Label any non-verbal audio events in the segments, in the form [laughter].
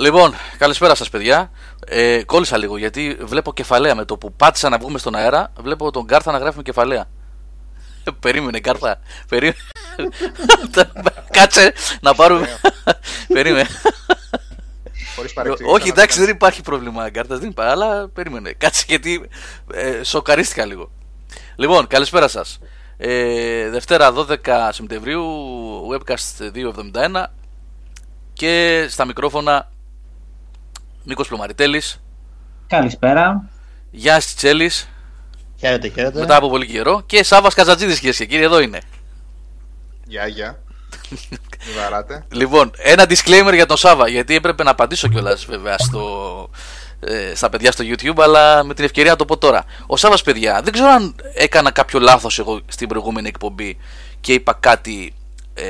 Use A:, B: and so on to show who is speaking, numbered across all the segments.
A: Λοιπόν, καλησπέρα σας, παιδιά. Ε, κόλλησα λίγο γιατί βλέπω κεφαλαία με το που πάτησα να βγούμε στον αέρα. Βλέπω τον Κάρθα να γράφει με κεφαλαία. Ε, [laughs] περίμενε, Κάρθα. Περίμενε. [laughs] Κάτσε να πάρουμε. Περίμενε. Όχι, εντάξει, δεν υπάρχει πρόβλημα, Κάρθα. Δεν υπάρχει, αλλά περίμενε. Κάτσε γιατί ε, σοκαρίστηκα λίγο. Λοιπόν, καλησπέρα σας. Ε, Δευτέρα 12 Σεπτεμβρίου, webcast 271 και στα μικρόφωνα Νίκος Πλωμαριτέλης.
B: Καλησπέρα.
A: Γιάννης Τσέλης.
C: Χαίρετε, χαίρετε.
A: Μετά από πολύ καιρό. Και Σάββας Καζατζίδης κυρίες και κύριοι, εδώ είναι.
D: Γεια, γεια. Βαράτε.
A: Λοιπόν, ένα disclaimer για τον Σάβα Γιατί έπρεπε να απαντήσω κιόλας βέβαια στο, ε, στα παιδιά στο YouTube Αλλά με την ευκαιρία να το πω τώρα. Ο Σάββας παιδιά, δεν ξέρω αν έκανα κάποιο λάθος εγώ στην προηγούμενη εκπομπή Και είπα κάτι ε,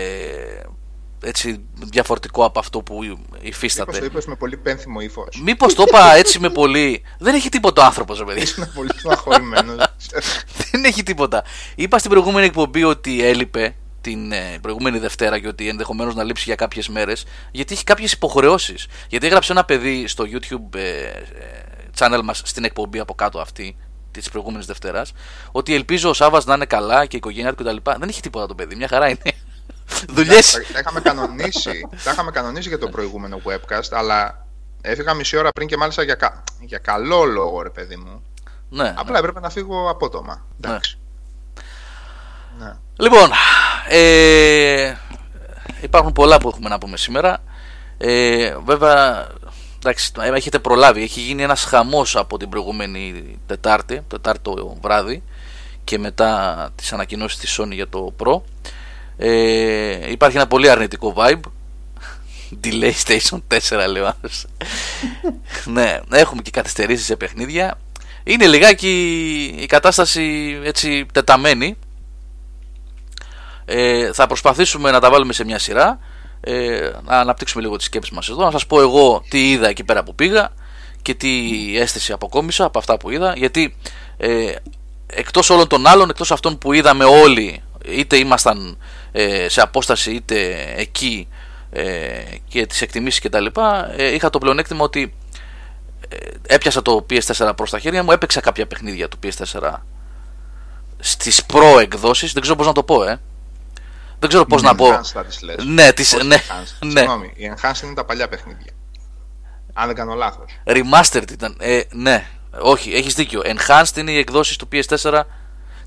A: έτσι διαφορετικό από αυτό που υφίσταται.
D: Μήπως το είπες με πολύ πένθυμο ύφος.
A: Μήπως το είπα έτσι με πολύ... Δεν έχει τίποτα ο άνθρωπος, παιδί.
D: Είσαι πολύ στεναχωρημένος. [laughs]
A: Δεν έχει τίποτα. Είπα στην προηγούμενη εκπομπή ότι έλειπε την ε, προηγούμενη Δευτέρα και ότι ενδεχομένως να λείψει για κάποιες μέρες, γιατί έχει κάποιες υποχρεώσεις. Γιατί έγραψε ένα παιδί στο YouTube ε, ε, channel μας στην εκπομπή από κάτω αυτή της προηγούμενης Δευτέρα, ότι ελπίζω ο Σάβα να είναι καλά και η οικογένειά του κτλ. Δεν έχει τίποτα το παιδί, μια χαρά είναι. Δουλειές.
D: Τα είχαμε κανονίσει. Τα είχαμε κανονίσει για το προηγούμενο webcast, αλλά έφυγα μισή ώρα πριν και μάλιστα για, κα... για καλό λόγο, ρε παιδί μου.
A: Ναι,
D: Απλά
A: ναι.
D: έπρεπε να φύγω απότομα. Εντάξει.
A: Ναι. Λοιπόν, ε, υπάρχουν πολλά που έχουμε να πούμε σήμερα. Ε, βέβαια, εντάξει, έχετε προλάβει. Έχει γίνει ένας χαμός από την προηγούμενη Τετάρτη, Τετάρτο βράδυ και μετά τις ανακοινώσεις της Sony για το Pro. Ε, υπάρχει ένα πολύ αρνητικό vibe. Delay Station 4 λέω Ναι, έχουμε και καθυστερήσεις σε παιχνίδια. Είναι λιγάκι η κατάσταση έτσι τεταμένη. Ε, θα προσπαθήσουμε να τα βάλουμε σε μια σειρά. Ε, να αναπτύξουμε λίγο τις σκέψεις μας εδώ. Να σας πω εγώ τι είδα εκεί πέρα που πήγα και τι αίσθηση αποκόμισα από αυτά που είδα. Γιατί ε, εκτός όλων των άλλων, εκτός αυτών που είδαμε όλοι, είτε ήμασταν ε, σε απόσταση είτε εκεί ε, και τις εκτιμήσεις και τα λοιπά ε, είχα το πλεονέκτημα ότι έπιασα το PS4 προς τα χέρια μου έπαιξα κάποια παιχνίδια του PS4 στις προ εκδόσεις δεν ξέρω πώς να το πω ε. Δεν ξέρω πώς να πω.
D: ναι, τις, ναι, ναι. Συγγνώμη, οι Enhanced είναι τα παλιά παιχνίδια. Αν δεν κάνω λάθος.
A: Remastered ήταν, ε, ναι. Όχι, έχεις δίκιο. Enhanced είναι οι εκδόσεις του PS4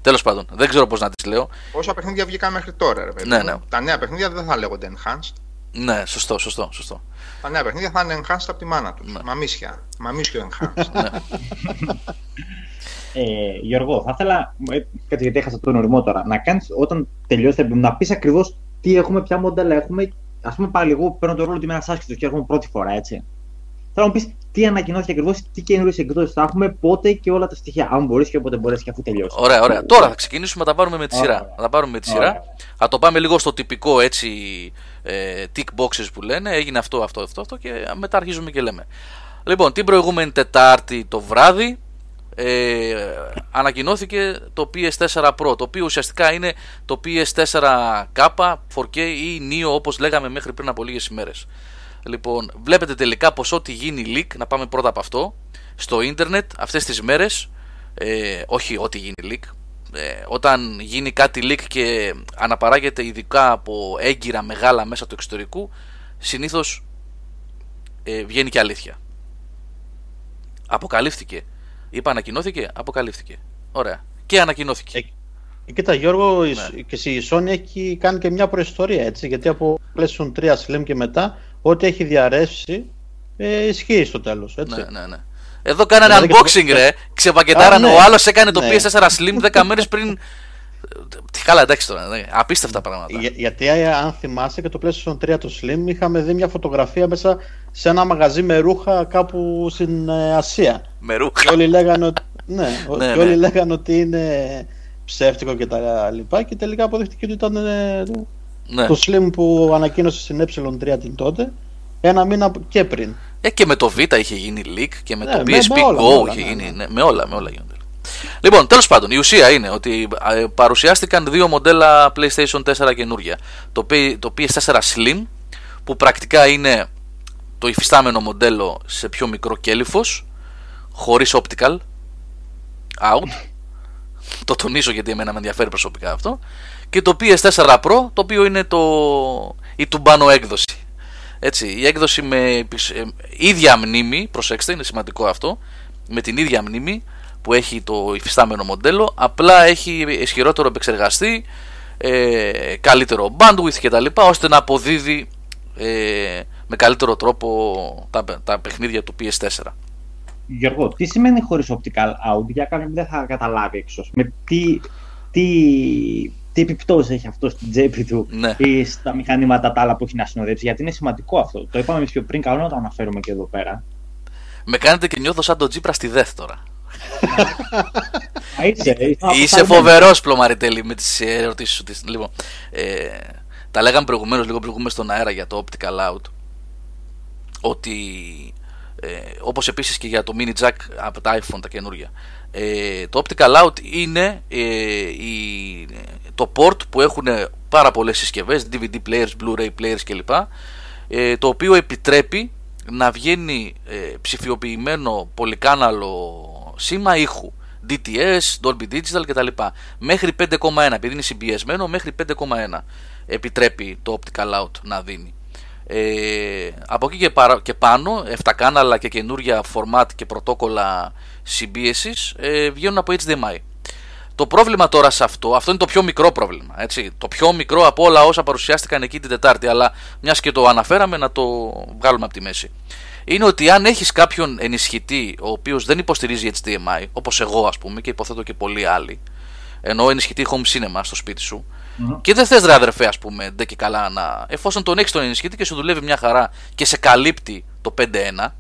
A: Τέλος πάντων, δεν ξέρω πώς να τις λέω.
D: Όσα παιχνίδια βγήκαν μέχρι τώρα, ρε παιδί.
A: Ναι, ναι.
D: Τα νέα παιχνίδια δεν θα λέγονται enhanced.
A: Ναι, σωστό, σωστό. σωστό.
D: Τα νέα παιχνίδια θα είναι enhanced από τη μάνα τους. Ναι. Μαμίσια. Μαμίσιο enhanced. ναι.
B: ε, Γιώργο, θα ήθελα. Κάτι γιατί έχασα τον ορισμό τώρα. Να κάνεις όταν τελειώσει να πεις ακριβώς τι έχουμε, ποια μοντέλα έχουμε. Α πούμε πάλι εγώ παίρνω το ρόλο ότι είμαι ένας άσχητο και έρχομαι πρώτη φορά, έτσι. Θέλω να πεις τι ανακοινώθηκε ακριβώς, τι καινούριες εκδόσεις θα έχουμε, πότε και όλα τα στοιχεία. Αν μπορείς και όποτε μπορείς και αφού τελειώσει.
A: Ωραία, ωραία. Τώρα θα ξεκινήσουμε να τα πάρουμε με τη σειρά. Ωραία. Θα τα πάρουμε με τη σειρά. Θα το πάμε λίγο στο τυπικό έτσι ε, tick boxes που λένε. Έγινε αυτό, αυτό, αυτό, αυτό και μετά αρχίζουμε και λέμε. Λοιπόν, την προηγούμενη Τετάρτη το βράδυ ε, ανακοινώθηκε το PS4 Pro το οποίο ουσιαστικά είναι το PS4K 4K ή Neo όπως λέγαμε μέχρι πριν από λίγες ημέρες Λοιπόν, βλέπετε τελικά πως ό,τι γίνει leak, να πάμε πρώτα από αυτό, στο ίντερνετ αυτές τις μέρες, ε, όχι ό,τι γίνει leak, ε, όταν γίνει κάτι leak και αναπαράγεται ειδικά από έγκυρα μεγάλα μέσα του εξωτερικού, συνήθως ε, βγαίνει και αλήθεια. Αποκαλύφθηκε. Είπα ανακοινώθηκε, αποκαλύφθηκε. Ωραία. Και ανακοινώθηκε.
C: Ε, κοίτα Γιώργο, ναι. και η Sony έχει κάνει και μια προϊστορία έτσι, γιατί από PlayStation 3 Slim και μετά ό,τι έχει διαρρεύσει ε, ισχύει στο τέλος.
A: Ναι, ναι, ναι. Εδώ κάνανε δηλαδή unboxing, και... ρε. Ξεπακετάρανε. Ναι. Ο άλλος έκανε το ναι. PS4 Slim [laughs] 10 μέρες πριν. Καλά, εντάξει τώρα. Ναι. Απίστευτα πράγματα.
C: Για, γιατί αν θυμάσαι και το PlayStation 3 το Slim είχαμε δει μια φωτογραφία μέσα σε ένα μαγαζί με ρούχα κάπου στην ε, Ασία.
A: Με ρούχα.
C: Και όλοι λέγανε ότι, [laughs] ναι, ναι, και όλοι ναι. λέγανε ότι είναι ψεύτικο και τα λοιπά και τελικά αποδείχτηκε ότι ήταν ε, ναι. Το Slim που ανακοίνωσε στην Ε3 την τότε, ένα μήνα και πριν.
A: Ε, και με το Β είχε γίνει leak και με ναι, το PSP με, Go όλα, είχε ναι, γίνει. Ναι. με όλα, με όλα γίνονται. Λοιπόν, τέλος πάντων, η ουσία είναι ότι ε, παρουσιάστηκαν δύο μοντέλα PlayStation 4 καινούργια. Το, το PS4 Slim, που πρακτικά είναι το υφιστάμενο μοντέλο σε πιο μικρό κέλυφος χωρίς optical out το τονίζω γιατί εμένα με ενδιαφέρει προσωπικά αυτό και το PS4 Pro το οποίο είναι το... η τουμπάνο έκδοση έτσι, η έκδοση με ε, ίδια μνήμη, προσέξτε είναι σημαντικό αυτό με την ίδια μνήμη που έχει το υφιστάμενο μοντέλο απλά έχει ισχυρότερο επεξεργαστή ε, καλύτερο bandwidth και τα λοιπά ώστε να αποδίδει ε, με καλύτερο τρόπο τα, τα παιχνίδια του PS4.
B: Γιώργο, τι σημαίνει χωρίς optical out για κάποιον που δεν θα καταλάβει έξω. Με τι, τι, τι επιπτώσεις έχει αυτό στην τσέπη του ναι. ή στα μηχανήματα τα άλλα που έχει να συνοδεύσει. Γιατί είναι σημαντικό αυτό. Το είπαμε εμείς πιο πριν, καλό να το αναφέρουμε και εδώ πέρα.
A: Με κάνετε και νιώθω σαν τον Τζίπρα στη ΔΕΘ τώρα.
B: είσαι,
A: είσαι φοβερός πλωμαριτέλη με τις ερωτήσεις σου. Λοιπόν, ε, τα λέγαμε προηγουμένως, λίγο προηγούμενο στον αέρα για το optical out. Ότι ε, όπως επίσης και για το mini jack από τα iPhone τα καινούργια ε, το optical out είναι ε, η, το port που έχουν πάρα πολλές συσκευές DVD players, Blu-ray players κλπ ε, το οποίο επιτρέπει να βγαίνει ε, ψηφιοποιημένο πολυκάναλο σήμα ήχου DTS, Dolby Digital κτλ. Μέχρι 5,1 επειδή είναι συμπιεσμένο μέχρι 5,1 επιτρέπει το optical out να δίνει. Ε, από εκεί και, παρα, και πάνω 7 κάναλα και καινούρια format και πρωτόκολλα συμπίεσης ε, βγαίνουν από HDMI. Το πρόβλημα τώρα σε αυτό, αυτό είναι το πιο μικρό πρόβλημα. Έτσι, το πιο μικρό από όλα όσα παρουσιάστηκαν εκεί την Τετάρτη, αλλά μιας και το αναφέραμε να το βγάλουμε από τη μέση. Είναι ότι αν έχεις κάποιον ενισχυτή ο οποίος δεν υποστηρίζει HDMI, όπως εγώ ας πούμε και υποθέτω και πολλοί άλλοι, ενώ ενισχυτή home cinema στο σπίτι σου, και δεν θες ρε αδερφέ, ας πούμε, ντε και καλά να. Εφόσον τον έχεις τον ενισχυτή και σου δουλεύει μια χαρά και σε καλύπτει το 5-1,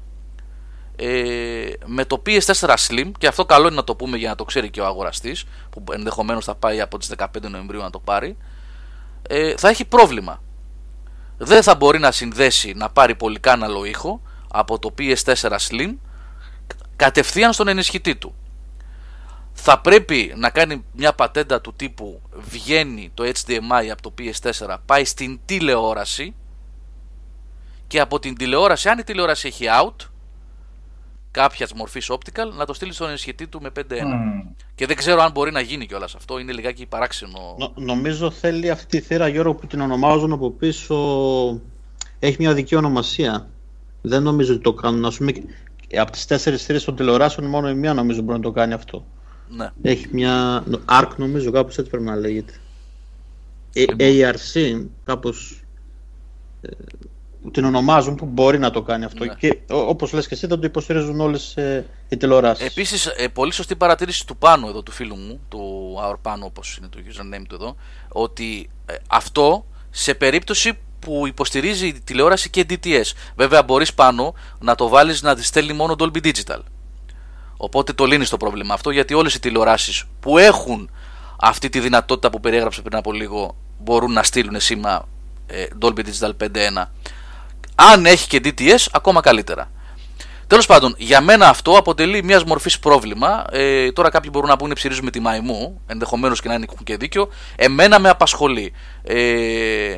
A: ε, με το PS4 Slim, και αυτό καλό είναι να το πούμε για να το ξέρει και ο αγοραστής, που ενδεχομένως θα πάει από τις 15 Νοεμβρίου να το πάρει, ε, θα έχει πρόβλημα. Δεν θα μπορεί να συνδέσει να πάρει πολυκάναλο ήχο από το PS4 Slim κατευθείαν στον ενισχυτή του θα πρέπει να κάνει μια πατέντα του τύπου βγαίνει το HDMI από το PS4 πάει στην τηλεόραση και από την τηλεόραση αν η τηλεόραση έχει out κάποιας μορφής optical να το στείλεις στον ενισχυτή του με 5.1 mm. και δεν ξέρω αν μπορεί να γίνει κιόλας αυτό είναι λιγάκι παράξενο
C: Νο, νομίζω θέλει αυτή η θύρα Γιώργο που την ονομάζουν από πίσω έχει μια δική ονομασία δεν νομίζω ότι το κάνουν ας πούμε από τις τέσσερις θύρες των τηλεοράσεων μόνο η μία νομίζω μπορεί να το κάνει αυτό
A: ναι.
C: Έχει μια. ARC νομίζω κάπως έτσι πρέπει να λέγεται. Λοιπόν. ARC, κάπως ε, την ονομάζουν που μπορεί να το κάνει αυτό. Ναι. Και όπως λες και εσύ, δεν το υποστηρίζουν όλες ε, οι τηλεοράσεις.
A: Επίσης, ε, πολύ σωστή παρατήρηση του πάνω εδώ, του φίλου μου, του Our πάνω, όπως είναι το username του εδώ, ότι ε, αυτό σε περίπτωση που υποστηρίζει τηλεόραση και DTS. Βέβαια, μπορείς πάνω να το βάλεις να τη στέλνει μόνο Dolby Digital. Οπότε το λύνεις το πρόβλημα αυτό γιατί όλες οι τηλεοράσεις που έχουν αυτή τη δυνατότητα που περιέγραψε πριν από λίγο μπορούν να στείλουν σήμα ε, Dolby Digital 5.1. Αν έχει και DTS, ακόμα καλύτερα. Τέλος πάντων, για μένα αυτό αποτελεί μιας μορφής πρόβλημα. Ε, τώρα κάποιοι μπορούν να πούνε ψηρίζουμε τη μαϊμού, ενδεχομένως και να έχουν και δίκιο. Εμένα με απασχολεί. Ε,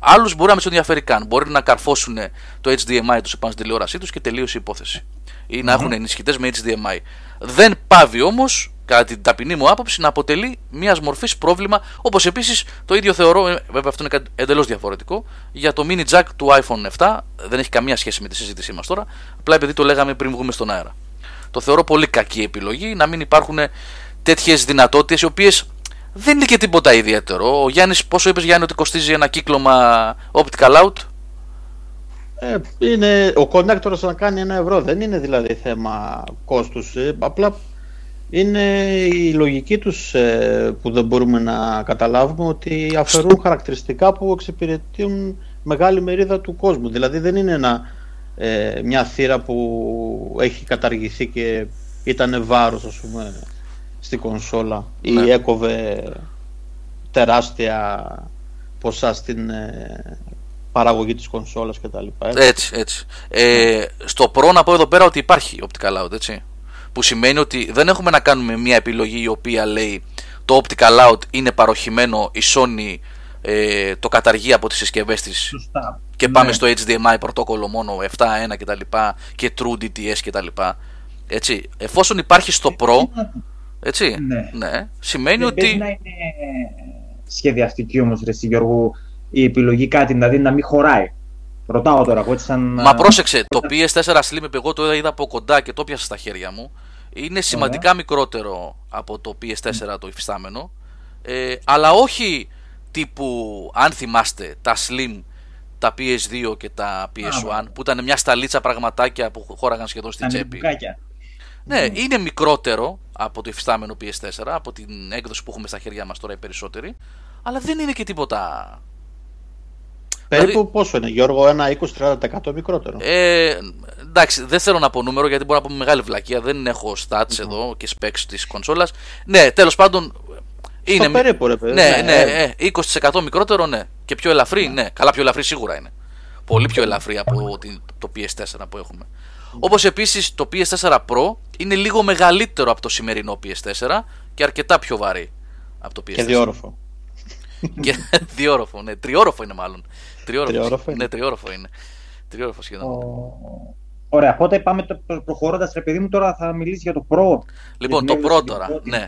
A: Άλλους μπορεί να με του ενδιαφέρει καν. Μπορεί να καρφώσουν το HDMI τους επάνω στην τηλεόρασή τους και τελείωσε η υπόθεση ή να έχουν ενισχυτές με HDMI. Δεν πάβει όμως, κατά την ταπεινή μου άποψη, να αποτελεί μιας μορφής πρόβλημα. Όπως επίσης το ίδιο θεωρώ, ε, βέβαια αυτό είναι εντελώς διαφορετικό, για το mini jack του iPhone 7. Δεν έχει καμία σχέση με τη συζήτησή μας τώρα. Απλά επειδή το λέγαμε πριν βγούμε στον αέρα. Το θεωρώ πολύ κακή επιλογή να μην υπάρχουν τέτοιες δυνατότητες οι οποίες δεν είναι και τίποτα ιδιαίτερο. Ο Γιάννης, πόσο είπες Γιάννη ότι κοστίζει ένα κύκλωμα optical out;
C: Ε, είναι, ο connector να κάνει ένα ευρώ, δεν είναι δηλαδή θέμα κόστους, ε, απλά είναι η λογική τους ε, που δεν μπορούμε να καταλάβουμε ότι αφαιρούν χαρακτηριστικά που εξυπηρετούν μεγάλη μερίδα του κόσμου. Δηλαδή δεν είναι ένα, ε, μια θύρα που έχει καταργηθεί και ήταν βάρος ας πούμε στην κονσόλα ή ναι. έκοβε τεράστια ποσά στην παραγωγή της κονσόλας και τα λοιπά.
A: Έτσι, έτσι. Ε, στο Pro να πω εδώ πέρα ότι υπάρχει Optical Out, έτσι. Που σημαίνει ότι δεν έχουμε να κάνουμε μια επιλογή η οποία λέει το Optical Out είναι παροχημένο η Sony ε, το καταργεί από τις συσκευές της και πάμε ναι. στο HDMI πρωτόκολλο μόνο 7.1 κτλ. και True DTS κτλ. Έτσι, εφόσον υπάρχει στο Pro, έτσι, ναι, ναι σημαίνει
B: Δεν
A: ότι...
B: να είναι σχεδιαστική όμως, ρε Γιώργο, η επιλογή κάτι, δηλαδή να μην χωράει. Ρωτάω τώρα, εγώ σαν...
A: Μα πρόσεξε, το PS4 Slim, εγώ το είδα από κοντά και το πιάσα στα χέρια μου. Είναι σημαντικά μικρότερο από το PS4 το υφιστάμενο. Ε, αλλά όχι τύπου, αν θυμάστε, τα Slim, τα PS2 και τα PS1, που ήταν μια σταλίτσα πραγματάκια που χώραγαν σχεδόν στην τσέπη. Ναι, είναι μικρότερο από το υφιστάμενο PS4, από την έκδοση που έχουμε στα χέρια μας τώρα οι περισσότεροι, αλλά δεν είναι και τίποτα
C: Περίπου δηλαδή, πόσο είναι, Γιώργο, ένα 20-30% μικρότερο.
A: Ε, εντάξει, δεν θέλω να πω νούμερο γιατί μπορώ να πω μεγάλη βλακεία. Δεν έχω stats εδώ και specs της κονσόλας. Ναι, τέλος πάντων.
C: Είναι... Στο περίπου, ρε παιδί.
A: Ναι, ναι, ναι, 20% μικρότερο, ναι. Και πιο ελαφρύ, ναι. Καλά, πιο ελαφρύ σίγουρα είναι. Πολύ πιο ελαφρύ από το PS4 που έχουμε. Όπως επίσης το PS4 Pro είναι λίγο μεγαλύτερο από το σημερινό PS4 και αρκετά πιο βαρύ από το PS4.
C: Και διόροφο.
A: και [laughs] διόροφο, ναι. Τριόροφο είναι μάλλον. Τριόροφος, είναι. Ναι, τριόροφο είναι. Τριόροφο σχεδόν.
B: Ωραία, οπότε πάμε προχωρώντας, ρε παιδί μου, τώρα θα μιλήσεις για το Pro.
A: Λοιπόν, το Pro τώρα. Ναι,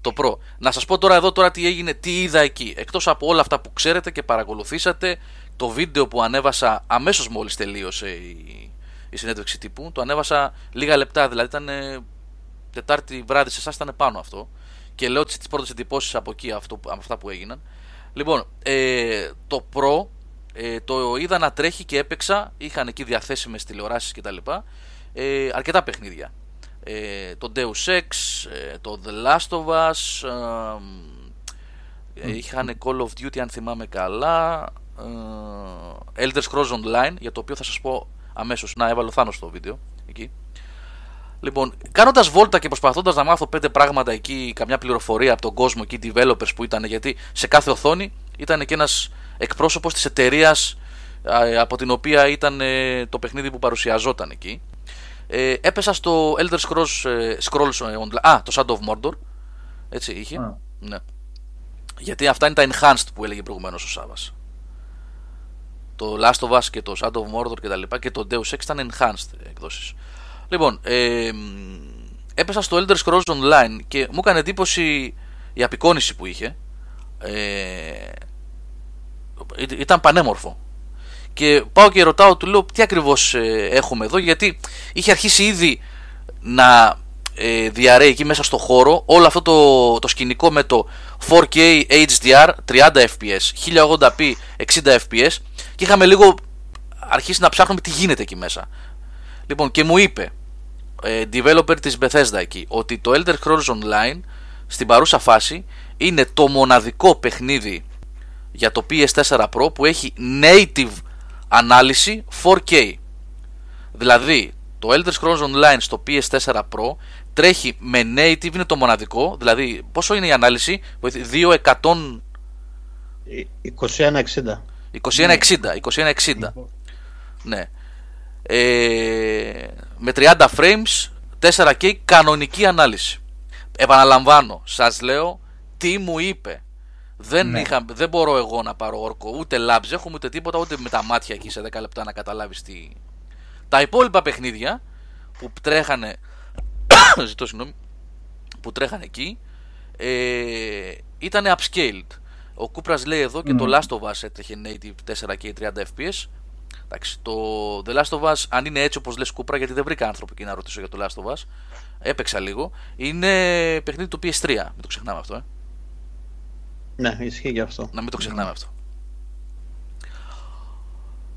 A: το Pro. Να σας πω τώρα εδώ τώρα τι έγινε, τι είδα εκεί. Εκτός από όλα αυτά που ξέρετε και παρακολουθήσατε, το βίντεο που ανέβασα αμέσως μόλις τελείωσε η, η συνέντευξη τύπου, το ανέβασα λίγα λεπτά, δηλαδή ήταν Τετάρτη βράδυ, σε εσάς ήταν πάνω αυτό. Και λέω τις πρώτες εντυπώσεις από εκεί, αυτό, από αυτά που έγιναν. Λοιπόν, ε, το Pro ε, το είδα να τρέχει και έπαιξα. Είχαν εκεί διαθέσιμες τηλεοράσεις κτλ. Ε, αρκετά παιχνίδια. Ε, το Deus Ex, ε, το The Last of Us, ε, είχαν Call of Duty αν θυμάμαι καλά, ε, Elder Scrolls Online, για το οποίο θα σας πω αμέσως, να έβαλω Θάνος στο βίντεο, εκεί. Λοιπόν, κάνοντας βόλτα και προσπαθώντας να μάθω πέντε πράγματα εκεί, καμιά πληροφορία από τον κόσμο εκεί, developers που ήταν, γιατί σε κάθε οθόνη ήταν και ένας εκπρόσωπος της εταιρείας από την οποία ήταν ε, το παιχνίδι που παρουσιαζόταν εκεί. Ε, έπεσα στο Elder Scrolls, ε, Scrolls Online. Α, το Shadow of Mordor. Έτσι είχε. Ναι. Γιατί αυτά είναι τα enhanced που έλεγε προηγουμένως ο Σάβας. Το Last of Us και το Shadow of Mordor και τα λοιπά και το Deus Ex ήταν enhanced εκδόσεις. Λοιπόν, ε, έπεσα στο Elder Scrolls Online και μου έκανε εντύπωση η απεικόνηση που είχε. Ε, ήταν πανέμορφο. Και πάω και ρωτάω, του λέω τι ακριβώς ε, έχουμε εδώ, γιατί είχε αρχίσει ήδη να ε, διαρρέει εκεί μέσα στο χώρο όλο αυτό το, το σκηνικό με το 4K HDR 30 fps, 1080p 60 fps και είχαμε λίγο αρχίσει να ψάχνουμε τι γίνεται εκεί μέσα. Λοιπόν, και μου είπε ε, developer της Bethesda εκεί ότι το Elder Scrolls Online στην παρούσα φάση είναι το μοναδικό παιχνίδι για το PS4 Pro που έχει native ανάλυση 4K. Δηλαδή το Elder Scrolls Online στο PS4 Pro τρέχει με native, είναι το μοναδικό. Δηλαδή πόσο είναι η ανάλυση, 2160. 2160. 2160. Ναι. Ε, με 30 frames, 4K κανονική ανάλυση. Επαναλαμβάνω, σας λέω τι μου είπε. Δεν, ναι. είχα, δεν μπορώ εγώ να πάρω όρκο, ούτε labs έχουμε ούτε τίποτα, ούτε με τα μάτια εκεί σε 10 λεπτά να καταλάβεις τι... Τα υπόλοιπα παιχνίδια που τρέχανε, [coughs] ζητώ συγγνώμη, που τρέχανε εκεί, ε, ήταν upscaled. Ο Κούπρας λέει εδώ και το Last of Us έτρεχε native 4K 30 fps Εντάξει, το The Last of Us, αν είναι έτσι όπως λες Κούπρα, γιατί δεν βρήκα άνθρωπο εκεί να ρωτήσω για το Last of Us, έπαιξα λίγο. Είναι παιχνίδι του PS3. Μην το ξεχνάμε αυτό, ε.
C: Ναι, ισχύει και αυτό.
A: Να μην το ξεχνάμε αυτό.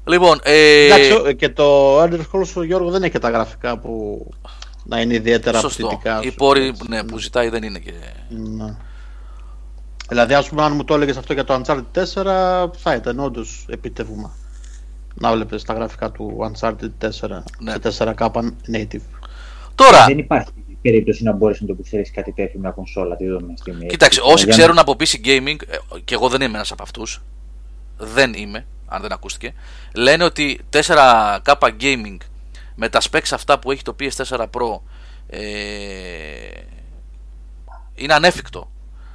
A: Λοιπόν, ε...
C: Εντάξει, και το Elder Scrolls Γιώργο δεν έχει τα γραφικά που να είναι ιδιαίτερα
A: Σωστό. Οι πόροι ναι, που ζητάει δεν είναι και.
C: Ναι. Δηλαδή, ας πούμε, αν μου το έλεγες αυτό για το Uncharted 4, θα ήταν όντως επίτευγμα να βλέπεις τα γραφικά του Uncharted 4 ναι. σε 4K native.
A: Τώρα.
B: Δεν υπάρχει περίπτωση να μπορέσει να το ξέρεις κάτι τέτοιο με κονσόλα τη δομή
A: στιγμή. Κοίταξε, όσοι ξέρουν από PC Gaming, ε, και εγώ δεν είμαι ένας από αυτούς, δεν είμαι, αν δεν ακούστηκε, λένε ότι 4K Gaming με τα specs αυτά που έχει το PS4 Pro ε, είναι ανέφικτο.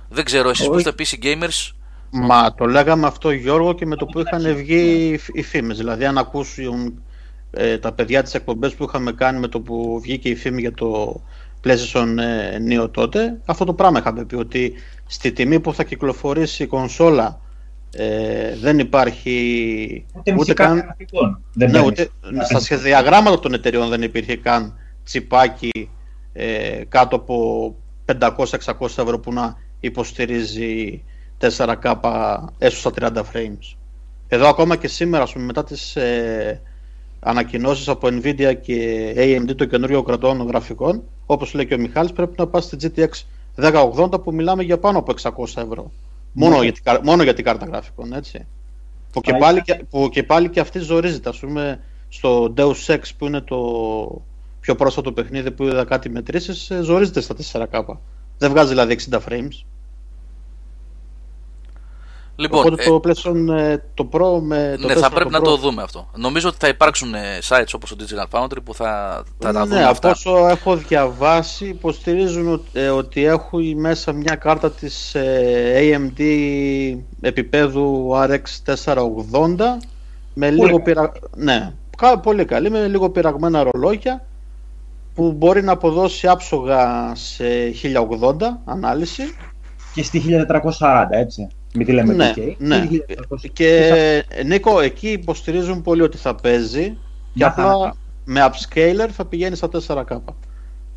A: Δεν ξέρω εσείς πώς τα PC Gamers
C: Μα το λέγαμε αυτό Γιώργο και με το που είχαν βγει οι φήμες. Δηλαδή αν ακούσουν ε, τα παιδιά της εκπομπές που είχαμε κάνει με το που βγήκε η φήμη για το PlayStation ε, Neo τότε, αυτό το πράγμα είχαμε πει ότι στη τιμή που θα κυκλοφορήσει η κονσόλα ε, δεν υπάρχει
B: ούτε, ούτε καν.
C: Δεν ναι, ούτε, στα σχεδιαγράμματα των εταιριών δεν υπήρχε καν τσιπάκι ε, κάτω από 500-600 ευρώ που να υποστηρίζει 4K έστω στα 30 frames. Εδώ ακόμα και σήμερα, πούμε, μετά τις ε, ανακοινώσεις από Nvidia και AMD των καινούριων κρατών γραφικών, όπως λέει και ο Μιχάλης, πρέπει να πας στη GTX 1080 που μιλάμε για πάνω από 600 ευρώ. Μόνο, ναι. για, την, μόνο για την κάρτα γραφικών, έτσι. Που και, πάλι, που και πάλι και αυτή ζορίζεται, ας πούμε, στο Deus Ex που είναι το πιο πρόσφατο παιχνίδι που είδα κάτι μετρήσεις, ε, ζορίζεται στα 4K. Δεν βγάζει δηλαδή 60 frames. Λοιπόν, Οπότε το ε, PlayStation ε, το Pro με το
A: Ναι, θα πρέπει να το δούμε αυτό. Νομίζω ότι θα υπάρξουν ε, sites όπως το Digital Foundry που θα, θα τα
C: ναι,
A: δούμε αυτά.
C: Ναι, από όσο έχω διαβάσει υποστηρίζουν ότι, ότι έχουν μέσα μια κάρτα της AMD επίπεδου RX 480 με λίγο πειρα... Ναι, πολύ καλή, με λίγο πειραγμένα ρολόγια που μπορεί να αποδώσει άψογα σε 1080 ανάλυση
B: και στη 1440 έτσι μην τη λέμε
C: ναι, ναι. Και Νίκο, εκεί υποστηρίζουν πολύ ότι θα παίζει και απλά με upscaler θα πηγαίνει στα 4K.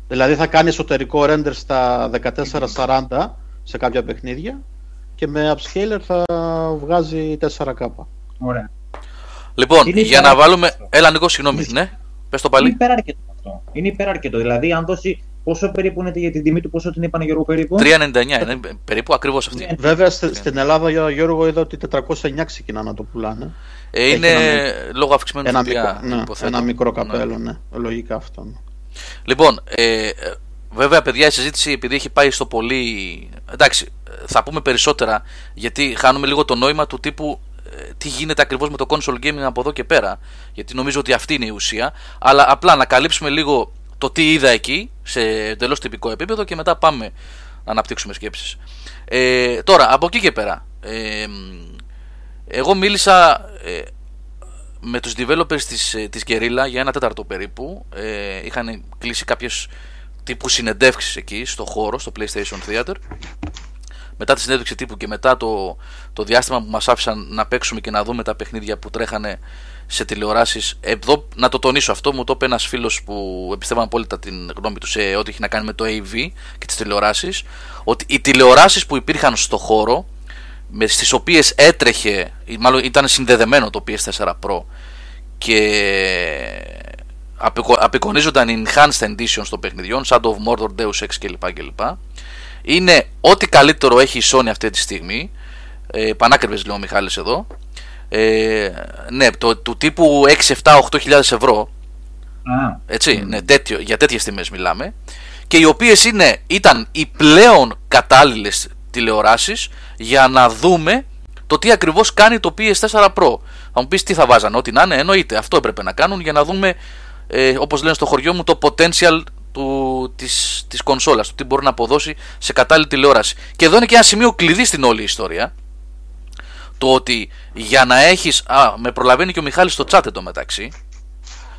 C: Δηλαδή θα κάνει εσωτερικό render στα 1440 σε κάποια παιχνίδια και με upscaler θα βγάζει 4K.
B: Ωραία.
A: Λοιπόν, είναι για να βάλουμε... Έλα Νίκο, συγγνώμη, ναι. Πες το πάλι.
B: Είναι υπεραρκετό αυτό. Είναι υπεραρκετό. Δηλαδή, αν δώσει Πόσο περίπου είναι για την τιμή του, πόσο την είπαν Γιώργο περίπου;
A: 3,99 είναι περίπου ακριβώς αυτή.
C: Ναι. Βέβαια στην Ελλάδα Γιώργο είδα ότι 409 ξεκινά να το πουλάνε.
A: Ε, είναι ένα, λόγω αυξημένου
C: ένα, μικρό, ναι, ένα μικρό καπέλο, ναι. ναι. Λογικά αυτό. Ναι.
A: Λοιπόν, ε, βέβαια παιδιά η συζήτηση επειδή έχει πάει στο πολύ... Εντάξει, θα πούμε περισσότερα γιατί χάνουμε λίγο το νόημα του τύπου ε, τι γίνεται ακριβώς με το console gaming από εδώ και πέρα γιατί νομίζω ότι αυτή είναι η ουσία αλλά απλά να καλύψουμε λίγο το τι είδα εκεί σε εντελώς τυπικό επίπεδο και μετά πάμε να αναπτύξουμε σκέψεις. Ε, τώρα, από εκεί και πέρα, ε, εγώ μίλησα ε, με τους developers της, ε, της Guerrilla για ένα τέταρτο περίπου. Ε, είχαν κλείσει κάποιες τύπου συνεντεύξεις εκεί στο χώρο, στο PlayStation Theater. Μετά τη συνέντευξη τύπου και μετά το, το διάστημα που μας άφησαν να παίξουμε και να δούμε τα παιχνίδια που τρέχανε σε τηλεοράσεις. Εδώ να το τονίσω αυτό, μου το είπε ένας φίλος που εμπιστεύαμε απόλυτα την γνώμη του σε ό,τι έχει να κάνει με το AV και τις τηλεοράσεις. Ότι οι τηλεοράσεις που υπήρχαν στο χώρο, με στις οποίες έτρεχε, μάλλον ήταν συνδεδεμένο το PS4 Pro και απεικονίζονταν enhanced editions των παιχνιδιών, Shadow of Mordor, Deus Ex κλπ. κλπ. Είναι ό,τι καλύτερο έχει η Sony αυτή τη στιγμή. Ε, πανάκριβες λέει ο Μιχάλης εδώ ε, ναι, το, του τύπου 6, 7, 8 ευρώ. Α. Έτσι, ναι, τέτοιο, για τέτοιες τιμές μιλάμε. Και οι οποίες ήταν οι πλέον κατάλληλες τηλεοράσεις για να δούμε το τι ακριβώς κάνει το PS4 Pro. Θα μου πεις τι θα βάζανε, ό,τι να είναι, εννοείται. Αυτό έπρεπε να κάνουν για να δούμε, ε, όπως λένε στο χωριό μου, το potential του, της, της κονσόλας, του τι μπορεί να αποδώσει σε κατάλληλη τηλεόραση. Και εδώ είναι και ένα σημείο κλειδί στην όλη ιστορία το ότι για να έχεις α, με προλαβαίνει και ο Μιχάλης στο chat εδώ μεταξύ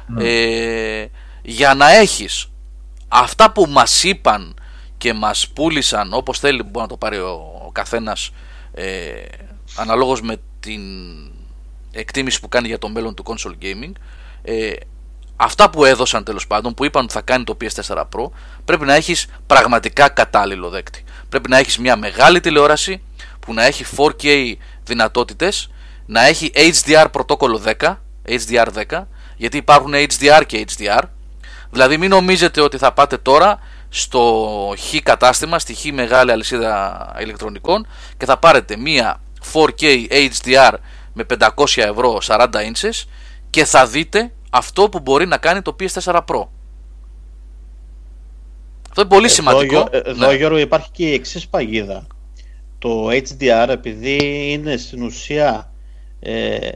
A: ναι. ε, για να έχεις αυτά που μας είπαν και μας πούλησαν όπως θέλει μπορεί να το πάρει ο, ο καθένας ε, αναλόγως με την εκτίμηση που κάνει για το μέλλον του console gaming ε, αυτά που έδωσαν τέλος πάντων που είπαν ότι θα κάνει το PS4 Pro πρέπει να έχεις πραγματικά κατάλληλο δέκτη πρέπει να έχεις μια μεγάλη τηλεόραση που να έχει 4K δυνατότητες να έχει HDR πρωτόκολλο 10 HDR 10 γιατί υπάρχουν HDR και HDR δηλαδή μην νομίζετε ότι θα πάτε τώρα στο χ κατάστημα στη χ μεγάλη αλυσίδα ηλεκτρονικών και θα πάρετε μία 4K HDR με 500 ευρώ 40 inches και θα δείτε αυτό που μπορεί να κάνει το PS4 Pro. Αυτό είναι πολύ σημαντικό.
C: Εδώ, ναι. Γιώργο, υπάρχει και η εξής παγίδα το HDR επειδή είναι στην ουσία ε,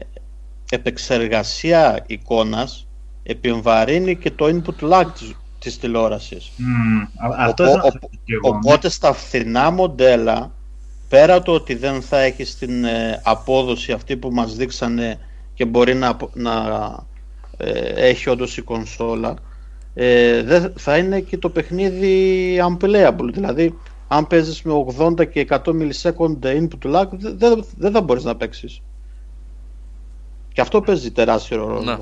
C: επεξεργασία εικόνας επιβαρύνει και το input lag της, της τηλεόρασης.
B: Mm, αυτό ο,
C: ο, οπότε στα φθηνά μοντέλα πέρα το ότι δεν θα έχει την ε, απόδοση αυτή που μας δείξανε και μπορεί να, να ε, έχει όντως η κονσόλα ε, δεν θα είναι και το παιχνίδι unplayable. Δηλαδή αν παίζεις με 80 και 100 millisecond input lag δεν, δεν θα μπορείς να παίξεις και αυτό παίζει τεράστιο ρόλο ναι.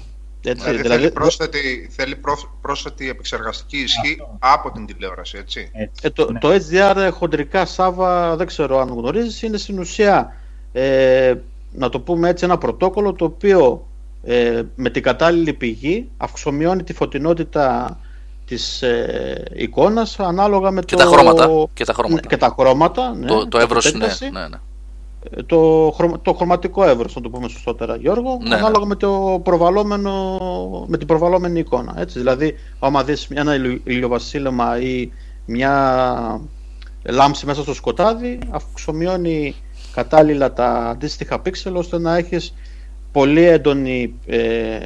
D: Έτσι, δηλαδή, δηλαδή, θέλει, πρόσθετη, θέλει πρόσθετη επεξεργαστική ισχύ από την τηλεόραση, έτσι.
C: Ε, το, ναι. το HDR χοντρικά, Σάβα, δεν ξέρω αν γνωρίζεις, είναι στην ουσία, ε, να το πούμε έτσι, ένα πρωτόκολλο το οποίο ε, με την κατάλληλη πηγή αυξομειώνει τη φωτεινότητα της ε, εικόνας ανάλογα με
A: και το... Τα χρώματα, και τα χρώματα.
C: Ναι, και τα χρώματα, ναι,
A: το, το εύρος, ναι, ναι, ναι
C: το, το χρωματικό εύρος, να το πούμε σωστότερα Γιώργο, ναι, ανάλογα ναι. με, το προβαλόμενο, με την προβαλόμενη εικόνα. Έτσι. Δηλαδή, άμα δεις ένα ηλιοβασίλεμα ή μια λάμψη μέσα στο σκοτάδι, αυξομειώνει κατάλληλα τα αντίστοιχα πίξελ ώστε να έχεις πολύ έντονη ε,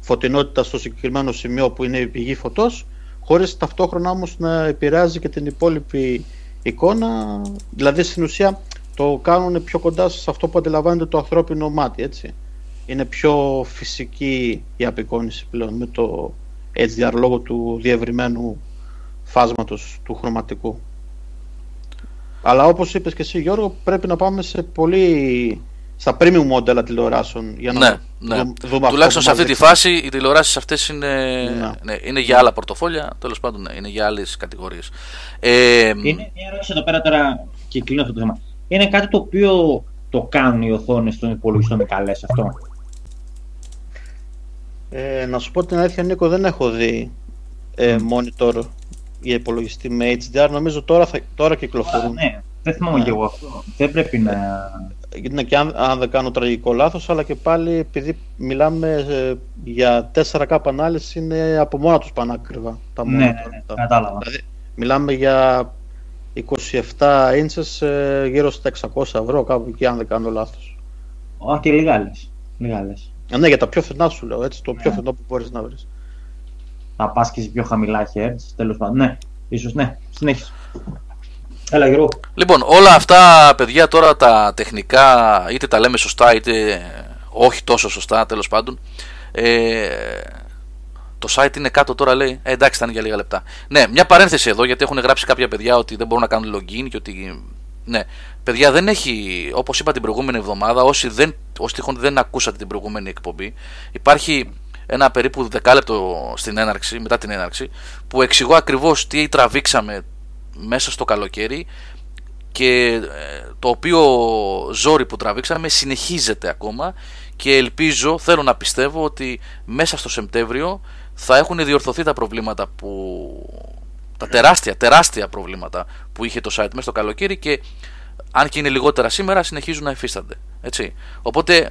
C: φωτεινότητα στο συγκεκριμένο σημείο που είναι η πηγή φωτός χωρίς ταυτόχρονα όμως να επηρεάζει και την υπόλοιπη εικόνα δηλαδή στην ουσία το κάνουν πιο κοντά σε αυτό που αντιλαμβάνεται το ανθρώπινο μάτι, έτσι. Είναι πιο φυσική η απεικόνηση πλέον με το HDR λόγω του διευρυμένου φάσματος του χρωματικού. Αλλά όπως είπες και εσύ Γιώργο πρέπει να πάμε σε πολύ στα premium μοντέλα τηλεοράσεων για να
A: ναι, ναι. δούμε Τουλάχιστον σε αυτή τη φάση οι τηλεοράσεις αυτές είναι, ναι. ναι. είναι για άλλα πορτοφόλια, τέλος πάντων ναι, είναι για άλλες κατηγορίες.
B: Ε, είναι μια ερώτηση εδώ πέρα τώρα και κλείνω αυτό το θέμα είναι κάτι το οποίο το κάνουν οι οθόνες των υπολογιστών με καλές αυτό;
C: Ε, να σου πω την αλήθεια Νίκο δεν έχω δει ε, monitor για υπολογιστή με HDR νομίζω τώρα, θα, τώρα κυκλοφορούν.
B: ναι, δεν θυμάμαι ναι. και εγώ αυτό. Δεν πρέπει να...
C: Ναι, και αν, αν δεν κάνω τραγικό λάθος, αλλά και πάλι επειδή μιλάμε ε, για 4K ανάλυση είναι από μόνα τους πανάκριβα τα
B: ναι, monitor. Ναι, ναι, κατάλαβα. Δηλαδή,
C: μιλάμε για 27 ίντσες ε, γύρω στα 600 ευρώ κάπου εκεί αν δεν κάνω λάθος.
B: Όχι και λίγα
C: ε, ναι, για τα πιο φθηνά σου λέω, έτσι, το πιο ναι. φθηνό που μπορείς να βρεις.
B: Θα πας και σε πιο χαμηλά hertz, τέλος πάντων. Ναι, ίσως ναι, συνέχισε. Έλα Γιώργο.
A: Λοιπόν, όλα αυτά παιδιά τώρα τα τεχνικά είτε τα λέμε σωστά είτε όχι τόσο σωστά τέλος πάντων ε, το site είναι κάτω τώρα λέει. Ε, εντάξει, θα είναι για λίγα λεπτά. Ναι, μια παρένθεση εδώ γιατί έχουν γράψει κάποια παιδιά ότι δεν μπορούν να κάνουν login και ότι. Ναι, παιδιά δεν έχει, όπως είπα την προηγούμενη εβδομάδα, όσοι, δεν, όσοι τυχόν δεν ακούσατε την προηγούμενη εκπομπή, υπάρχει ένα περίπου δεκάλεπτο στην έναρξη, μετά την έναρξη, που εξηγώ ακριβώς τι τραβήξαμε μέσα στο καλοκαίρι και ε, το οποίο ζόρι που τραβήξαμε συνεχίζεται ακόμα και ελπίζω, θέλω να πιστεύω ότι μέσα στο Σεπτέμβριο θα έχουν διορθωθεί τα προβλήματα που. τα τεράστια, τεράστια προβλήματα που είχε το site μέσα στο καλοκαίρι και αν και είναι λιγότερα σήμερα συνεχίζουν να εφίστανται. Έτσι. Οπότε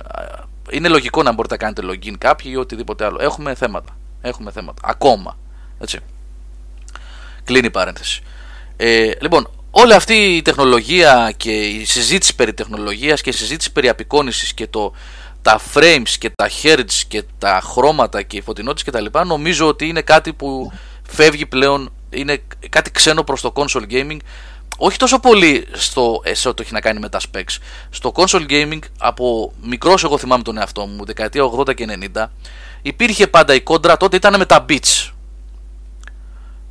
A: είναι λογικό να μπορείτε να κάνετε login κάποιοι ή οτιδήποτε άλλο. Έχουμε θέματα. Έχουμε θέματα. Ακόμα. Έτσι. Κλείνει η παρένθεση. Ε, λοιπόν, όλη αυτή η τεχνολογία και η συζήτηση περί τεχνολογίας και η συζήτηση περί απεικόνησης και το τα frames και τα hertz και τα χρώματα και οι φωτεινότητες και τα λοιπά νομίζω ότι είναι κάτι που φεύγει πλέον είναι κάτι ξένο προς το console gaming. Όχι τόσο πολύ στο σε ό,τι έχει να κάνει με τα specs. Στο console gaming από μικρός εγώ θυμάμαι τον εαυτό μου δεκαετία 80 και 90 υπήρχε πάντα η κόντρα τότε ήταν με τα beats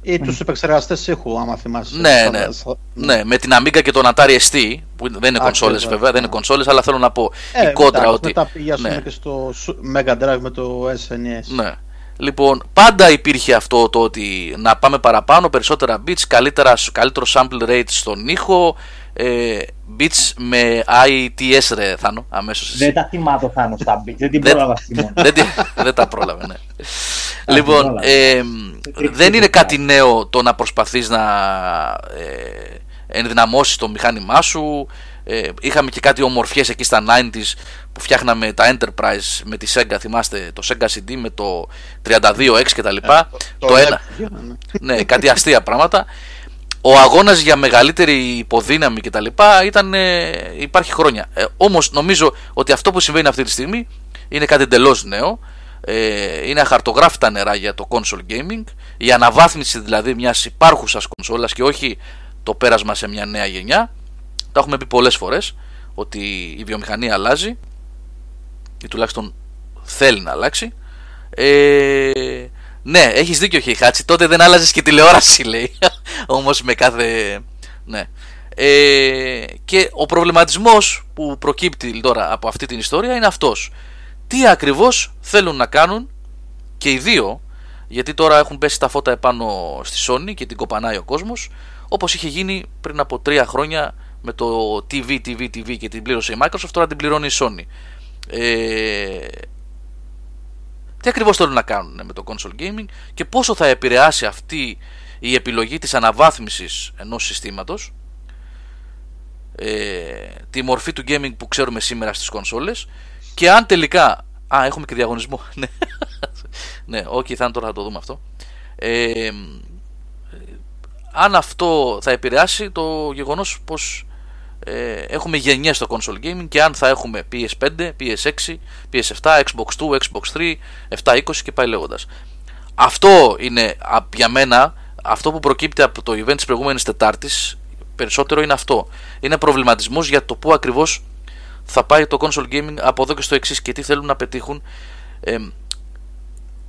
C: ή τους επεξεργαστές ήχου, άμα θυμάσαι.
A: Ναι, ναι, ναι. με την Amiga και τον Atari ST, που δεν είναι κονσόλες βέβαια, δεν είναι κονσόλες, αλλά θέλω να πω
C: ε,
A: η κόντρα
C: μετά,
A: ότι.
C: Μετά πήγαμε ναι. και στο Mega Drive με το SNES.
A: Ναι. Λοιπόν, πάντα υπήρχε αυτό το ότι να πάμε παραπάνω, περισσότερα beats, καλύτερα, καλύτερο sample rate στον ήχο, ε, beats με ITS ρε Θάνο, αμέσως
B: Δεν τα θυμάμαι το Θάνος στα beats, δεν την πρόλαβα [laughs]
A: δεν, δεν τα πρόλαβε, ναι. Λοιπόν, ε, δεν είναι κάτι νέο το να προσπαθείς να ε, ενδυναμώσεις το μηχάνημά σου, ε, είχαμε και κάτι ομορφιές εκεί στα 90s που φτιάχναμε τα Enterprise με τη Sega, θυμάστε το Sega CD με το 32X και τα λοιπά. Ε, το, ένα, ναι, κάτι αστεία πράγματα ο αγώνας για μεγαλύτερη υποδύναμη κτλ. Ήταν, ε, υπάρχει χρόνια. Ε, όμως νομίζω ότι αυτό που συμβαίνει αυτή τη στιγμή είναι κάτι εντελώς νέο. Ε, είναι αχαρτογράφητα νερά για το console gaming. Η αναβάθμιση δηλαδή μιας υπάρχουσας κονσόλας και όχι το πέρασμα σε μια νέα γενιά. Τα έχουμε πει πολλές φορές ότι η βιομηχανία αλλάζει ή τουλάχιστον θέλει να αλλάξει. Ε, ναι, έχεις δίκιο Χιχάτσι, τότε δεν άλλαζες και τηλεόραση λέει. [laughs] Όμως με κάθε... Ναι. Ε, και ο προβληματισμός που προκύπτει τώρα από αυτή την ιστορία είναι αυτός. Τι ακριβώς θέλουν να κάνουν και οι δύο, γιατί τώρα έχουν πέσει τα φώτα επάνω στη Sony και την κοπανάει ο κόσμος, όπως είχε γίνει πριν από τρία χρόνια με το TV, TV, TV και την πλήρωσε η Microsoft, τώρα την πληρώνει η Sony. Ε, τι ακριβώς θέλουν να κάνουν με το console gaming και πόσο θα επηρεάσει αυτή η επιλογή της αναβάθμισης ενός συστήματος ε, τη μορφή του gaming που ξέρουμε σήμερα στις κονσόλες και αν τελικά... Α, έχουμε και διαγωνισμό. [laughs] ναι, ναι, okay, θα τώρα θα το δούμε αυτό. Ε, αν αυτό θα επηρεάσει το γεγονός πως ε, έχουμε γενιές στο console gaming και αν θα έχουμε PS5, PS6, PS7, Xbox 2, Xbox 3, 720 και πάει λέγοντας. Αυτό είναι για μένα, αυτό που προκύπτει από το event της προηγούμενης Τετάρτης περισσότερο είναι αυτό. Είναι προβληματισμός για το πού ακριβώς θα πάει το console gaming από εδώ και στο εξής και τι θέλουν να πετύχουν ε,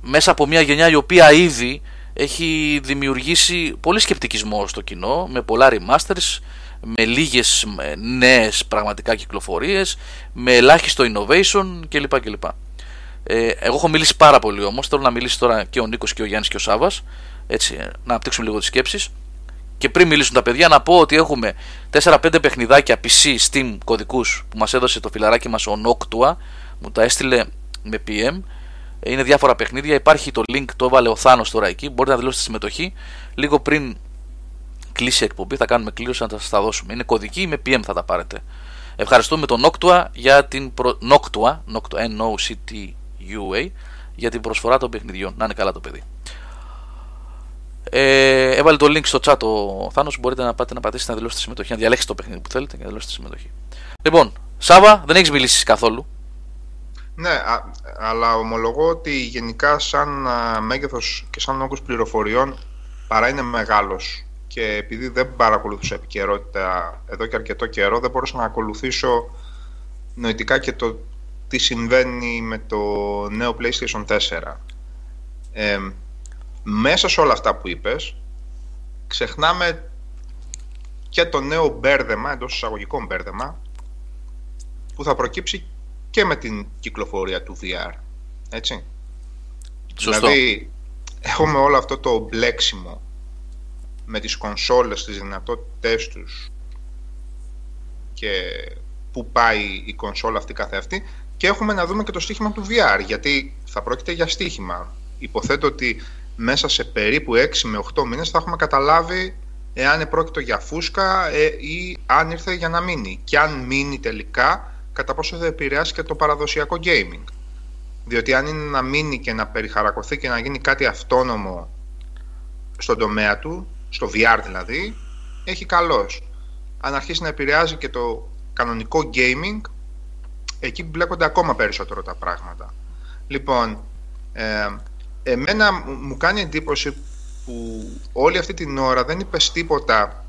A: μέσα από μια γενιά η οποία ήδη έχει δημιουργήσει πολύ σκεπτικισμό στο κοινό με πολλά remasters, με λίγες ε, νέες πραγματικά κυκλοφορίες, με ελάχιστο innovation κλπ. κλπ. Ε, εγώ έχω μιλήσει πάρα πολύ όμως, θέλω να μιλήσει τώρα και ο Νίκος και ο Γιάννης και ο Σάβας, έτσι, να αναπτύξουμε λίγο τις σκέψεις. Και πριν μιλήσουν τα παιδιά, να πω ότι έχουμε 4-5 παιχνιδάκια PC Steam κωδικούς που μας έδωσε το φιλαράκι μας ο Noctua, μου τα έστειλε με PM. Είναι διάφορα παιχνίδια. Υπάρχει το link, το έβαλε ο Θάνος τώρα εκεί. Μπορείτε να δηλώσετε τη συμμετοχή. Λίγο πριν κλείσει η εκπομπή, θα κάνουμε κλήρωση να σας τα δώσουμε. Είναι κωδική, με PM θα τα πάρετε. Ευχαριστούμε τον Noctua για την προ... Noctua, Noctua, N-O-C-T-U-A, για την προσφορά των παιχνιδιών. Να είναι καλά το παιδί. Ε, έβαλε το link στο chat ο Θάνος. Μπορείτε να πάτε να πατήσετε να δηλώσετε τη συμμετοχή, να διαλέξετε το παιχνίδι που θέλετε και να δηλώσετε τη συμμετοχή. Λοιπόν, Σάβα, δεν έχεις μιλήσεις καθόλου.
D: Ναι, α, αλλά ομολογώ ότι γενικά σαν α, μέγεθος και σαν όγκος πληροφοριών παρά είναι μεγάλος και επειδή δεν παρακολουθούσα επικαιρότητα εδώ και αρκετό καιρό δεν μπορούσα να ακολουθήσω νοητικά και το τι συμβαίνει με το νέο PlayStation 4. Ε, μέσα σε όλα αυτά που είπες ξεχνάμε και το νέο μπέρδεμα, εντός εισαγωγικών μπέρδεμα που θα προκύψει και με την κυκλοφορία του VR. Έτσι.
A: Σωστό.
D: Δηλαδή, έχουμε όλο αυτό το μπλέξιμο με τις κονσόλες, τις δυνατότητές τους και πού πάει η κονσόλα αυτή καθεαυτή και έχουμε να δούμε και το στοίχημα του VR γιατί θα πρόκειται για στοίχημα. Υποθέτω ότι μέσα σε περίπου 6 με 8 μήνες θα έχουμε καταλάβει εάν πρόκειται για φούσκα ε, ή αν ήρθε για να μείνει. Και αν μείνει τελικά, κατά πόσο θα επηρεάσει και το παραδοσιακό gaming. Διότι αν είναι να μείνει και να περιχαρακωθεί και να γίνει κάτι αυτόνομο στον τομέα του, στο VR δηλαδή, έχει καλός. Αν αρχίσει να επηρεάζει και το κανονικό gaming, εκεί μπλέκονται ακόμα περισσότερο τα πράγματα. Λοιπόν, ε, εμένα μου κάνει εντύπωση που όλη αυτή την ώρα δεν είπες τίποτα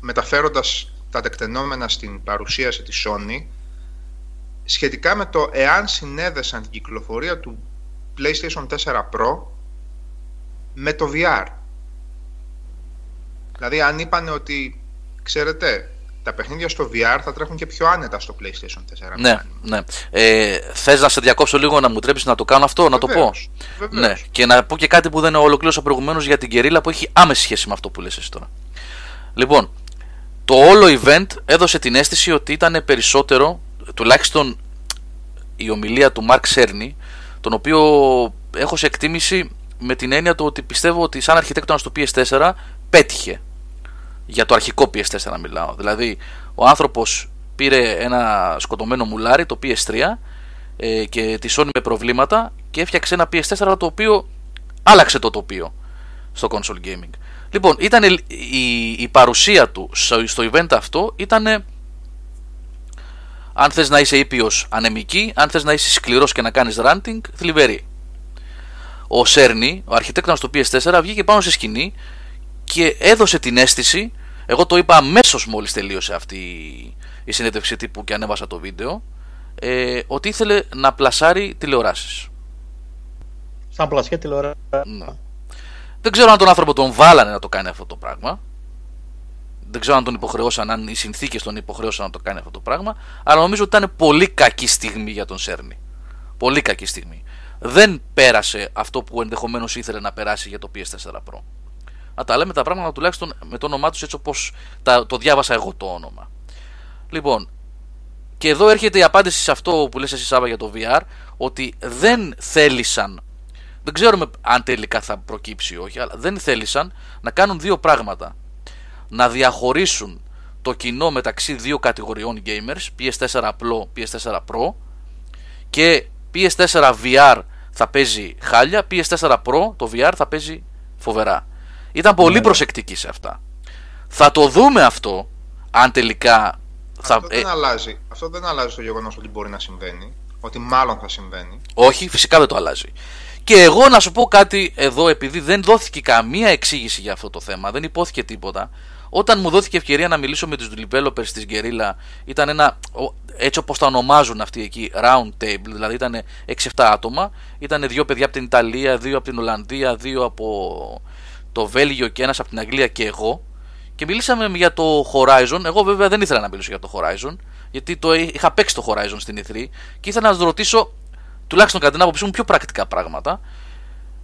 D: μεταφέροντας τα τεκτενόμενα στην παρουσίαση της Sony σχετικά με το εάν συνέδεσαν την κυκλοφορία του PlayStation 4 Pro με το VR. Δηλαδή αν είπαν ότι, ξέρετε, τα παιχνίδια στο VR θα τρέχουν και πιο άνετα στο PlayStation 4.
A: Ναι, ναι. Ε, Θες να σε διακόψω λίγο να μου τρέψεις να το κάνω αυτό, να το πω;
D: Βεβαίως.
A: Ναι. Και να πω και κάτι που δεν ολοκλήρωσα προηγουμένω για την κερίλα που έχει άμεση σχέση με αυτό που λες εσύ τώρα. Λοιπόν, το όλο event έδωσε την αίσθηση ότι ήταν περισσότερο, τουλάχιστον η ομιλία του Mark Cerny, τον οποίο έχω σε εκτίμηση με την έννοια του ότι πιστεύω ότι σαν αρχιτέκτονας του PS4 πέτυχε για το αρχικό PS4 μιλάω. Δηλαδή, ο άνθρωπος πήρε ένα σκοτωμένο μουλάρι, το PS3, ες, και τη Sony με προβλήματα και έφτιαξε ένα PS4 το οποίο άλλαξε το τοπίο στο console gaming. Λοιπόν, ήταν η, η, παρουσία του στο, στο event αυτό ήταν αν θες να είσαι ήπιος ανεμική, αν θες να είσαι σκληρός και να κάνεις ranting, θλιβερή. Ο Σέρνη, ο αρχιτέκτονας του PS4, βγήκε πάνω σε σκηνή και έδωσε την αίσθηση Εγώ το είπα αμέσως μόλις τελείωσε αυτή η συνέντευξη τύπου και ανέβασα το βίντεο. Ε, ότι ήθελε να πλασάρει τηλεοράσεις.
C: Σαν πλασιά τηλεοράσεις. Ναι.
A: Δεν ξέρω αν τον άνθρωπο τον βάλανε να το κάνει αυτό το πράγμα. Δεν ξέρω αν τον υποχρεώσαν, αν οι συνθήκες τον υποχρεώσαν να το κάνει αυτό το πράγμα. Αλλά νομίζω ότι ήταν πολύ κακή στιγμή για τον Σέρνη. Πολύ κακή στιγμή. Δεν πέρασε αυτό που ενδεχομένως ήθελε να περάσει για το PS4 Pro. Να τα λέμε τα πράγματα τουλάχιστον με το όνομά τους έτσι όπως το διάβασα εγώ το όνομα. Λοιπόν, και εδώ έρχεται η απάντηση σε αυτό που λες εσύ Σάβα για το VR, ότι δεν θέλησαν, δεν ξέρουμε αν τελικά θα προκύψει ή όχι, αλλά δεν θέλησαν να κάνουν δύο πράγματα. Να διαχωρίσουν το κοινό μεταξύ δύο κατηγοριών gamers, PS4 Pro, PS4 Pro και PS4 VR θα παίζει χάλια, PS4 Pro το VR θα παίζει φοβερά. Ήταν πολύ ναι. προσεκτικοί σε αυτά. Θα το δούμε αυτό αν τελικά
D: θα, αυτό, δεν ε, αλλάζει. αυτό δεν αλλάζει το γεγονός ότι μπορεί να συμβαίνει. Ότι μάλλον θα συμβαίνει.
A: Όχι, φυσικά δεν το αλλάζει. Και εγώ να σου πω κάτι εδώ, επειδή δεν δόθηκε καμία εξήγηση για αυτό το θέμα, δεν υπόθηκε τίποτα. Όταν μου δόθηκε ευκαιρία να μιλήσω με τους developers της Guerrilla, ήταν ένα, έτσι όπως τα ονομάζουν αυτοί εκεί, round table, δηλαδή ήταν 6-7 άτομα. Ήταν δύο παιδιά από την Ιταλία, δύο από την Ολλανδία, δύο από το Βέλγιο και ένας από την Αγγλία και εγώ. Και μιλήσαμε για το Horizon. Εγώ βέβαια δεν ήθελα να μιλήσω για το Horizon, γιατί το είχα παίξει το Horizon στην E3 και ήθελα να σας ρωτήσω, τουλάχιστον κατά την άποψή μου, πιο πρακτικά πράγματα.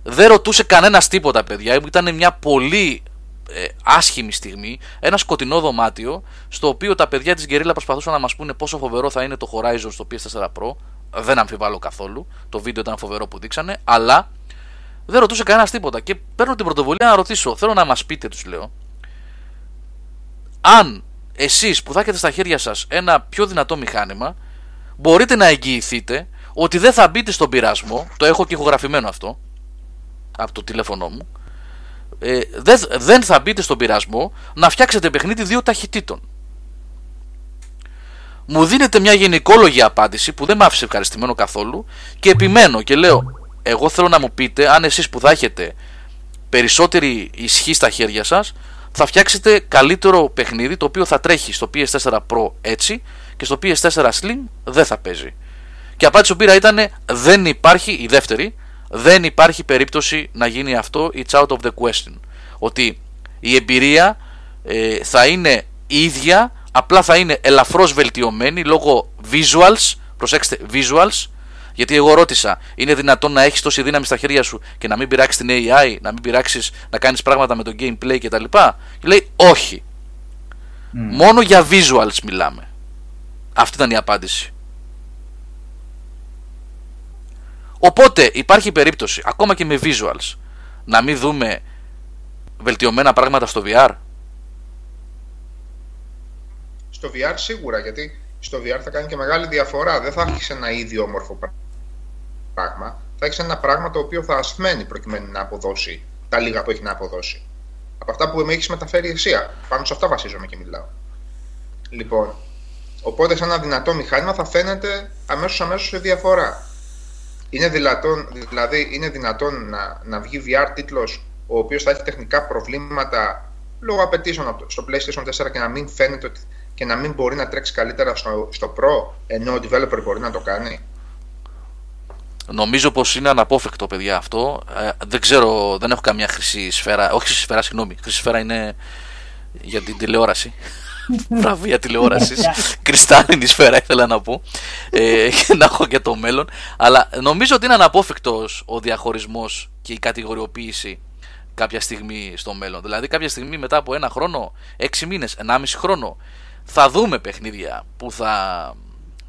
A: Δεν ρωτούσε κανένας τίποτα, παιδιά. Ήταν μια πολύ ε, άσχημη στιγμή, ένα σκοτεινό δωμάτιο, στο οποίο τα παιδιά της Guerrilla προσπαθούσαν να μας πούνε πόσο φοβερό θα είναι το Horizon στο PS4 Pro. Δεν αμφιβάλλω καθόλου. Το βίντεο ήταν φοβερό που δείξανε, αλλά δεν ρωτούσε κανένας τίποτα. Και παίρνω την πρωτοβουλία να ρωτήσω. Θέλω να μας πείτε, τους λέω, αν εσείς που θα έχετε στα χέρια σας ένα πιο δυνατό μηχάνημα μπορείτε να εγγυηθείτε ότι δεν θα μπείτε στον πειρασμό το έχω και ηχογραφημένο αυτό από το τηλέφωνό μου ε, δεν, δεν θα μπείτε στον πειρασμό να φτιάξετε παιχνίδι δύο ταχυτήτων μου δίνετε μια γενικόλογη απάντηση που δεν με άφησε ευχαριστημένο καθόλου και επιμένω και λέω εγώ θέλω να μου πείτε αν εσείς που θα έχετε περισσότερη ισχύ στα χέρια σας θα φτιάξετε καλύτερο παιχνίδι το οποίο θα τρέχει στο PS4 Pro έτσι και στο PS4 Slim δεν θα παίζει. Και η απάντηση που πήρα ήταν δεν υπάρχει, η δεύτερη, δεν υπάρχει περίπτωση να γίνει αυτό, it's out of the question. Ότι η εμπειρία ε, θα είναι ίδια, απλά θα είναι ελαφρώς βελτιωμένη λόγω visuals, προσέξτε visuals, γιατί εγώ ρώτησα, είναι δυνατόν να έχεις τόση δύναμη στα χέρια σου και να μην πειράξεις την AI, να μην πειράξεις να κάνεις πράγματα με το gameplay κτλ. Και, και λέει, Όχι. Μόνο για visuals μιλάμε. Αυτή ήταν η απάντηση. Οπότε υπάρχει περίπτωση, ακόμα και με visuals, να μην δούμε βελτιωμένα πράγματα στο VR.
D: Στο VR σίγουρα, γιατί στο VR θα κάνει και μεγάλη διαφορά. Δεν θα έχει ένα ίδιο όμορφο πράγμα πράγμα, θα έχεις ένα πράγμα το οποίο θα ασθμένει προκειμένου να αποδώσει τα λίγα που έχει να αποδώσει. Από αυτά που με έχεις μεταφέρει εσύ. Πάνω σε αυτά βασίζομαι και μιλάω. Λοιπόν, οπότε σε ένα δυνατό μηχάνημα θα φαίνεται αμέσως αμέσως σε διαφορά. Είναι δυνατόν, δηλαδή είναι δυνατόν να, να βγει VR τίτλος ο οποίος θα έχει τεχνικά προβλήματα λόγω απαιτήσεων στο PlayStation 4 και να μην φαίνεται και να μην μπορεί να τρέξει καλύτερα στο, στο Pro ενώ ο developer μπορεί να το κάνει;
A: Νομίζω πως είναι αναπόφευκτο, παιδιά, αυτό. Ε, δεν ξέρω, δεν έχω καμιά χρυσή σφαίρα. Όχι χρυσή σφαίρα, συγγνώμη. Χρυσή σφαίρα είναι για την τηλεόραση. [laughs] Βραβεία τηλεόραση. Κρυστάλλινη σφαίρα, ήθελα να πω. Ε, και να έχω και το μέλλον. Αλλά νομίζω ότι είναι αναπόφευκτος ο διαχωρισμός και η κατηγοριοποίηση κάποια στιγμή στο μέλλον. Δηλαδή, κάποια στιγμή μετά από ένα χρόνο, έξι μήνες, ενάμιση χρόνο, θα δούμε παιχνίδια που θα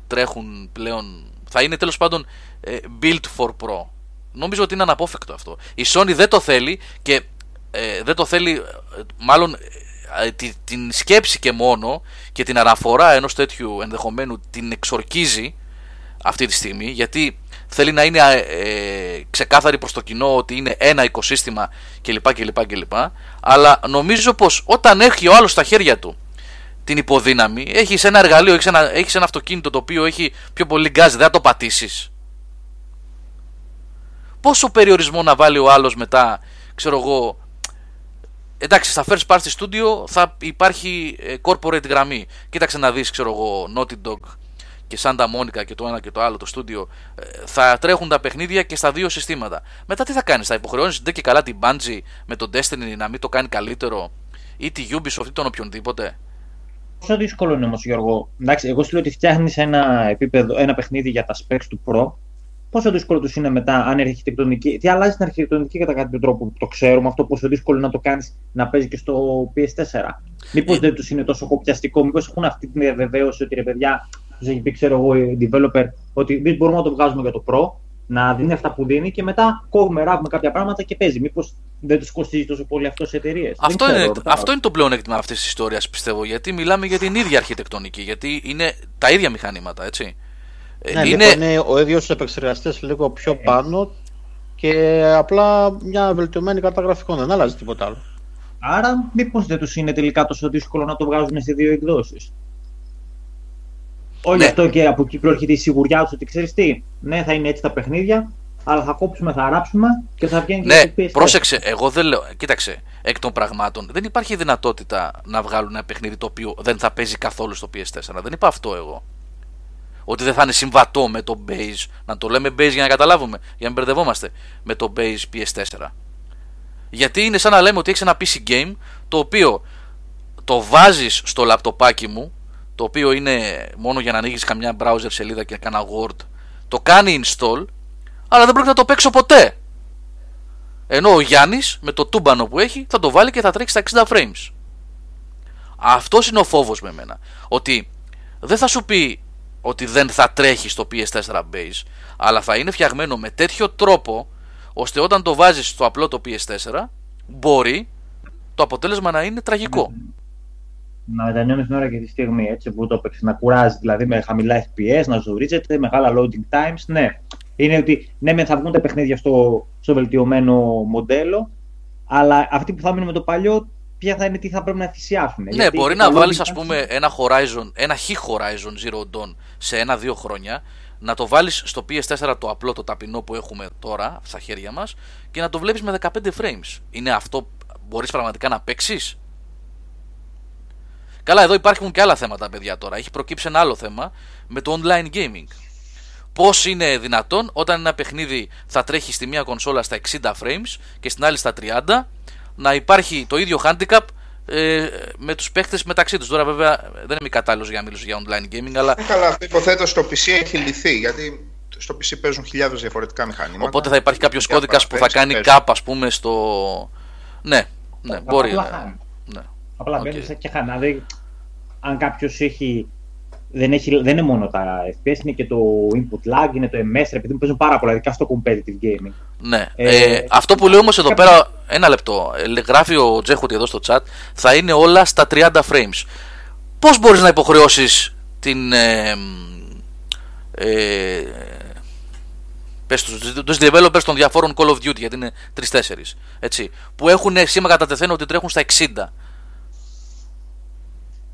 A: τρέχουν πλέον. Θα είναι τέλος πάντων ε, build for Pro. Νομίζω ότι είναι αναπόφευκτο αυτό. Η Sony δεν το θέλει και ε, δεν το θέλει, ε, μάλλον την σκέψη και μόνο και την αναφορά ενός τέτοιου ενδεχομένου την εξορκίζει αυτή τη στιγμή γιατί θέλει να είναι ε, ξεκάθαρη προς το κοινό ότι είναι ένα οικοσύστημα κλπ, κλπ, κλπ. Αλλά νομίζω πως όταν έχει ο άλλος στα χέρια του την υποδύναμη, έχεις ένα εργαλείο, έχεις ένα, έχεις ένα αυτοκίνητο το οποίο έχει πιο πολύ γκάζ, δεν θα το πατήσεις πόσο περιορισμό να βάλει ο άλλος μετά, ξέρω εγώ, εντάξει, στα first party studio θα υπάρχει ε, corporate γραμμή. Κοίταξε να δεις, ξέρω εγώ, Naughty Dog και Santa Monica και το ένα και το άλλο το στούντιο θα τρέχουν τα παιχνίδια και στα δύο συστήματα. Μετά τι θα κάνεις, θα υποχρεώνεις ντε και καλά την Bungie με τον Destiny να μην το κάνει καλύτερο ή τη Ubisoft ή τον οποιονδήποτε;
B: Πόσο δύσκολο είναι όμως, Γιώργο; Εντάξει, εγώ σου λέω ότι φτιάχνεις ένα, επίπεδο, ένα παιχνίδι για τα specs του Pro. Πόσο δύσκολο τους είναι μετά, αν η αρχιτεκτονική. Τι αλλάζει την αρχιτεκτονική κατά κάποιο τρόπο το ξέρουμε αυτό, πόσο δύσκολο είναι να το κάνεις να παίζει και στο PS4. Μήπως ε... δεν τους είναι τόσο κοπιαστικό, μήπως έχουν αυτή την βεβαίωση ότι ρε παιδιά, τους έχει πει, ξέρω εγώ, οι developer, ότι δεν μπορούμε να το βγάζουμε για το Pro, να δίνει αυτά που δίνει και μετά κόβουμε, ράβουμε κάποια πράγματα και παίζει. Μήπως δεν τους κοστίζει τόσο πολύ αυτό σε εταιρείες.
A: Αυτό, είναι, αυτό είναι το πλεονέκτημα αυτής της ιστορίας, πιστεύω. Γιατί μιλάμε για την ίδια αρχιτεκτονική. Γιατί είναι τα ίδια μηχανήματα, έτσι.
C: Ε, ναι, είναι... είναι ο ίδιος επεξεργαστής λίγο πιο ε. πάνω και απλά μια βελτιωμένη κάρτα γραφικών. Δεν αλλάζει τίποτα άλλο.
B: Άρα, μήπως δεν τους είναι τελικά τόσο δύσκολο να το βγάζουν σε δύο εκδόσεις; Όχι ναι. αυτό και από εκεί προέρχεται η σιγουριά τους ότι ξέρεις τι, ναι, θα είναι έτσι τα παιχνίδια, αλλά θα κόψουμε, θα ράψουμε και θα βγαίνει
A: ναι, και πρόσεξε, εγώ δεν λέω. Κοίταξε, εκ των πραγμάτων δεν υπάρχει δυνατότητα να βγάλουν ένα παιχνίδι το οποίο δεν θα παίζει καθόλου στο PS4. Δεν είπα αυτό εγώ. Ότι δεν θα είναι συμβατό με το base. Να το λέμε base για να καταλάβουμε, για να μην μπερδευόμαστε με το base PS4. Γιατί είναι σαν να λέμε ότι έχεις ένα PC game το οποίο το βάζεις στο λαπτοπάκι μου το οποίο είναι μόνο για να ανοίγεις καμιά browser σελίδα και κάνα Word, το κάνει install, αλλά δεν πρέπει να το παίξω ποτέ. Ενώ ο Γιάννης με το τούμπανο που έχει θα το βάλει και θα τρέξει στα 60 frames. Αυτός είναι ο φόβος με μένα. Ότι δεν θα σου πει ότι δεν θα τρέχει στο PS4 base, αλλά θα είναι φτιαγμένο με τέτοιο τρόπο ώστε όταν το βάζεις στο απλό το PS4 μπορεί το αποτέλεσμα να είναι τραγικό
B: να μετανιώνει την ώρα και τη στιγμή έτσι, που το έπαιξε. Να κουράζεις δηλαδή με χαμηλά FPS, να ζορίζεται, μεγάλα loading times. Ναι, είναι ότι ναι, με θα βγουν τα παιχνίδια στο, στο βελτιωμένο μοντέλο, αλλά αυτοί που θα μείνουν με το παλιό, ποια θα είναι τι θα πρέπει να θυσιάσουν.
A: Ναι, μπορεί να βάλεις, ας πούμε, ένα Horizon, ένα χ Horizon Zero Dawn σε ένα-δύο χρόνια, να το βάλεις στο PS4 το απλό, το ταπεινό που έχουμε τώρα στα χέρια μας και να το βλέπεις με 15 frames. Είναι αυτό, μπορείς πραγματικά να παίξεις; Καλά, εδώ υπάρχουν και άλλα θέματα, παιδιά τώρα. Έχει προκύψει ένα άλλο θέμα με το online gaming. Πώς είναι δυνατόν όταν ένα παιχνίδι θα τρέχει στη μία κονσόλα στα 60 frames και στην άλλη στα 30 να υπάρχει το ίδιο handicap ε, με τους παίχτε μεταξύ τους. Τώρα, βέβαια, δεν είμαι κατάλληλος για να μιλήσω για online gaming, αλλά.
D: Ε, καλά, υποθέτω στο PC έχει λυθεί γιατί στο PC παίζουν χιλιάδες διαφορετικά μηχανήματα.
A: Οπότε θα υπάρχει κάποιος κώδικας που θα κάνει κάπα, ας πούμε, στο. Ναι, ναι, μπορεί. Ναι.
B: ναι. Απλά okay. μπαίνεις και χανά. αν κάποιος έχει δεν, έχει, δεν είναι μόνο τα FPS, είναι και το input lag, είναι το MS, επειδή μου παίζουν πάρα πολλά, ειδικά στο competitive gaming.
A: Ναι. Ε, ε, αυτό που λέω όμως εδώ πέρα, ένα λεπτό. Ε, γράφει ο Τζέχοτι εδώ στο chat, θα είναι όλα στα 30 frames. Πώς μπορείς να υποχρεώσεις την. Ε, ε, πες τους, τους developers των διαφόρων Call of Duty γιατί είναι 3-4 έτσι, που έχουν σήμερα κατά τεθένα ότι τρέχουν στα 60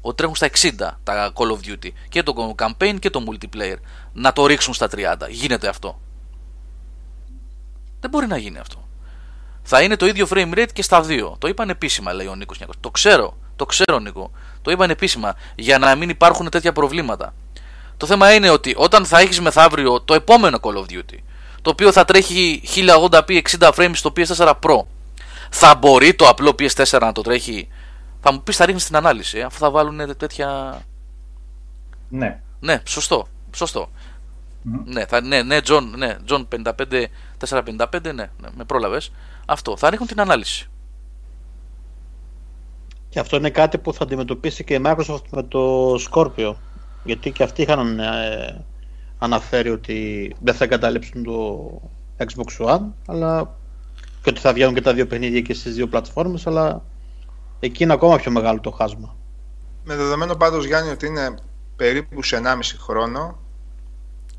A: ότι τρέχουν στα 60 τα Call of Duty. Και το campaign και το multiplayer. Να το ρίξουν στα 30 γίνεται αυτό. Δεν μπορεί να γίνει αυτό. Θα είναι το ίδιο frame rate και στα δύο. Το είπαν επίσημα λέει ο Νίκος το ξέρω. Το ξέρω Νίκο. Το είπαν επίσημα για να μην υπάρχουν τέτοια προβλήματα. Το θέμα είναι ότι όταν θα έχεις μεθαύριο το επόμενο Call of Duty το οποίο θα τρέχει 1080p 60 frames στο PS4 Pro θα μπορεί το απλό PS4 να το τρέχει θα μου πεις θα ρίχνεις την ανάλυση ε, αφού θα βάλουν τέτοια.
B: Ναι.
A: Ναι, σωστό. σωστό. Ναι, θα, ναι, ναι, John, ναι, John 55, 455, ναι, ναι, με πρόλαβες. Αυτό. Θα ρίχνουν την ανάλυση.
C: Και αυτό είναι κάτι που θα αντιμετωπίσει και η Microsoft με το Scorpio. Γιατί και αυτοί είχαν ε, αναφέρει ότι δεν θα εγκαταλείψουν το Xbox One, αλλά και ότι θα βγαίνουν και τα δύο παιχνίδια και στις δύο πλατφόρμες, αλλά εκεί είναι ακόμα πιο μεγάλο το χάσμα.
D: Με δεδομένο πάντως Γιάννη ότι είναι περίπου σε 1,5 χρόνο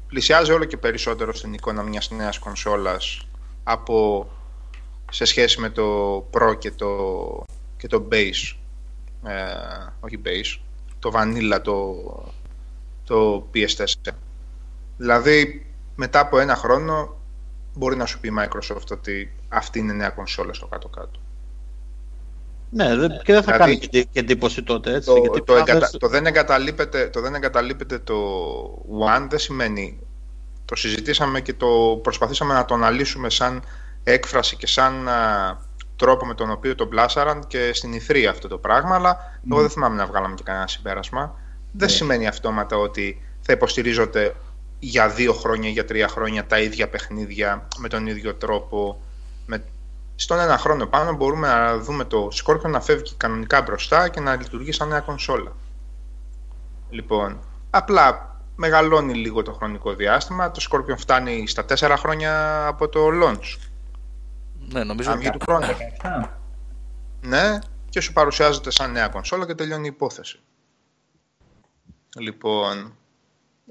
D: πλησιάζει όλο και περισσότερο στην εικόνα μιας νέας κονσόλας από σε σχέση με το Pro και το, και το Base. Ε, όχι Base το Vanilla το, το PS4 δηλαδή μετά από ένα χρόνο μπορεί να σου πει η Microsoft ότι αυτή είναι νέα κονσόλα στο κάτω-κάτω
C: Ναι, και δεν θα δηλαδή, κάνει και εντύπωση τότε. Έτσι,
D: το, γιατί το, εγκατα, το, δεν εγκαταλείπεται, το δεν εγκαταλείπεται το One δεν σημαίνει. Το συζητήσαμε και το προσπαθήσαμε να το αναλύσουμε σαν έκφραση και σαν α, τρόπο με τον οποίο το μπλάσαραν και στην Ιθρή αυτό το πράγμα, αλλά mm. εγώ δεν θυμάμαι να βγάλαμε και κανένα συμπέρασμα. Δεν ναι. σημαίνει αυτόματα ότι θα υποστηρίζονται για δύο χρόνια, για τρία χρόνια τα ίδια παιχνίδια με τον ίδιο τρόπο. Με... Στον ένα χρόνο πάνω μπορούμε να δούμε το Scorpion να φεύγει κανονικά μπροστά και να λειτουργεί σαν νέα κονσόλα. Λοιπόν, απλά μεγαλώνει λίγο το χρονικό διάστημα. Το Scorpion φτάνει στα τέσσερα χρόνια από το launch.
A: Ναι, νομίζω
D: ότι του χρόνου. ναι, και σου παρουσιάζεται σαν νέα κονσόλα και τελειώνει η υπόθεση. Λοιπόν,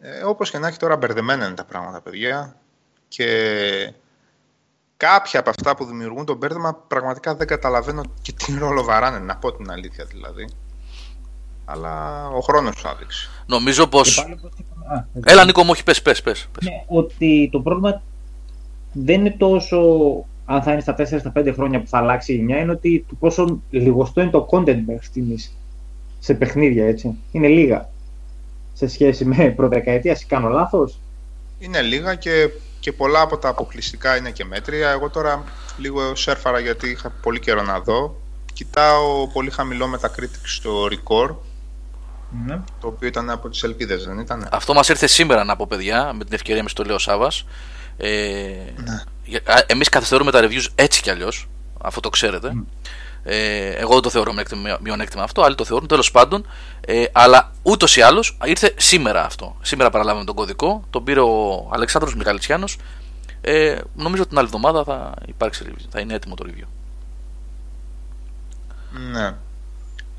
D: ε, όπως και να έχει τώρα μπερδεμένα είναι τα πράγματα, παιδιά. Και κάποια από αυτά που δημιουργούν το μπέρδεμα πραγματικά δεν καταλαβαίνω και τι ρόλο βαράνε, να πω την αλήθεια δηλαδή. Αλλά ο χρόνος θα δείξει.
A: Νομίζω πως... Έλα Νίκο μου, όχι πες, πες, πες.
B: Ναι, ότι το πρόβλημα δεν είναι τόσο αν θα είναι στα 4 στα 5 χρόνια που θα αλλάξει η γενιά, είναι ότι το πόσο λιγοστό είναι το content μέχρι στιγμής σε παιχνίδια, έτσι. Είναι λίγα σε σχέση με προδεκαετία, ή κάνω λάθος.
D: Είναι λίγα και, και πολλά από τα αποκλειστικά είναι και μέτρια. Εγώ τώρα λίγο σέρφαρα γιατί είχα πολύ καιρό να δω. Κοιτάω πολύ χαμηλό Metacritic στο Record, ναι. το οποίο ήταν από τις ελπίδες, δεν ήταν.
A: Αυτό μας ήρθε σήμερα να πω παιδιά, με την ευκαιρία με το λέω Σάβας. Ε, ναι. Εμείς καθυστερούμε τα reviews έτσι κι αλλιώς, αφού το ξέρετε. Ε, εγώ δεν το θεωρώ μειονέκτημα αυτό, άλλοι το θεωρούν τέλος πάντων. Ε, αλλά ούτως ή άλλως ήρθε σήμερα αυτό. Σήμερα παραλάβαμε τον κωδικό, τον πήρε ο Αλεξάνδρος Μιχαλητσιάνος. Ε, νομίζω ότι την άλλη εβδομάδα θα υπάρξει review, θα είναι έτοιμο το review.
D: Ναι.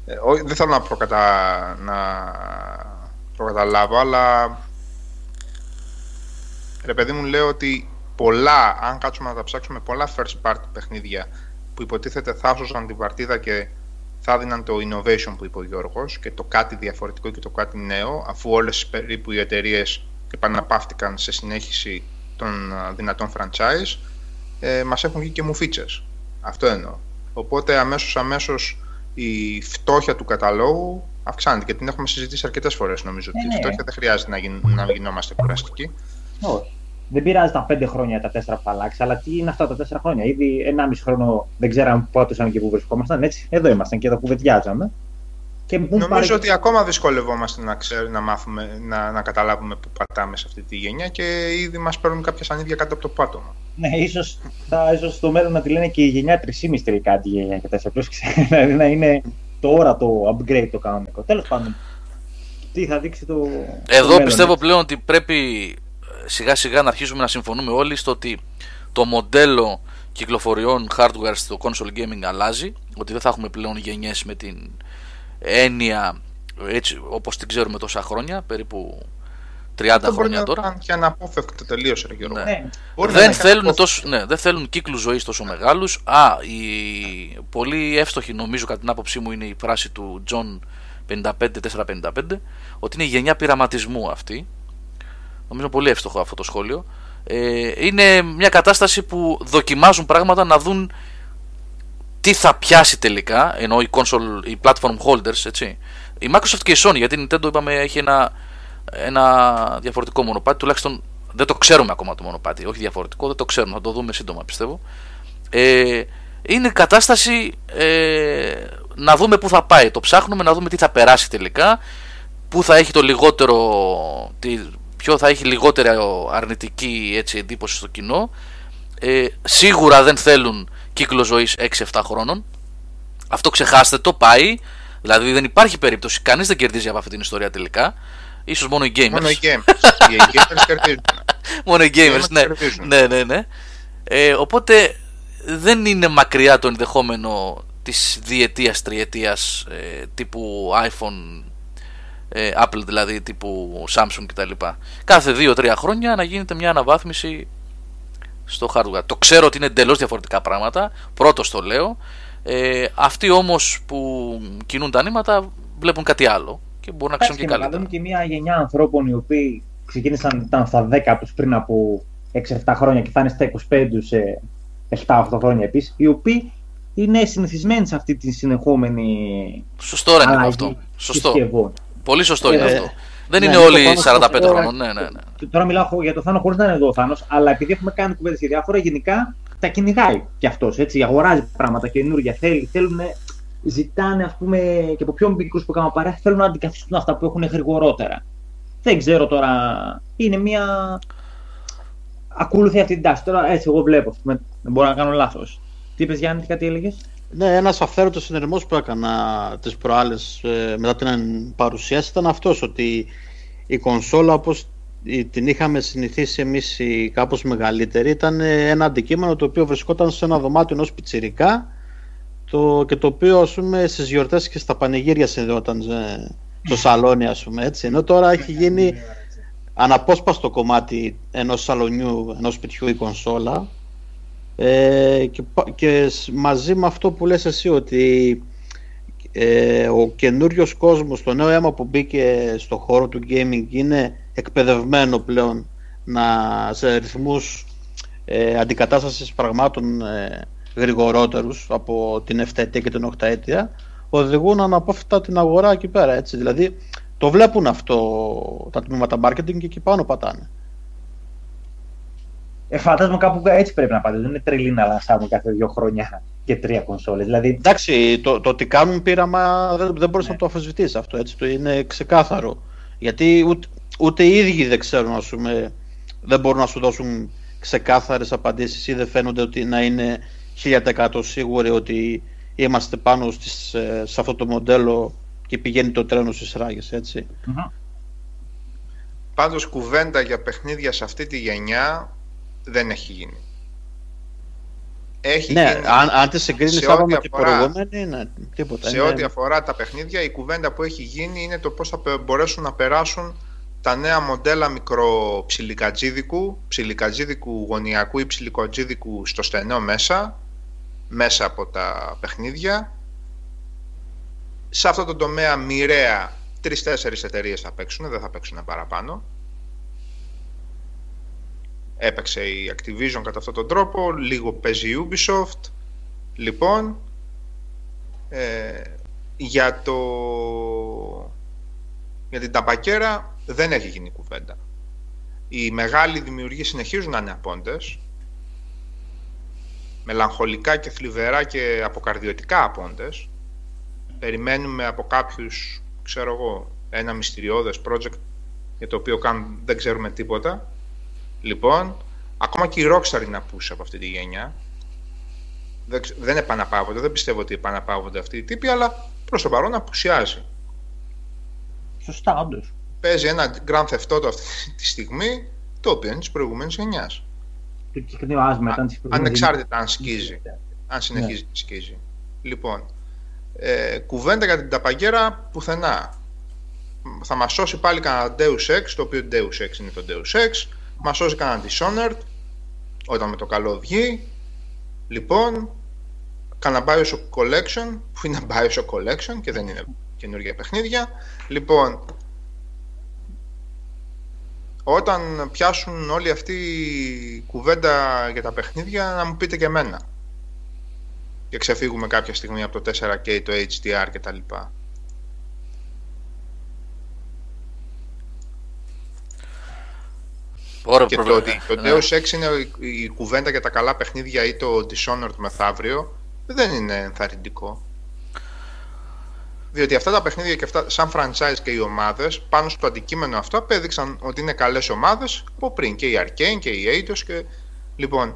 D: Ε, δεν θέλω να, προκατα... να προκαταλάβω, αλλά ρε παιδί μου λέω ότι πολλά, αν κάτσουμε να τα ψάξουμε, πολλά first party παιχνίδια που υποτίθεται θα άσωσαν την παρτίδα και θα δίναν το innovation που είπε ο Γιώργος και το κάτι διαφορετικό και το κάτι νέο αφού όλες περίπου οι εταιρείες επαναπαύτηκαν σε συνέχιση των δυνατών franchise ε, μας έχουν βγει και μου features. Αυτό εννοώ. Οπότε αμέσως αμέσως η φτώχεια του καταλόγου αυξάνεται και την έχουμε συζητήσει αρκετές φορές νομίζω ότι η ναι, ναι. φτώχεια δεν χρειάζεται να, γι, να γινόμαστε κουραστικοί.
B: Όχι δεν πειράζει τα πέντε χρόνια τα τέσσερα που θα αλλάξει, αλλά τι είναι αυτά τα τέσσερα χρόνια. Ήδη ένα μισό χρόνο δεν ξέραμε πότε ήσαν και πού βρισκόμασταν. Έτσι, εδώ ήμασταν και εδώ κουβεντιάζαμε.
D: Και Νομίζω πάρει... ότι ακόμα δυσκολευόμαστε να, ξέρει, να, μάθουμε, να, να καταλάβουμε που πατάμε σε αυτή τη γενιά και ήδη μας παίρνουν κάποια σανίδια κάτω από το πάτωμα.
B: Ναι, ίσως ίσως στο μέλλον να τη λένε και η γενιά 3,5 τελικά τη γενιά και 4. [laughs] Δηλαδή να είναι τώρα το upgrade το κανονικό. Τέλος πάντων, τι θα δείξει το.
A: Εδώ το πιστεύω πλέον ότι πρέπει σιγά σιγά να αρχίσουμε να συμφωνούμε όλοι στο ότι το μοντέλο κυκλοφοριών hardware στο console gaming αλλάζει ότι δεν θα έχουμε πλέον γενιές με την έννοια έτσι όπως την ξέρουμε τόσα χρόνια περίπου 30 χρόνια τώρα.
D: Και αναπόφευκτα τελείω,
A: ναι. ναι. Δεν, θέλουν τόσο, ναι, δεν θέλουν κύκλους ζωής τόσο μεγάλους. Α, η πολύ εύστοχη νομίζω κατά την άποψή μου είναι η φράση του John 55-455 ότι είναι η γενιά πειραματισμού αυτή Νομίζω πολύ εύστοχο αυτό το σχόλιο. Ε, είναι μια κατάσταση που δοκιμάζουν πράγματα να δουν τι θα πιάσει τελικά, ενώ οι, console, οι platform holders, έτσι. Η Microsoft και η Sony, γιατί η Nintendo είπαμε έχει ένα, ένα διαφορετικό μονοπάτι, τουλάχιστον δεν το ξέρουμε ακόμα το μονοπάτι, όχι διαφορετικό, δεν το ξέρουμε, θα το δούμε σύντομα πιστεύω. Ε, είναι κατάσταση ε, να δούμε πού θα πάει, το ψάχνουμε να δούμε τι θα περάσει τελικά, πού θα έχει το λιγότερο, ποιο θα έχει λιγότερη αρνητική έτσι, εντύπωση στο κοινό. Ε, σίγουρα δεν θέλουν κύκλο ζωής 6-7 χρόνων. Αυτό ξεχάστε το, πάει. Δηλαδή δεν υπάρχει περίπτωση, κανείς δεν κερδίζει από αυτή την ιστορία τελικά. Ίσως μόνο οι gamers.
D: Μόνο οι gamers. οι gamers κερδίζουν. [laughs]
A: μόνο οι gamers, ναι. ναι. Ναι, ναι, Ε, οπότε δεν είναι μακριά το ενδεχόμενο της διετίας, τριετίας ε, τύπου iPhone ε, Apple δηλαδή τύπου Samsung κτλ. Κάθε 2-3 χρόνια να γίνεται μια αναβάθμιση στο hardware. Το ξέρω ότι είναι εντελώς διαφορετικά πράγματα, πρώτος το λέω. Ε, αυτοί όμως που κινούν τα νήματα βλέπουν κάτι άλλο και μπορούν να ξέρουν και καλύτερα.
B: Είναι και μια γενιά ανθρώπων οι οποίοι ξεκίνησαν ήταν στα 10 τους πριν από 6-7 χρόνια και θα είναι στα 25 σε 7-8 χρόνια επίσης, οι οποίοι είναι συνηθισμένοι σε αυτή τη συνεχόμενη.
A: Σωστό είναι αυτό. Σωστό. Πολύ σωστό είναι ε, αυτό. Δεν ναι, είναι όλοι 45 χρόνων. Ναι, ναι, ναι.
B: Τώρα μιλάω για το Θάνο χωρί να είναι εδώ ο Θάνος, αλλά επειδή έχουμε κάνει κουβέντες για διάφορα, γενικά τα κυνηγάει κι αυτός. Αγοράζει πράγματα καινούργια. Θέλει, θέλουν, ζητάνε ας πούμε, και από πιο μικρού που κάνουν παρέα, θέλουν να αντικαθιστούν αυτά που έχουν γρηγορότερα. Δεν ξέρω τώρα. Είναι μια. Ακολουθεί αυτή την τάση. Τώρα έτσι εγώ βλέπω. Δεν μπορώ να κάνω λάθος. Τι είπες Γιάννη, κάτι έλεγες;
C: Ναι, ένας αυθαίρετος συνειρμός που έκανα τις προάλλες ε, μετά την παρουσίαση ήταν αυτός ότι η κονσόλα όπως την είχαμε συνηθίσει εμείς οι κάπως μεγαλύτερη ήταν ένα αντικείμενο το οποίο βρισκόταν σε ένα δωμάτιο ενός πιτσιρικά το, και το οποίο ας πούμε στις γιορτές και στα πανηγύρια συνδεόταν ε, στο σαλόνι ας πούμε έτσι. Ενώ τώρα έχει γίνει αναπόσπαστο κομμάτι ενός σαλονιού, ενός σπιτιού η κονσόλα ε, και, και μαζί με αυτό που λες εσύ ότι ε, ο καινούριος κόσμος, το νέο αίμα που μπήκε στο χώρο του gaming είναι εκπαιδευμένο πλέον να, σε ρυθμούς ε, αντικατάστασης πραγμάτων ε, γρηγορότερους από την 7 ετία και την 8 ετία οδηγούν αναπόφευκτα την αγορά εκεί πέρα έτσι. δηλαδή το βλέπουν αυτό τα τμήματα marketing και εκεί πάνω πατάνε
B: ε, φαντάζομαι κάπου έτσι πρέπει να πάτε. Δεν είναι τρελή να λανσάρουν κάθε δύο χρόνια και τρία κονσόλες. Δηλαδή...
C: Εντάξει, το, το ότι κάνουν πείραμα δεν, δεν μπορείς ναι. να το αφισβητήσει αυτό. Έτσι, το είναι ξεκάθαρο. Γιατί ούτε, ούτε οι ίδιοι δεν ξέρουν, ας πούμε, δεν μπορούν να σου δώσουν ξεκάθαρες απαντήσεις ή δεν φαίνονται ότι να είναι 1000% σίγουροι ότι είμαστε πάνω στις, ε, σε αυτό το μοντέλο και πηγαίνει το τρένο στις ράγες, έτσι. Mm-hmm.
D: Πάντως κουβέντα για παιχνίδια σε αυτή τη γενιά δεν έχει γίνει.
C: Έχει ναι, γίνει αν, αν τη συγκρίνεις με την προηγούμενη, ναι, τίποτα.
D: Σε ό,τι αφορά τα παιχνίδια, η κουβέντα που έχει γίνει είναι το πώς θα μπορέσουν να περάσουν τα νέα μοντέλα μικροψιλικατζίδικου, ψιλικατζίδικου γωνιακού ή ψιλικατζίδικου στο στενό μέσα, μέσα από τα παιχνίδια. Σε αυτό το τομέα μοιραία τρεις-τέσσερις εταιρείες θα παίξουν, δεν θα παίξουν παραπάνω έπαιξε η Activision κατά αυτόν τον τρόπο, λίγο παίζει η Ubisoft. Λοιπόν, ε, για, το... για την ταπακέρα δεν έχει γίνει κουβέντα. Οι μεγάλοι δημιουργοί συνεχίζουν να είναι απόντες, μελαγχολικά και θλιβερά και αποκαρδιωτικά απόντες. Περιμένουμε από κάποιους, ξέρω εγώ, ένα μυστηριώδες project για το οποίο καν δεν ξέρουμε τίποτα Λοιπόν, ακόμα και η Rockstar είναι απούσα από αυτή τη γενιά. Δεν, δεν επαναπαύονται, δεν πιστεύω ότι επαναπαύονται αυτοί οι τύποι, αλλά προς το παρόν απουσιάζει.
B: Σωστά, όντως.
D: Παίζει ένα Grand Theft Auto αυτή [laughs] τη στιγμή, το οποίο είναι της προηγούμενης γενιάς. Ανεξάρτητα αν σκίζει. Αν συνεχίζει να ναι. σκίζει. Λοιπόν, ε, κουβέντα για την ταπαγκέρα πουθενά. Θα μας σώσει πάλι κανένα Deus Ex, το οποίο Deus Ex είναι το Deus Ex Μας σώζει κανένα Dishonored όταν με το καλό βγει. Λοιπόν, κανένα Bioshock Collection, που είναι Bioshock Collection και δεν είναι καινούργια παιχνίδια. Λοιπόν, όταν πιάσουν όλη αυτή η κουβέντα για τα παιχνίδια, να μου πείτε και εμένα. Και ξεφύγουμε κάποια στιγμή από το 4K, το HDR κτλ.
A: Ωραία,
D: και το ότι το Deus Ex είναι η κουβέντα για τα καλά παιχνίδια ή το Dishonored μεθαύριο δεν είναι ενθαρρυντικό. Διότι αυτά τα παιχνίδια και αυτά, σαν franchise και οι ομάδες, πάνω στο αντικείμενο αυτό, απέδειξαν ότι είναι καλές ομάδες από πριν. Και η Arcane και η Eidos. Και... Λοιπόν,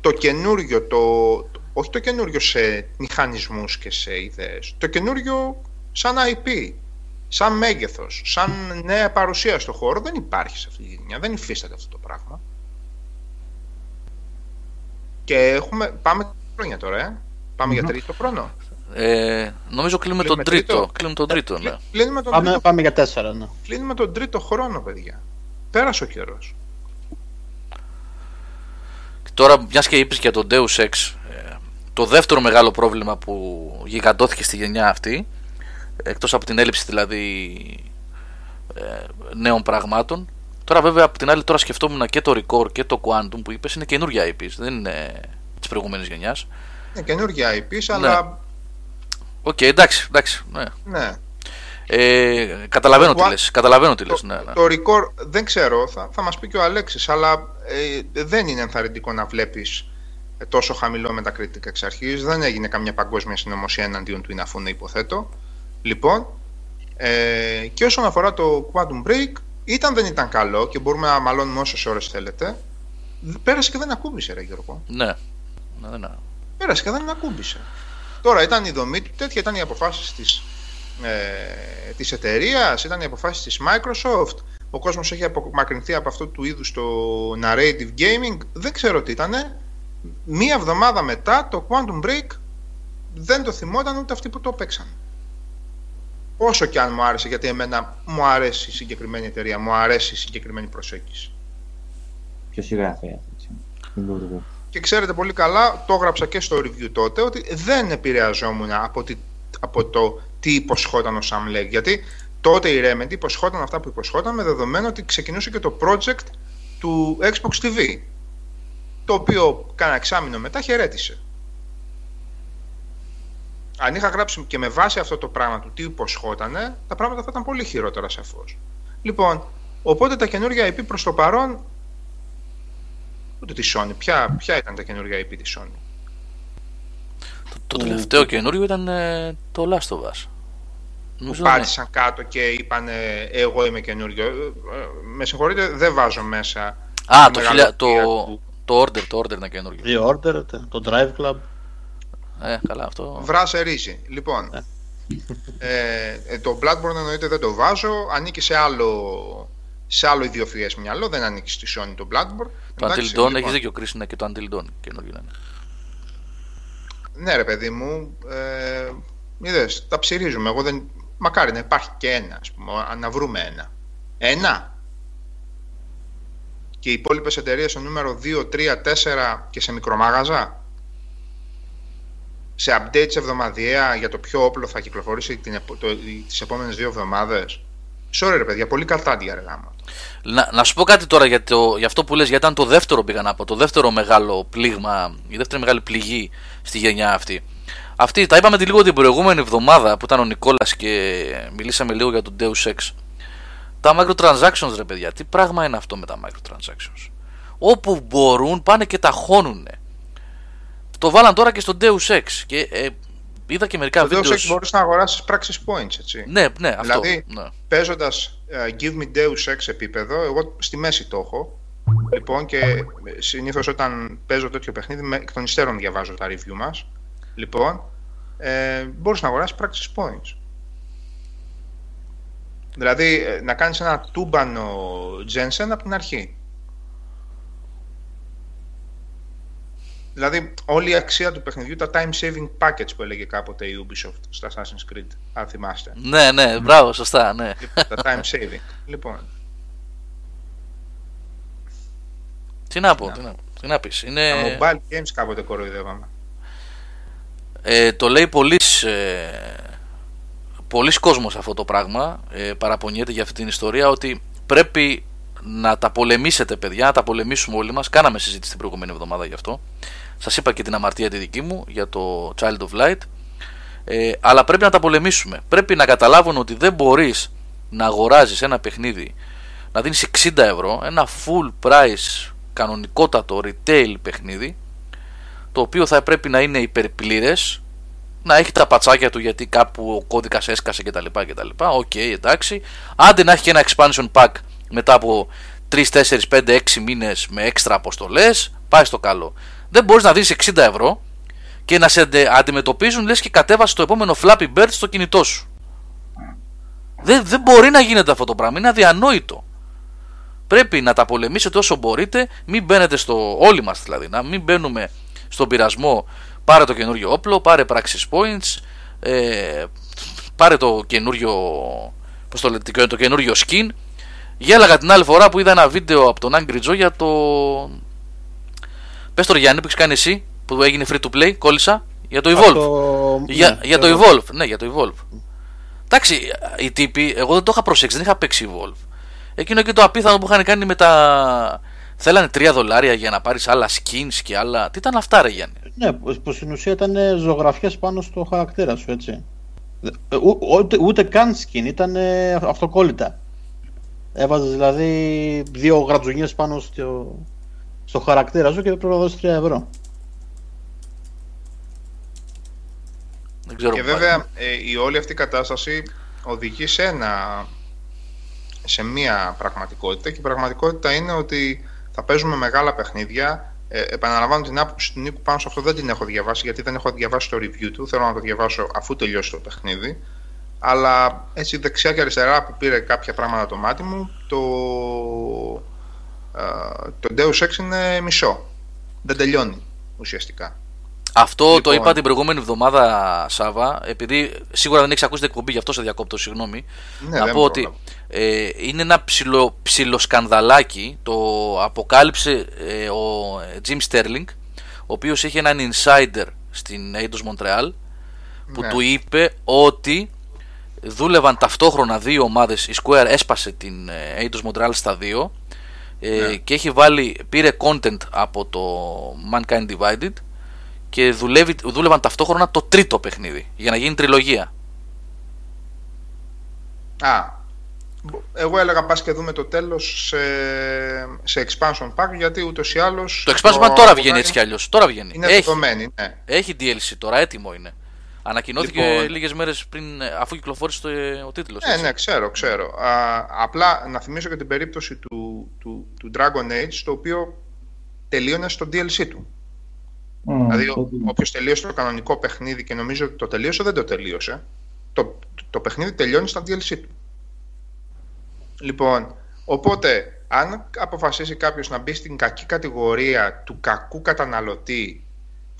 D: το καινούριο, το, όχι το καινούριο σε μηχανισμούς και σε ιδέες, το καινούριο σαν IP σαν μέγεθος, σαν νέα παρουσία στο χώρο δεν υπάρχει σε αυτή τη γενιά. Δεν υφίσταται αυτό το πράγμα. Και έχουμε, πάμε χρόνια τώρα, ε. Πάμε για τρίτο χρόνο.
A: Ε, νομίζω κλείνουμε, τον τρίτο. Κλείνουμε τον τρίτο, ναι.
C: Κλείνουμε τον πάμε, τρίτο. πάμε για τέσσερα, ναι.
D: Κλείνουμε τον τρίτο χρόνο, παιδιά. Πέρασε ο καιρός.
A: Τώρα, μιας και είπες για τον Deus Ex, ε, το δεύτερο μεγάλο πρόβλημα που γιγαντώθηκε στη γενιά αυτή εκτός από την έλλειψη δηλαδή ε, νέων πραγμάτων τώρα βέβαια από την άλλη τώρα σκεφτόμουν και το Returnal και το Quantum που είπες είναι καινούργια IPs δεν είναι της προηγούμενης γενιάς.
D: Ναι, καινούργια IP, αλλά.
A: Ναι. Οκ, okay, εντάξει, εντάξει. Ναι.
D: ναι.
A: Ε, καταλαβαίνω, τι λες, καταλαβαίνω τι λες.
D: Το,
A: ναι, ναι.
D: το record δεν ξέρω, θα, θα μας πει και ο Αλέξης, αλλά ε, δεν είναι ενθαρρυντικό να βλέπεις τόσο χαμηλό μετακριτικά εξ αρχής. Δεν έγινε καμιά παγκόσμια συνωμοσία εναντίον του Ιναφούνε, υποθέτω. Λοιπόν, ε, και όσον αφορά το Quantum Break, ήταν δεν ήταν καλό και μπορούμε να μαλώνουμε όσες ώρες θέλετε. Πέρασε και δεν ακούμπησε, ρε Γιώργο.
A: Ναι. ναι, ναι.
D: Πέρασε και δεν ακούμπησε. Τώρα ήταν η δομή του, τέτοια ήταν οι αποφάσεις της ε, της εταιρείας, ήταν οι αποφάσεις της Microsoft. Ο κόσμος έχει απομακρυνθεί από αυτό του είδους το narrative gaming. Δεν ξέρω τι ήταν. Μία εβδομάδα μετά το Quantum Break δεν το θυμόταν ούτε αυτοί που το παίξαν. Όσο και αν μου άρεσε, γιατί εμένα μου αρέσει η συγκεκριμένη εταιρεία, μου αρέσει η συγκεκριμένη προσέγγιση.
B: Ποιο συγγραφέα, έτσι.
D: Και ξέρετε πολύ καλά, το έγραψα και στο review τότε, ότι δεν επηρεαζόμουν από, από το τι υποσχόταν ο Sam Lake. Γιατί τότε η Remedy υποσχόταν αυτά που υποσχόταν με δεδομένο ότι ξεκινούσε και το project του Xbox TV. Το οποίο κάνα εξάμεινο μετά χαιρέτησε αν είχα γράψει και με βάση αυτό το πράγμα του τι υποσχότανε, τα πράγματα θα ήταν πολύ χειρότερα σαφώς. Λοιπόν, οπότε τα καινούργια IP προς το παρόν. Ούτε τη Sony. Ποια, ποια ήταν τα καινούργια IP της Sony;
A: Το, το τελευταίο καινούριο ήταν ε, το Last of Us.
D: Που πάτησαν κάτω και είπαν εγώ είμαι καινούριο. Ε, ε, με συγχωρείτε, δεν βάζω μέσα.
A: Α, το, το, το, Order, το Order είναι καινούριο.
C: Το Order, το Drive Club.
A: Ε, καλά, αυτό...
D: Βράσε ρύζι. Λοιπόν, ε, ε, το Bloodborne εννοείται δεν το βάζω. Ανήκει σε άλλο, σε άλλο ιδιοφυές μυαλό. Δεν ανήκει στη Sony το Bloodborne.
A: Το Until Dawn, λοιπόν. έχεις δίκιο, Chris, είναι και το Until Dawn καινούργιο είναι.
D: Ναι ρε παιδί μου, ε, είδες, τα ψηρίζουμε. Εγώ δεν... Μακάρι να υπάρχει και ένα, ας πούμε, να βρούμε ένα. Ένα. Και οι υπόλοιπες εταιρείες στο νούμερο 2, 3, 4 και σε μικρομάγαζα σε updates εβδομαδιαία για το ποιο όπλο θα κυκλοφορήσει την, το, τις επόμενες δύο εβδομάδες. Sorry ρε παιδιά, πολύ κατάντια ρε
A: Να, να σου πω κάτι τώρα για, το, για αυτό που λες, γιατί ήταν το δεύτερο πήγα να πω, το δεύτερο μεγάλο πλήγμα, η δεύτερη μεγάλη πληγή στη γενιά αυτή. Αυτή, τα είπαμε τη λίγο την προηγούμενη εβδομάδα που ήταν ο Νικόλας και μιλήσαμε λίγο για τον Deus Ex. Τα microtransactions ρε παιδιά, τι πράγμα είναι αυτό με τα microtransactions. Όπου μπορούν πάνε και τα χώνουνε. Το βάλαν τώρα και στο Deus Ex. Και ε, είδα και μερικά
D: βίντεο. Στο Deus Ex μπορείς να αγοράσεις πράξεις points, έτσι.
A: Ναι, ναι, αυτό.
D: Δηλαδή,
A: ναι.
D: παίζοντας uh, Give me Deus Ex επίπεδο, εγώ στη μέση το έχω. Λοιπόν, και συνήθως όταν παίζω τέτοιο παιχνίδι, με, εκ των υστέρων διαβάζω τα review μας. Λοιπόν, ε, μπορείς να αγοράσεις πράξει points. Δηλαδή, ε, να κάνεις ένα τούμπανο Jensen από την αρχή. Δηλαδή, όλη η αξία του παιχνιδιού, τα time saving package που έλεγε κάποτε η Ubisoft στα Assassin's Creed, αν θυμάστε.
A: Ναι, ναι, μπράβο, σωστά, ναι.
D: Τα time saving. λοιπόν.
A: Τι να πω, τι να, τι να πεις. Είναι...
D: Τα mobile games κάποτε κοροϊδεύαμε.
A: Ε, το λέει πολλοί ε, πολλοί κόσμος αυτό το πράγμα, ε, παραπονιέται για αυτή την ιστορία, ότι πρέπει να τα πολεμήσετε παιδιά, να τα πολεμήσουμε όλοι μας. Κάναμε συζήτηση την προηγούμενη εβδομάδα γι' αυτό. Σας είπα και την αμαρτία τη δική μου για το Child of Light. Ε, αλλά πρέπει να τα πολεμήσουμε. Πρέπει να καταλάβουν ότι δεν μπορείς να αγοράζεις ένα παιχνίδι να δίνεις 60 ευρώ, ένα full price κανονικότατο retail παιχνίδι το οποίο θα πρέπει να είναι υπερπλήρες να έχει τα πατσάκια του γιατί κάπου ο κώδικας έσκασε κτλ. OK, okay, εντάξει. Άντε να έχει και ένα expansion pack μετά από 3, 4, 5, 6 μήνες με έξτρα αποστολές, πάει στο καλό. Δεν μπορείς να δεις 60 ευρώ και να σε αντιμετωπίζουν λες και κατέβασε το επόμενο Flappy Bird στο κινητό σου. Δεν, δεν μπορεί να γίνεται αυτό το πράγμα, είναι αδιανόητο. Πρέπει να τα πολεμήσετε όσο μπορείτε, μην μπαίνετε στο. Όλοι μας δηλαδή, να μην μπαίνουμε στον πειρασμό. Πάρε το καινούριο όπλο, πάρε praxis points, ε, πάρε το καινούριο. Πώς το, λέτε, το καινούριο skin Γέλαγα την άλλη φορά που είδα ένα βίντεο από τον Angry Joe για το. Πες το Γιάννη που έχεις κάνει εσύ που έγινε free to play, κόλλησα. Για το Evolve. Το... Για, ναι, για το Evolve. Ναι, για το Evolve. Εντάξει, οι τύποι, εγώ δεν το είχα προσέξει, δεν είχα παίξει Evolve. Εκείνο και το απίθανο που είχαν κάνει με τα, Θέλανε 3 δολάρια για να πάρεις άλλα skins και άλλα. Τι ήταν αυτά, ρε Γιάννη;
C: Ναι, που στην ουσία ήταν ζωγραφιές πάνω στο χαρακτήρα σου, έτσι. Ε, ούτε, ούτε καν skin, ήταν αυτοκόλλητα. Έβαζες δηλαδή δύο γρατζουνιές πάνω στο, στο χαρακτήρα σου και πρέπει να δώσει 3 ευρώ.
A: Δεν ξέρω
D: και βέβαια ε, η όλη αυτή η κατάσταση οδηγεί σε, ένα, σε μία πραγματικότητα και η πραγματικότητα είναι ότι θα παίζουμε μεγάλα παιχνίδια. Ε, επαναλαμβάνω την άποψη του Νίκου πάνω σε αυτό δεν την έχω διαβάσει γιατί δεν έχω διαβάσει το review του. Θέλω να το διαβάσω αφού τελειώσει το παιχνίδι. Αλλά έτσι δεξιά και αριστερά που πήρε κάποια πράγματα το μάτι μου, το, ε, το Deus Ex είναι μισό. Δεν τελειώνει ουσιαστικά.
A: Αυτό λοιπόν. το είπα την προηγούμενη εβδομάδα, Σάβα, επειδή σίγουρα δεν έχεις ακούσει την εκπομπή, γι' αυτό σε διακόπτω, συγγνώμη.
D: Ναι,
A: να πω ότι ε, είναι ένα ψιλο, ψιλοσκανδαλάκι. Το αποκάλυψε ε, ο Jim Sterling, ο οποίος έχει έναν insider στην Eidos Montreal, που ναι. του είπε ότι δούλευαν ταυτόχρονα δύο ομάδες, η Square έσπασε την ε, Eidos Montreal στα δύο ναι. και έχει βάλει, πήρε content από το Mankind Divided και δουλεύει, δούλευαν ταυτόχρονα το τρίτο παιχνίδι για να γίνει τριλογία.
D: Α, εγώ έλεγα πας και δούμε το τέλος σε, σε expansion pack γιατί ούτως ή άλλως...
A: Το expansion pack τώρα βγαίνει έτσι κι αλλιώς, τώρα βγαίνει.
D: Είναι έχει, δεδομένη, ναι.
A: Έχει DLC τώρα, έτοιμο είναι. Ανακοινώθηκε λοιπόν, λίγες μέρες πριν, αφού κυκλοφόρησε το, ο τίτλος.
D: Ναι, ναι, ξέρω, ξέρω. Α, απλά να θυμίσω και την περίπτωση του, του, του Dragon Age, το οποίο τελείωνε στο DLC του. Mm, δηλαδή, όποιος τελείωσε το κανονικό παιχνίδι και νομίζω ότι το τελείωσε, δεν το τελείωσε. Το, το παιχνίδι τελειώνει στα DLC του. Λοιπόν, οπότε, αν αποφασίσει κάποιος να μπει στην κακή κατηγορία του κακού καταναλωτή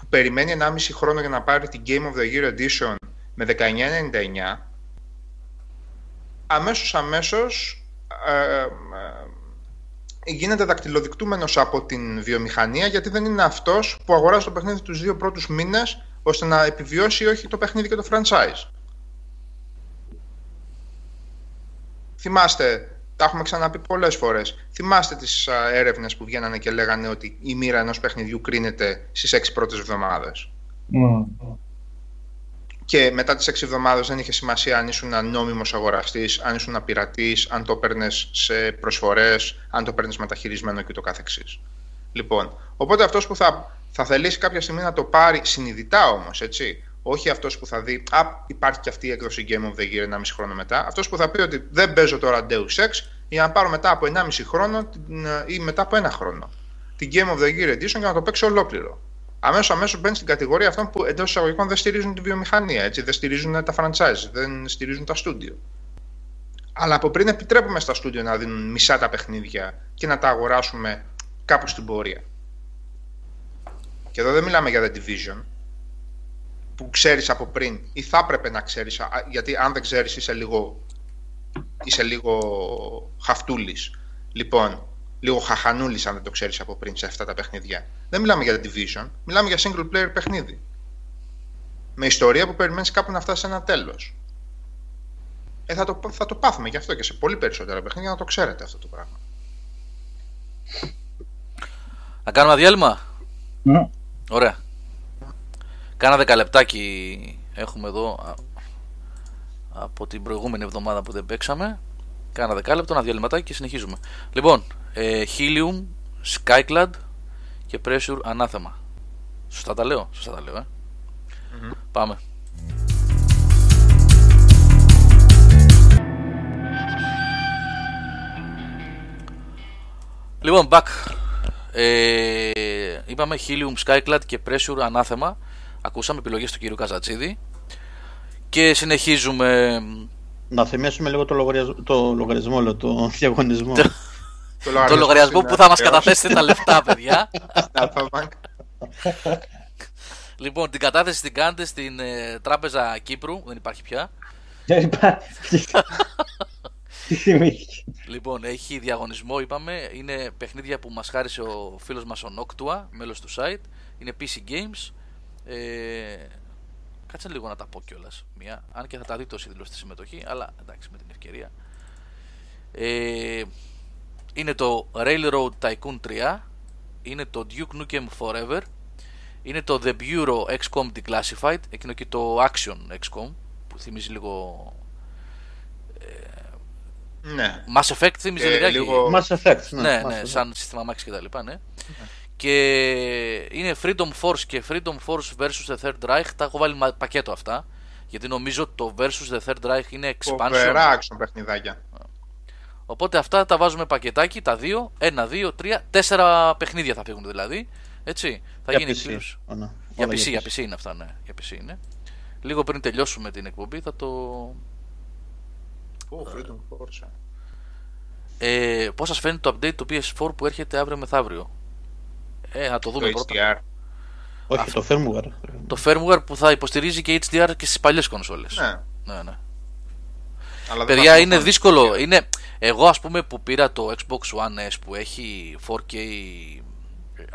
D: που περιμένει 1,5 χρόνο για να πάρει την Game of the Year Edition με 19,99, αμέσως αμέσως ε, ε, γίνεται δακτυλοδεικτούμενος από την βιομηχανία γιατί δεν είναι αυτός που αγοράζει το παιχνίδι τους δύο πρώτους μήνες ώστε να επιβιώσει ή όχι το παιχνίδι και το franchise. Θυμάστε, τα έχουμε ξαναπεί πολλές φορές, θυμάστε τις έρευνες που βγαίνανε και λέγανε ότι η μοίρα ενός παιχνιδιού κρίνεται στις έξι πρώτες εβδομάδες. Mm και μετά τις 6 εβδομάδες δεν είχε σημασία αν ήσουν νόμιμος αγοραστής, αν ήσουν πειρατής, αν το παίρνε σε προσφορές, αν το παίρνει μεταχειρισμένο και το καθεξής. Λοιπόν, οπότε αυτός που θα, θα θελήσει κάποια στιγμή να το πάρει συνειδητά όμως, έτσι, όχι αυτός που θα δει, Α, υπάρχει και αυτή η έκδοση Game of the Year 1,5 χρόνο μετά. Αυτός που θα πει ότι δεν παίζω τώρα Deus Ex για να πάρω μετά από 1,5 χρόνο ή μετά από ένα χρόνο την Game of the Year Edition για να το παίξω ολόκληρο αμέσως αμέσως μπαίνει στην κατηγορία αυτών που εντός εισαγωγικών δεν στηρίζουν τη βιομηχανία, έτσι, δεν στηρίζουν τα franchise, δεν στηρίζουν τα στούντιο. Αλλά από πριν επιτρέπουμε στα στούντιο να δίνουν μισά τα παιχνίδια και να τα αγοράσουμε κάπου στην πορεία. Και εδώ δεν μιλάμε για The Division, που ξέρεις από πριν ή θα έπρεπε να ξέρεις, γιατί αν δεν ξέρεις είσαι λίγο, είσαι λίγο χαυτούλης. Λοιπόν, λίγο χαχανούλης αν δεν το ξέρεις από πριν σε αυτά τα παιχνίδια. Δεν μιλάμε για Division, μιλάμε για single player παιχνίδι. Με ιστορία που περιμένεις κάπου να φτάσει σε ένα τέλος. Ε, θα, το, θα το πάθουμε γι' αυτό και σε πολύ περισσότερα παιχνίδια να το ξέρετε αυτό το πράγμα.
A: Να κάνουμε διάλειμμα; Ναι. Ωραία. Κάνα δεκαλεπτάκι έχουμε εδώ από την προηγούμενη εβδομάδα που δεν παίξαμε. Κάνα δεκάλεπτο, ένα διαλυματάκι και συνεχίζουμε. Λοιπόν, ε, Helium, Skyclad και Pressure Ανάθεμα. Σωστά τα λέω, σωστά τα λέω, ε. Πάμε. Λοιπόν, back. Ε, είπαμε Helium, Skyclad και Pressure Ανάθεμα. Ακούσαμε επιλογές του κύριου Καζατσίδη. Και συνεχίζουμε.
C: Να θυμίσουμε λίγο το [laughs] λογαριασμό, το, λογαριασμό, το διαγωνισμό.
A: το λογαριασμό που θα μας καταθέσετε τα λεφτά, παιδιά. λοιπόν, την κατάθεση την κάνετε στην ε, Τράπεζα Κύπρου, δεν υπάρχει πια.
B: Δεν υπάρχει.
A: λοιπόν, έχει διαγωνισμό, είπαμε. Είναι παιχνίδια που μας χάρισε ο φίλος μας ο Noctua, μέλος του site. Είναι PC Games. Ε, κάτσε λίγο να τα πω κιόλας. Μία, αν και θα τα δείτε όσοι δηλώσετε συμμετοχή, αλλά εντάξει με την ευκαιρία. Ε, είναι το Railroad Tycoon 3, είναι το Duke Nukem Forever, είναι το The Bureau XCOM Declassified, εκείνο και το Action XCOM, που θυμίζει λίγο...
D: Ε, ναι.
A: Mass Effect θυμίζει
C: ε, λίγο... Mass Effect, ναι.
A: Ναι, ναι, σαν σύστημα Max και τα λοιπά, ναι. ναι. Και είναι Freedom Force και Freedom Force vs. The Third Reich, τα έχω βάλει πακέτο αυτά, γιατί νομίζω το vs. The Third Reich είναι expansion.
D: Φοβερά action παιχνιδάκια.
A: Οπότε αυτά τα βάζουμε πακετάκι, τα δύο, ένα, δύο, τρία, τέσσερα παιχνίδια θα φύγουν δηλαδή. Έτσι. Θα
C: για
A: γίνει
C: PC.
A: κλήρωση.
C: Oh, no.
A: Για PC, για PC είναι αυτά, ναι. Για PC είναι. Λίγο πριν τελειώσουμε την εκπομπή θα το.
D: Oh, Freedom Force.
A: Ε, πώς σας φαίνεται το update του PS4 που έρχεται αύριο μεθαύριο; Ε, να το δούμε
D: Το
A: πρώτα.
D: HDR.
C: Όχι,
A: Αυτό.
C: το firmware.
A: Το firmware που θα υποστηρίζει και HDR και στις παλιές κονσόλες.
D: Ναι.
A: ναι, ναι.
D: Αλλά δεν
A: Παιδιά
D: θα
A: είναι
D: φανεί.
A: δύσκολο. Είναι... Εγώ ας πούμε που πήρα το Xbox One S που έχει 4K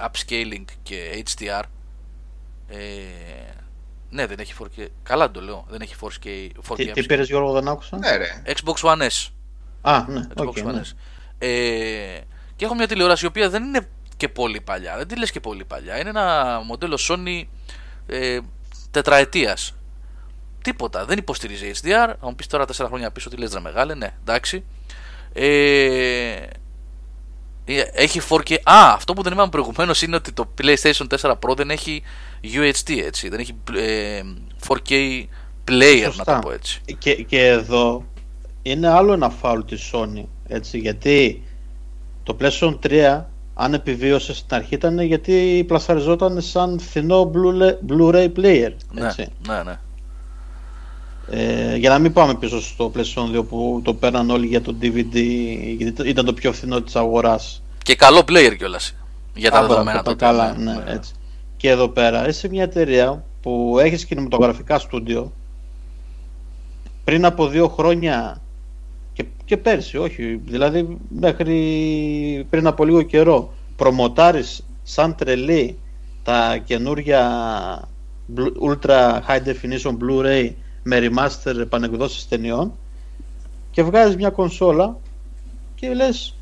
A: upscaling και HDR. Ε... Ναι, δεν έχει 4K. Καλά το λέω. Δεν έχει 4K, 4K
C: Τι, τι
A: upscaling.
C: πήρες Γιώργο δεν άκουσα;
D: Ναι, ρε.
A: Xbox One S.
C: Α, ναι,
A: Xbox
C: OK,
A: One
C: ναι.
A: S. Ε, και έχω μια τηλεόραση η οποία δεν είναι και πολύ παλιά. Δεν τη λες και πολύ παλιά. Είναι ένα μοντέλο Sony ε, τετραετίας. Τίποτα. Δεν υποστηρίζει HDR. Θα μου πεις τώρα 4 χρόνια πίσω τι λες ρε μεγάλε. Ναι, εντάξει. Ε, ε, έχει 4K. Α, αυτό που δεν είπαμε προηγουμένως είναι ότι το PlayStation 4 Pro δεν έχει UHD έτσι. Δεν έχει ε, 4K player να
C: Σωστά.
A: το πω έτσι.
C: Και, και εδώ είναι άλλο ένα φάουλ της Sony, έτσι, γιατί το PlayStation 3 αν επιβίωσε στην αρχή ήταν γιατί πλασαριζόταν σαν φθηνό Blu- Blu-ray player,
A: Ναι,
C: έτσι.
A: ναι, ναι.
C: Ε, για να μην πάμε πίσω στο PlayStation 2 που το παίρναν όλοι για το DVD γιατί ήταν το πιο φθηνό της αγοράς.
A: Και καλό player κιόλας. Για τα
C: Α,
A: δεδομένα
C: μπράβο,
A: τότε.
C: Καλά, ναι, έτσι. Και εδώ πέρα είσαι μια εταιρεία που έχεις κινηματογραφικά στούντιο πριν από δύο χρόνια και, και πέρσι, όχι, δηλαδή μέχρι πριν από λίγο καιρό προμοτάρεις σαν τρελή τα καινούρια Blu- Ultra High Definition Blu-ray με remaster επανεκδόσεις ταινιών και βγάζεις μια κονσόλα και λες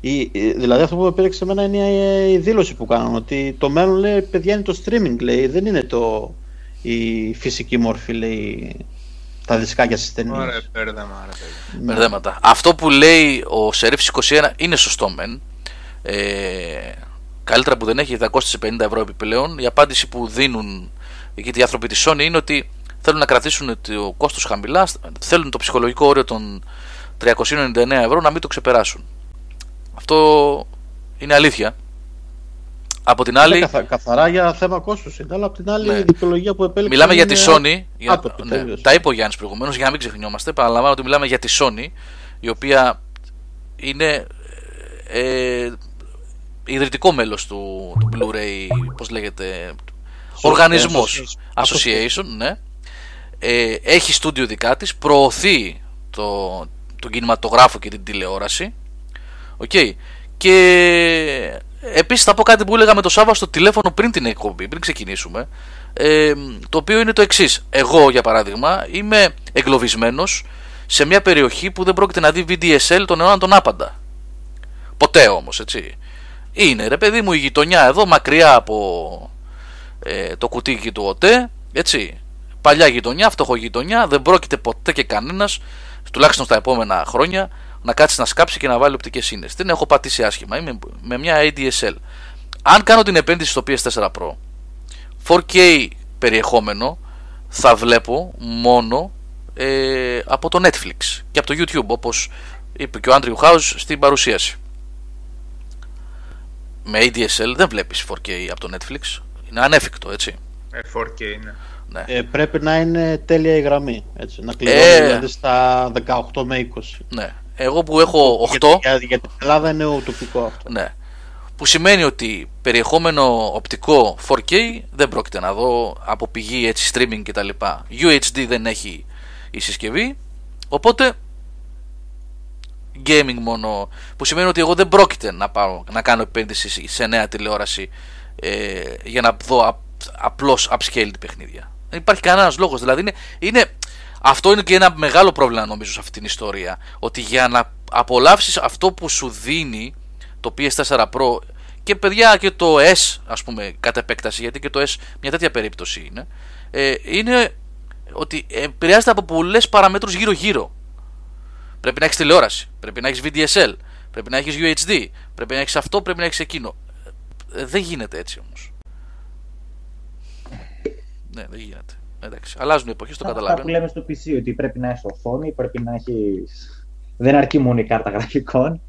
C: η, η- δηλαδή αυτό που με πήρε σε μένα είναι η, η δήλωση που κάνουν ότι το μέλλον λέει παιδιά είναι το streaming λέει. Δεν είναι το, η φυσική μόρφη λέει τα δισκάκια στις ταινίες.
D: Ωραία, μπέρδεμα, ρε παιδί.
A: Μπερδέματα. Αυτό που λέει ο Σερήφ 21 είναι σωστό μεν. Ε, καλύτερα που δεν έχει 250 ευρώ επιπλέον. Η απάντηση που δίνουν εκεί οι άνθρωποι της Sony είναι ότι θέλουν να κρατήσουν το κόστος χαμηλά, θέλουν το ψυχολογικό όριο των 399 ευρώ να μην το ξεπεράσουν. Αυτό είναι αλήθεια. Από την
C: Είναι
A: άλλη,
C: καθα- καθαρά για θέμα κόστους είναι, αλλά από την άλλη
A: Ναι.
C: η δικαιολογία που επέλεξε
A: Μιλάμε για τη
C: είναι
A: Sony. Για,
C: άποπτη
A: ναι,
C: τελείως.
A: τα είπε ο Γιάννης προηγουμένως για να μην ξεχνιόμαστε. Παραλαμβάνω ότι μιλάμε για τη Sony, η οποία είναι ε, ιδρυτικό μέλος του, του Blu-ray, πώς λέγεται, οργανισμός
C: Association.
A: Association, ναι. Ε, έχει στούντιο δικά της, προωθεί το, τον κινηματογράφο και την τηλεόραση. Οκ. Και επίσης θα πω κάτι που έλεγα με το Σάβα στο τηλέφωνο πριν την εκπομπή, πριν ξεκινήσουμε. Ε, το οποίο είναι το εξής. Εγώ, για παράδειγμα, είμαι εγκλωβισμένος σε μια περιοχή που δεν πρόκειται να δει VDSL τον αιώνα τον άπαντα. Ποτέ όμως, έτσι. Είναι ρε παιδί μου η γειτονιά εδώ μακριά από ε, το κουτί του ΟΤΕ, έτσι. Παλιά γειτονιά, φτωχογειτονιά, δεν πρόκειται ποτέ και κανένας, τουλάχιστον στα επόμενα χρόνια, να κάτσει να σκάψει και να βάλει οπτικές ίνε. Την έχω πατήσει άσχημα. Είμαι με μια ADSL. Αν κάνω την επένδυση στο PS4 Pro, 4K περιεχόμενο θα βλέπω μόνο ε, από το Netflix και από το YouTube, όπως είπε και ο Άντριου House στην παρουσίαση. Με ADSL δεν βλέπεις 4K από το Netflix. Είναι ανέφικτο, έτσι.
D: Ε, 4K είναι.
A: Ναι.
C: Ε, πρέπει να είναι τέλεια η γραμμή. Έτσι, να κλειδώνει
A: Ε.
C: δηλαδή στα 18 με 20.
A: ναι. Εγώ που έχω 8,
C: Για, για, για την Ελλάδα είναι ουτοπικό αυτό.
A: ναι. Που σημαίνει ότι περιεχόμενο οπτικό 4K δεν πρόκειται να δω από πηγή έτσι streaming κτλ. UHD δεν έχει η συσκευή. Οπότε gaming μόνο. Που σημαίνει ότι εγώ δεν πρόκειται να, πάω, να κάνω επένδυση σε νέα τηλεόραση ε, για να δω απ, απλώς upscaled παιχνίδια. Δεν υπάρχει κανένας λόγος. Δηλαδή είναι, είναι, αυτό είναι και ένα μεγάλο πρόβλημα νομίζω σε αυτή την ιστορία. Ότι για να απολαύσεις αυτό που σου δίνει το PS4 Pro και παιδιά και το S ας πούμε κατ' επέκταση γιατί και το S μια τέτοια περίπτωση είναι ε, είναι ότι επηρεάζεται από πολλές παραμέτρους γύρω γύρω πρέπει να έχεις τηλεόραση, πρέπει να έχεις VDSL πρέπει να έχεις UHD, πρέπει να έχεις αυτό, πρέπει να έχεις εκείνο. Ε, δεν γίνεται έτσι όμως. Ναι δεν γίνεται Εντάξει, αλλάζουν οι εποχές, το καταλαβαίνω.
B: Αυτό που λέμε στο PC, ότι πρέπει να έχει οθόνη, πρέπει να έχει. Δεν αρκεί μόνο η κάρτα γραφικών.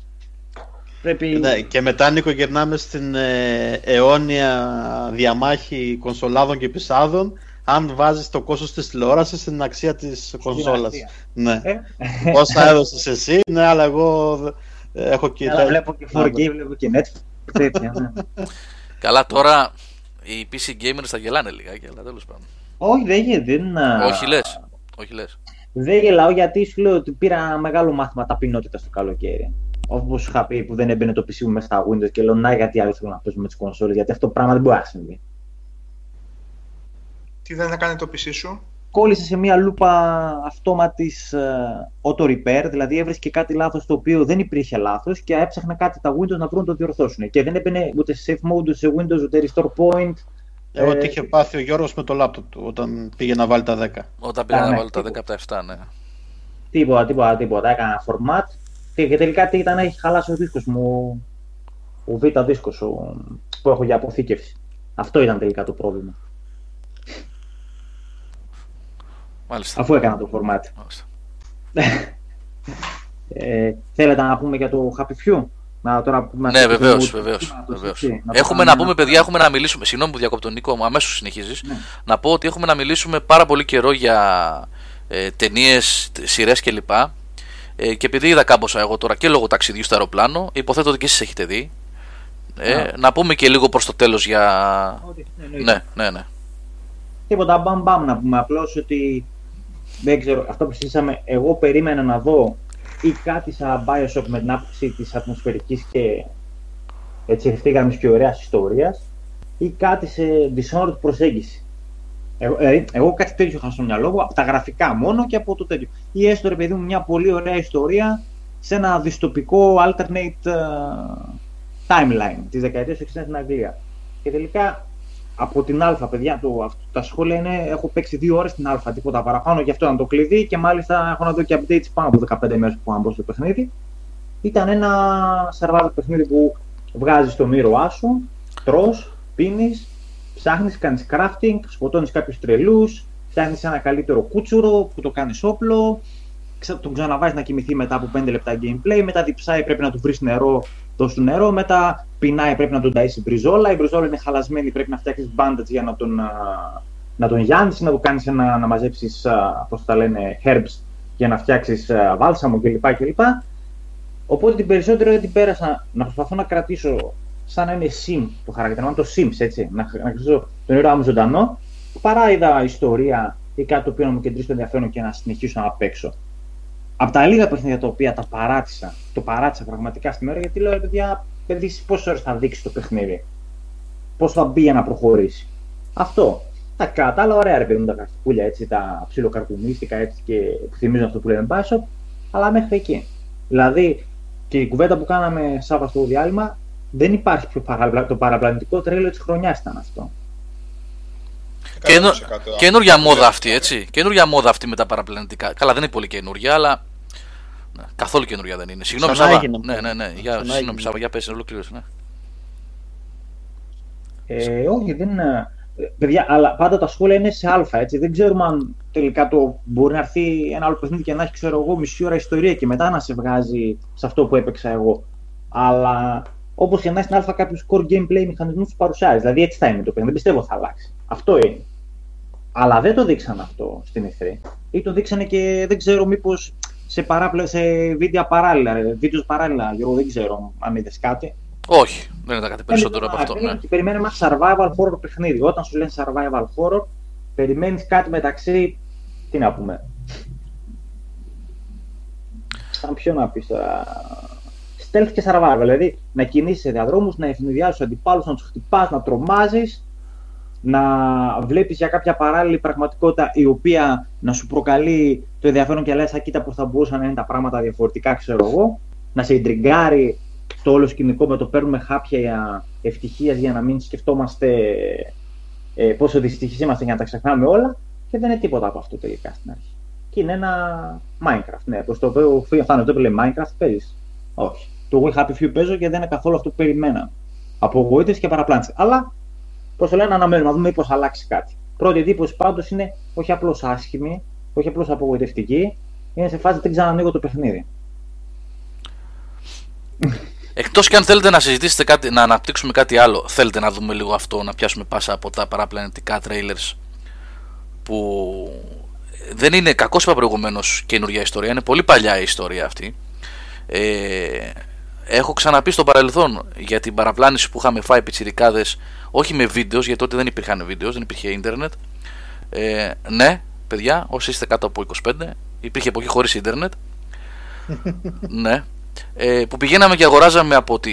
C: Πρέπει... Ναι, και μετά Νίκο γυρνάμε στην ε, αιώνια διαμάχη κονσολάδων και πισάδων αν βάζεις το κόστος της τηλεόρασης στην αξία της κονσόλας. Ναι. Ε. Όσα έδωσες εσύ, ναι, αλλά εγώ έχω και...
B: Αλλά βλέπω και 4K, βλέπω και Netflix, τέτοια, ναι.
A: Καλά, τώρα οι PC gamers θα γελάνε λιγάκι, αλλά τέλος πάντων.
B: Όχι, δεν γίνεται.
A: Όχι λες. Όχι λες.
B: Δεν γελάω γιατί σου λέω ότι πήρα μεγάλο μάθημα ταπεινότητας στο καλοκαίρι. Όπως σου είχα πει που δεν έμπαινε το PC μου μέσα στα Windows και λέω να γιατί άλλο θέλω να παίζω με τις κονσόλες, γιατί αυτό το πράγμα δεν μπορεί να συμβεί.
D: Τι δεν έκανε το PC σου;
B: Κόλλησε σε μια λούπα αυτόματη uh, auto repair, δηλαδή έβρισκε κάτι λάθος το οποίο δεν υπήρχε λάθος και έψαχνε κάτι τα Windows να βρουν να το διορθώσουν. Και δεν έμπαινε ούτε safe mode σε Windows ούτε restore point,
C: εγώ ε, τι είχε πάθει ο Γιώργος με το λάπτοπ του όταν πήγε να βάλει τα 10.
A: Όταν πήγε να ναι, βάλει τα 10 από τα 7, ναι.
B: Τίποτα, τίποτα, τίποτα. Έκανα format και τελικά τι ήταν, έχει χαλάσει ο δίσκος μου, ο β' δίσκος που έχω για αποθήκευση. Αυτό ήταν τελικά το πρόβλημα.
A: Μάλιστα.
B: Αφού έκανα το format. [laughs] ε, θέλετε να πούμε για το Happy Few;
A: Να, τώρα, ναι, βεβαίως, βεβαίως. Έχουμε να πούμε, παιδιά, έχουμε να μιλήσουμε. Συγγνώμη που διακόπτω τον Νίκο, αμέσως συνεχίζεις. Ναι. Να πω ότι έχουμε να μιλήσουμε πάρα πολύ καιρό για ε, ταινίες, σειρές κλπ. Ε, και επειδή είδα κάμποσα εγώ τώρα και λόγω ταξιδιού στο αεροπλάνο, υποθέτω ότι και εσείς έχετε δει. Ε, να πούμε και λίγο προς το τέλος για. ναι, ναι, ναι.
B: Τίποτα, μπαμ μπαμ να πούμε απλώς ότι δεν ξέρω, αυτό που συζήσαμε, εγώ περίμενα να δω ή κάτι σαν Bioshock με την άποψη της ατμοσφαιρικής και έτσι ευθύγαμης και ωραίας ιστορίας ή κάτι σε Dishonored προσέγγιση. Εγώ, δηλαδή, εγώ κάτι τέτοιο είχα στο μυαλό μου, από τα γραφικά μόνο και από το τέτοιο. Ή έστω ρε παιδί μου μια πολύ ωραία ιστορία σε ένα δυστοπικό alternate uh, timeline της δεκαετίας του 60 στην Αγγλία. Και τελικά από την Α, παιδιά, το, τα σχόλια είναι έχω παίξει δύο ώρες την Α, τίποτα παραπάνω, γι' αυτό ήταν το κλειδί και μάλιστα έχω να δω και updates πάνω από 15 μέρες που μπω στο παιχνίδι. Ήταν ένα survival παιχνίδι που βγάζεις το μύρο σου, τρώ, πίνεις, ψάχνεις, κάνεις crafting, σκοτώνεις κάποιους τρελούς, φτιάχνεις ένα καλύτερο κούτσουρο που το κάνεις όπλο, τον ξαναβάζεις να κοιμηθεί μετά από 5 λεπτά gameplay, μετά διψάει, πρέπει να του βρεις νερό δώσει του νερό, μετά πεινάει, πρέπει να τον ταΐσει μπριζόλα, η μπριζόλα είναι χαλασμένη, πρέπει να φτιάξεις bandage για να τον, να τον γιάνεις, να του κάνεις ένα, να μαζέψεις, πώς τα λένε, herbs για να φτιάξεις βάλσαμο κλπ. κλπ. Οπότε την περισσότερη την πέρασα να προσπαθώ να κρατήσω σαν να είναι sim το χαρακτήρα, το sims έτσι, να, να κρατήσω τον ήρωά μου ζωντανό, παρά είδα ιστορία ή κάτι το οποίο να μου κεντρήσει το ενδιαφέρον και να συνεχίσω να παίξω από τα λίγα παιχνίδια τα οποία τα παράτησα, το παράτησα πραγματικά στην ώρα γιατί λέω παιδιά, παιδί, πόσες ώρες θα δείξει το παιχνίδι, πώς θα μπει για να προχωρήσει; Αυτό. Τα κάτω, αλλά ωραία ρε παιδί μου τα καρτικούλια έτσι, τα ψιλοκαρτουνίστικα έτσι και που θυμίζουν αυτό που λέμε Bioshock, αλλά μέχρι εκεί. Δηλαδή και η κουβέντα που κάναμε Σάββατο στο διάλειμμα, δεν υπάρχει πιο παραπλα... το παραπλανητικό τρέλο της χρονιάς ήταν αυτό.
A: Καινούργια μόδα αυτή, έτσι. Καινούργια μόδα αυτή με τα παραπλανητικά. Καλά, δεν είναι πολύ καινούργια, αλλά ναι, καθόλου καινούργια δεν είναι. Συγγνώμη, Σάβα. Ναι, ναι, ναι. Για, συγγνώμη, Σάβα, για πες, ολοκλήρωσε. Ναι.
B: Ε, όχι, δεν είναι. Παιδιά, αλλά πάντα τα σχόλια είναι σε α, έτσι. Δεν ξέρουμε αν τελικά το μπορεί να έρθει ένα άλλο παιχνίδι και να έχει, ξέρω εγώ, μισή ώρα ιστορία και μετά να σε βγάζει σε αυτό που έπαιξα εγώ. Αλλά όπως και να έχει στην α, κάποιου core gameplay μηχανισμού του παρουσιάζει. Δηλαδή έτσι θα είναι το παιχνίδι. Δεν πιστεύω θα αλλάξει. Αυτό είναι. Αλλά δεν το δείξαν αυτό στην E3. Ή το δείξανε και δεν ξέρω μήπως σε, παράπλε, σε βίντεο παράλληλα. Βίντεος παράλληλα, Γιώργο, δεν ξέρω αν είδες κάτι.
A: Όχι, δεν είδα κάτι περισσότερο από αυτό. Ναι.
B: Περιμένουμε ένα survival horror παιχνίδι. Όταν σου λένε survival horror, περιμένεις κάτι μεταξύ. Τι να πούμε. Σαν ποιο να πεις τώρα. Stealth και survival. Δηλαδή να κινήσει σε διαδρόμους, να ευνηδιάζεις τους αντιπάλους, να τους χτυπάς, να τρομάζεις να βλέπεις για κάποια παράλληλη πραγματικότητα η οποία να σου προκαλεί το ενδιαφέρον και λες, κοίτα πώς θα μπορούσαν να είναι τα πράγματα διαφορετικά, ξέρω εγώ, να σε ιντριγκάρει στο όλο σκηνικό με το παίρνουμε χάπια ευτυχίας για να μην σκεφτόμαστε ε, πόσο δυστυχείς είμαστε για να τα ξεχνάμε όλα και δεν είναι τίποτα από αυτό τελικά στην αρχή. Και είναι ένα Minecraft. Ναι, προς το οποίο φτάνω το λέει Minecraft, παίζεις. Όχι. Το We Happy Few παίζω και δεν είναι καθόλου αυτό που περιμένα. Απογοήτευση και παραπλάνηση. Αλλά, πώς το λένε, αναμένουμε να δούμε μήπως αλλάξει κάτι. Πρώτη εντύπωση πάντως είναι όχι απλώς άσχημη, όχι απλώς απογοητευτική, είναι σε φάση δεν ξανανοίγω το παιχνίδι.
A: Εκτός και αν θέλετε να συζητήσετε κάτι, να αναπτύξουμε κάτι άλλο, θέλετε να δούμε λίγο αυτό, να πιάσουμε πάσα από τα παραπλανητικά trailers που δεν είναι κακό είπα προηγουμένως καινούργια ιστορία, είναι πολύ παλιά η ιστορία αυτή. Ε, έχω ξαναπεί στο παρελθόν για την παραπλάνηση που είχαμε φάει πιτσιρικάδες όχι με βίντεος, γιατί τότε δεν υπήρχαν βίντεος, δεν υπήρχε ίντερνετ. Ε, ναι, παιδιά, όσοι είστε κάτω από 25, υπήρχε εποχή χωρίς ίντερνετ. [laughs] ναι. Ε, που πηγαίναμε και αγοράζαμε από τη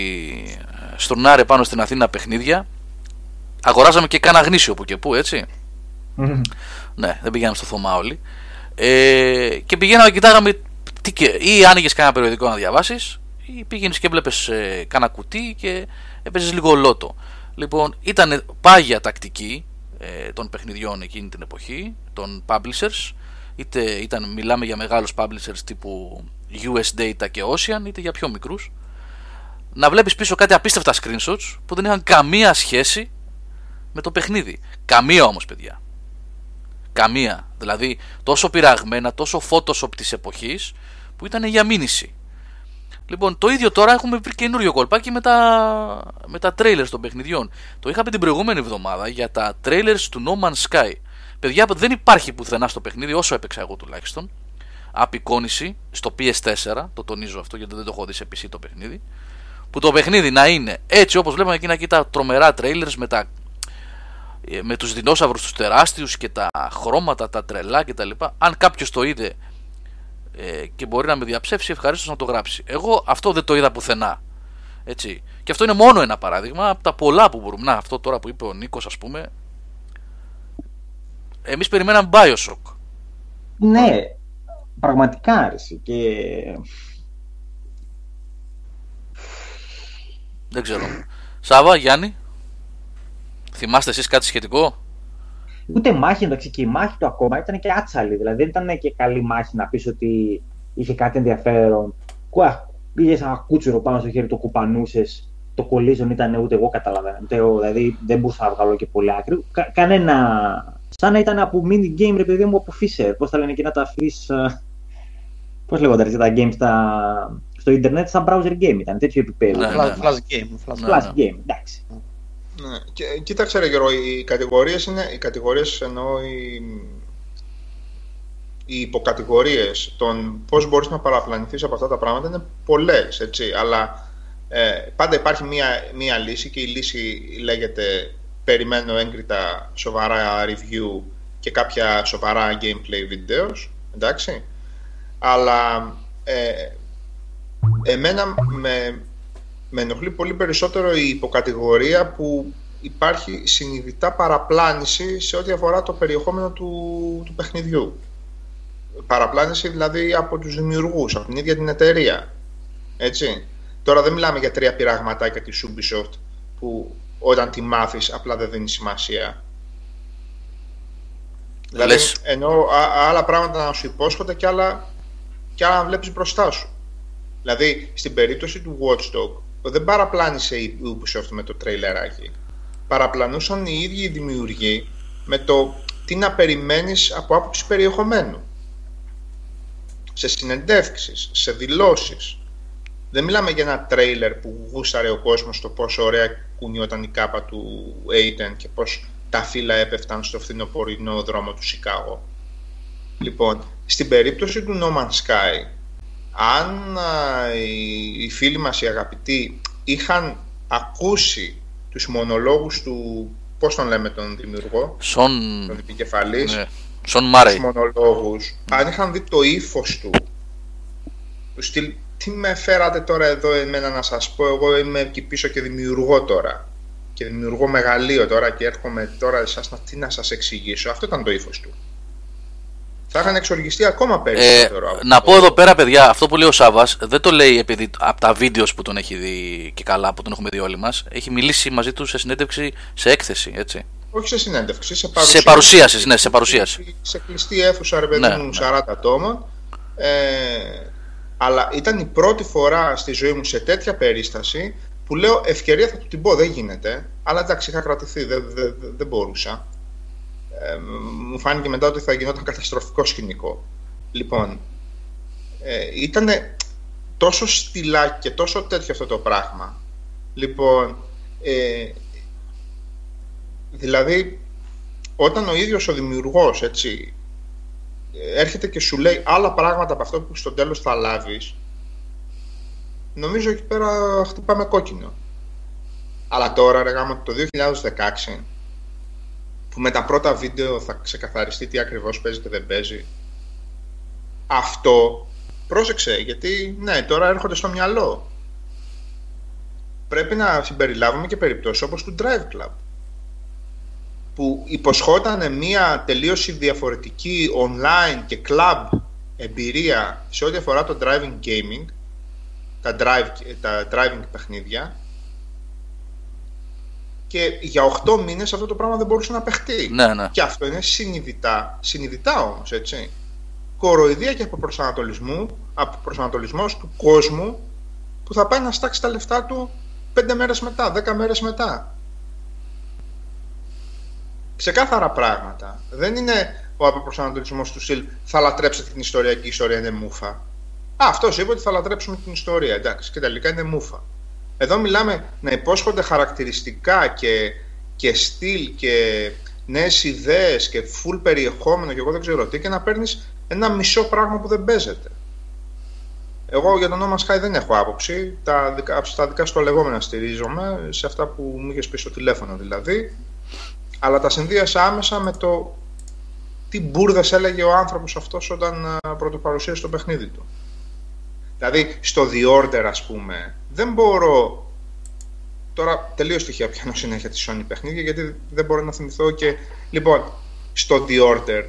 A: Στουρνάρε πάνω στην Αθήνα παιχνίδια. Αγοράζαμε και κάνα γνήσιο που και που, έτσι. ναι, δεν πηγαίναμε στο Θωμά όλοι. Ε, και πηγαίναμε και κοιτάγαμε τι, ή άνοιγες κανένα περιοδικό να διαβάσεις, ή πήγαινες και έβλεπες ε, κάνα κουτί και έπαιζες λίγο λότο. Λοιπόν, ήταν πάγια τακτική ε, των παιχνιδιών εκείνη την εποχή, των publishers, είτε ήταν, μιλάμε για μεγάλους publishers τύπου US Data και Ocean, είτε για πιο μικρούς, να βλέπεις πίσω κάτι απίστευτα screenshots που δεν είχαν καμία σχέση με το παιχνίδι. Καμία όμως παιδιά. Καμία. Δηλαδή τόσο πειραγμένα, τόσο photoshop της εποχής που ήταν για μήνυση. Λοιπόν, το ίδιο τώρα έχουμε βρει καινούριο κολπάκι με τα, με τα trailers των παιχνιδιών. Το είχαμε την προηγούμενη εβδομάδα για τα trailers του No Man's Sky. Παιδιά, δεν υπάρχει πουθενά στο παιχνίδι, όσο έπαιξα εγώ τουλάχιστον, απεικόνηση στο PS4, το τονίζω αυτό γιατί δεν το έχω δει σε PC το παιχνίδι, που το παιχνίδι να είναι έτσι όπως βλέπαμε εκείνα εκεί τα τρομερά trailers με, τα, ε, με τους δεινόσαυρους τους τεράστιους και τα χρώματα, τα τρελά κτλ. Αν κάποιος το είδε ε, και μπορεί να με διαψεύσει, ευχαρίστως να το γράψει. Εγώ αυτό δεν το είδα πουθενά. Έτσι. Και αυτό είναι μόνο ένα παράδειγμα από τα πολλά που μπορούμε. Να, αυτό τώρα που είπε ο Νίκος, ας πούμε. Εμείς περιμέναμε Bioshock.
B: Ναι, πραγματικά άρεσε. Και...
A: Δεν ξέρω. Σάβα, Γιάννη, θυμάστε εσείς κάτι σχετικό;
B: Ούτε μάχη, εντάξει, και η μάχη του ακόμα ήταν και άτσαλη. Δηλαδή δεν ήταν και καλή μάχη να πεις ότι είχε κάτι ενδιαφέρον. Κουά, πήγε ένα κούτσουρο πάνω στο χέρι, το κουπανούσες. Το collision ήταν ούτε εγώ καταλαβαίνω. δηλαδή δεν μπορούσα να βγάλω και πολύ άκρη. Κα, κανένα. Σαν να ήταν από mini game, ρε παιδί μου, από Fisher. Πώς τα λένε εκείνα τα fish. Ε, Πώς λέγονταν τα games στα... στο Ιντερνετ, σαν browser game ήταν, τέτοιο επίπεδο.
C: Ναι, ναι. Flash game.
B: Flash, game, εντάξει.
D: Ναι. Και, κοίταξε ρε Γιώργο, οι κατηγορίες είναι, οι κατηγορίες εννοώ οι, οι υποκατηγορίες των πώς μπορείς να παραπλανηθείς από αυτά τα πράγματα είναι πολλές, έτσι, αλλά ε, πάντα υπάρχει μία, μία λύση και η λύση λέγεται περιμένω έγκριτα σοβαρά review και κάποια σοβαρά gameplay videos, εντάξει, αλλά ε, εμένα με, με ενοχλεί πολύ περισσότερο η υποκατηγορία που υπάρχει συνειδητά παραπλάνηση σε ό,τι αφορά το περιεχόμενο του, του παιχνιδιού. Παραπλάνηση δηλαδή από τους δημιουργούς, από την ίδια την εταιρεία. Έτσι. Τώρα δεν μιλάμε για τρία πειραγματάκια της Ubisoft που όταν τη μάθεις απλά δεν δίνει σημασία. Δηλαδή, ενώ άλλα πράγματα να σου υπόσχονται και άλλα, και άλλα να βλέπεις μπροστά σου. Δηλαδή, στην περίπτωση του Watchdog, δεν παραπλάνησε η Ubisoft με το τρέιλεράκι. Παραπλανούσαν οι ίδιοι οι δημιουργοί με το τι να περιμένεις από άποψη περιεχομένου. Σε συνεντεύξεις, σε δηλώσεις. Δεν μιλάμε για ένα τρέιλερ που γούσταρε ο κόσμος το πόσο ωραία κουνιόταν η κάπα του Aiden και πώς τα φύλλα έπεφταν στο φθινοπορεινό δρόμο του Σικάγο. Λοιπόν, στην περίπτωση του No Man's Sky αν οι φίλοι μας οι αγαπητοί είχαν ακούσει τους μονολόγους του, πώς τον λέμε τον δημιουργό,
A: Σον...
D: τον επικεφαλής,
A: ναι. Σον Μάρεϊ.
D: τους μονολόγους, αν είχαν δει το ύφος του, τους στυλ, τι με φέρατε τώρα εδώ εμένα να σας πω, εγώ είμαι εκεί πίσω και δημιουργώ τώρα και δημιουργώ μεγαλείο τώρα και έρχομαι τώρα εσάς να, τι να σας εξηγήσω, αυτό ήταν το ύφος του. Θα είχαν εξοργιστεί ακόμα περισσότερο.
A: Ε, να πω εδώ πέρα, παιδιά, αυτό που λέει ο Σάβα δεν το λέει επειδή από τα βίντεος που τον έχει δει και καλά, που τον έχουμε δει όλοι μας. Έχει μιλήσει μαζί του σε συνέντευξη, σε έκθεση, έτσι.
D: Όχι σε συνέντευξη, σε παρουσίαση.
A: Σε παρουσίαση, ναι, σε παρουσίαση.
D: Σε κλειστή αίθουσα, ρε παιδί ναι, μου, 40 ναι. ατόμων. Ε, αλλά ήταν η πρώτη φορά στη ζωή μου σε τέτοια περίσταση που λέω ευκαιρία θα του την πω, δεν γίνεται. Αλλά εντάξει, είχα κρατηθεί, δεν, δεν, δεν μπορούσα. Ε, μου φάνηκε μετά ότι θα γινόταν καταστροφικό σκηνικό. Λοιπόν, ε, ήταν τόσο στυλά και τόσο τέτοιο αυτό το πράγμα. Λοιπόν, ε, δηλαδή, όταν ο ίδιος ο δημιουργός, έτσι, έρχεται και σου λέει άλλα πράγματα από αυτό που στο τέλος θα λάβεις, νομίζω εκεί πέρα χτυπάμε κόκκινο. Αλλά τώρα, ρε γάμο, το 2016, που με τα πρώτα βίντεο θα ξεκαθαριστεί τι ακριβώς παίζει και δεν παίζει, αυτό, πρόσεξε, γιατί, ναι, τώρα έρχονται στο μυαλό. Πρέπει να συμπεριλάβουμε και περιπτώσεις όπως του Drive Club, που υποσχόταν μία τελείωση διαφορετική online και club εμπειρία σε ό,τι αφορά το driving gaming, τα, drive, τα driving παιχνίδια και για 8 μήνες αυτό το πράγμα δεν μπορούσε να παιχτεί.
A: Ναι, ναι.
D: Και αυτό είναι συνειδητά, συνειδητά όμως, έτσι. Κοροϊδία και από προσανατολισμό του κόσμου που θα πάει να στάξει τα λεφτά του 5 μέρες μετά, 10 μέρες μετά ξεκάθαρα πράγματα. Δεν είναι ο αποπροσανατολισμός του Σιλ θα λατρέψετε την ιστορία και η ιστορία είναι μούφα. Α, αυτός είπε ότι θα λατρέψουμε την ιστορία. Εντάξει, και τελικά είναι μούφα. Εδώ μιλάμε να υπόσχονται χαρακτηριστικά και, και στυλ και νέες ιδέες και full περιεχόμενο και εγώ δεν ξέρω τι και να παίρνεις ένα μισό πράγμα που δεν παίζεται. Εγώ για τον No Sky δεν έχω άποψη. Τα, στα δικά σου λεγόμενα στηρίζομαι, σε αυτά που μου είχες πει στο τηλέφωνο δηλαδή αλλά τα συνδύασα άμεσα με το τι μπουρδες έλεγε ο άνθρωπος αυτός όταν πρωτοπαρουσίασε το παιχνίδι του. Δηλαδή, στο The Order, ας πούμε, δεν μπορώ... Τώρα τελείως τυχαία πιάνω συνέχεια της Sony παιχνίδια, γιατί δεν μπορώ να θυμηθώ και... Λοιπόν, στο The Order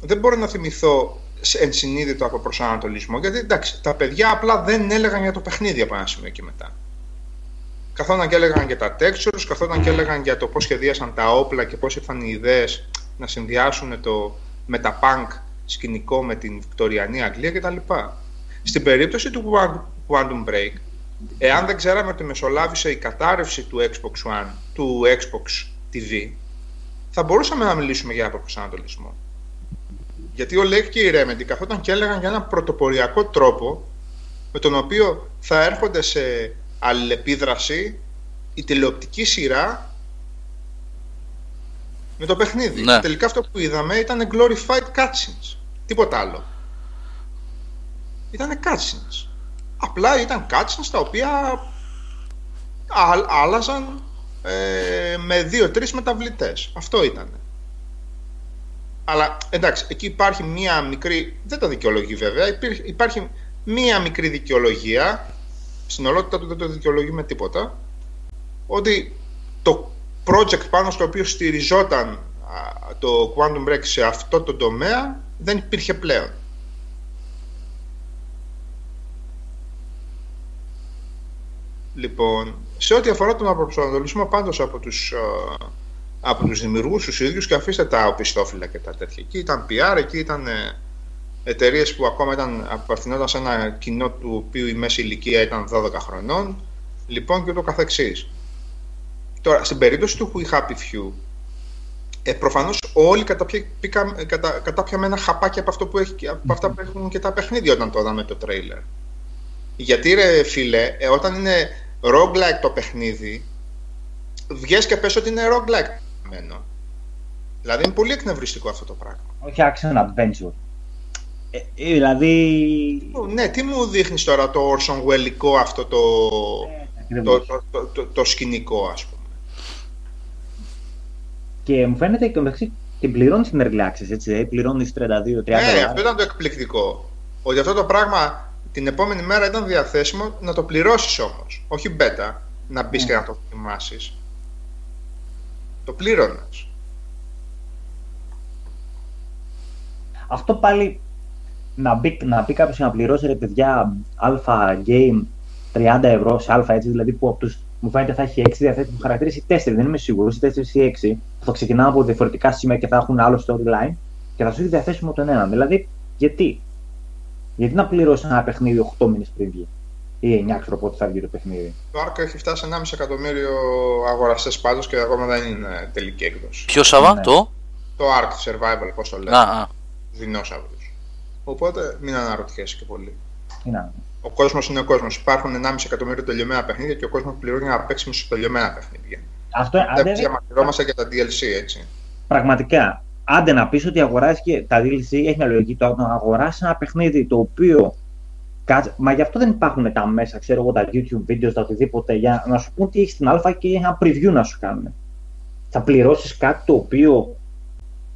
D: δεν μπορώ να θυμηθώ ενσυνείδητο από προσανατολισμό, γιατί εντάξει, τα παιδιά απλά δεν έλεγαν για το παιχνίδι από ένα σημείο και μετά καθόταν και έλεγαν για τα textures, καθόταν και έλεγαν για το πώς σχεδίασαν τα όπλα και πώς ήρθαν οι ιδέες να συνδυάσουν το μεταπunk σκηνικό με την Βικτωριανή Αγγλία κτλ. Στην περίπτωση του Quantum Break, εάν δεν ξέραμε ότι μεσολάβησε η κατάρρευση του Xbox One, του Xbox TV, θα μπορούσαμε να μιλήσουμε για αποπροσανατολισμό. Γιατί ο Lake και η Remedy καθόταν και έλεγαν για ένα πρωτοποριακό τρόπο με τον οποίο θα έρχονται σε αλληλεπίδραση η τηλεοπτική σειρά με το παιχνίδι. Ναι. Τελικά αυτό που είδαμε ήταν glorified cutscenes. Τίποτα άλλο. Ήταν cutscenes. Απλά ήταν cutscenes τα οποία άλλαζαν ε, με δύο-τρεις μεταβλητές. Αυτό ήταν. Αλλά εντάξει, εκεί υπάρχει μία μικρή, δεν το δικαιολογεί βέβαια, υπάρχει μία μικρή δικαιολογία στην ολότητα του δεν το δικαιολογεί με τίποτα, ότι το project πάνω στο οποίο στηριζόταν το Quantum Break σε αυτό το τομέα δεν υπήρχε πλέον. Λοιπόν, σε ό,τι αφορά τον αποπροσανατολισμό πάντως από τους, από τους δημιουργούς τους ίδιους και αφήστε τα οπισθόφυλλα και τα τέτοια. Εκεί ήταν PR, εκεί ήταν ε, εταιρείες που ακόμα ήταν, απευθυνόταν σε ένα κοινό του οποίου η μέση ηλικία ήταν 12 χρονών, λοιπόν και ούτω καθεξής. Τώρα, στην περίπτωση του We Happy Few, ε, προφανώς όλοι κατάπιαμε ένα χαπάκι από, αυτό που έχει, από αυτά που έχουν και τα παιχνίδια όταν το είδαμε το τρέιλερ. Γιατί ρε φίλε, ε, όταν είναι roguelike το παιχνίδι, βγες και πες ότι είναι roguelike. Δηλαδή είναι πολύ εκνευριστικό αυτό το πράγμα.
B: Όχι action adventure. Ε, ε, δηλαδή...
D: Ναι, τι μου δείχνεις τώρα το Orson Wellικό αυτό το, ε, το, το, το, το, σκηνικό, ας πούμε.
B: Και μου φαίνεται και μεταξύ την πληρώνεις την Early Access, έτσι, πληρώνεις 32-30 Ναι,
D: αυτό ήταν το εκπληκτικό. Ότι αυτό το πράγμα την επόμενη μέρα ήταν διαθέσιμο να το πληρώσεις όμως. Όχι beta, να μπεις και ναι. να το θυμάσεις. Το πλήρωνες.
B: Αυτό πάλι να μπει, να μπει κάποιος να πληρώσει ρε παιδιά αλφα game 30 ευρώ σε αλφα έτσι, δηλαδή που από τους, μου φαίνεται θα έχει 6 διαθέσιμους χαρακτήρες ή 4, δεν είμαι σίγουρος, ή 4 ή 6, που θα ξεκινάω από διαφορετικά σημεία και θα έχουν άλλο storyline και θα σου έχει διαθέσιμο τον έναν. Δηλαδή, γιατί; Γιατί να πληρώσει ένα παιχνίδι 8 μήνες πριν βγει; Ή 9 ξέρω πότε θα βγει το παιχνίδι.
D: Το Ark έχει φτάσει 1,5 εκατομμύριο αγοραστές πάντως και ακόμα δεν είναι τελική έκδοση.
A: Ποιος Σαββά, ναι. το;
D: Το Ark Survival, πώς το λένε. Α, α. Δεινόσαυρο. Οπότε μην αναρωτιέσαι και πολύ.
B: Είναι.
D: Ο κόσμος είναι ο κόσμος. Υπάρχουν 1,5 εκατομμύριο τελειωμένα παιχνίδια και ο κόσμος πληρώνει να παίξει μισοτελειωμένα παιχνίδια. Αυτό δεν διαμαρτυρόμαστε για τα DLC, έτσι.
B: Πραγματικά. Άντε να πεις ότι αγοράζεις και τα DLC έχει μια λογική. Το να αγοράσει ένα παιχνίδι το οποίο. Μα γι' αυτό δεν υπάρχουν τα μέσα, ξέρω εγώ, τα YouTube videos, τα οτιδήποτε, για να σου πούν τι έχεις στην Α και ένα preview να σου κάνουν. Θα πληρώσεις κάτι το οποίο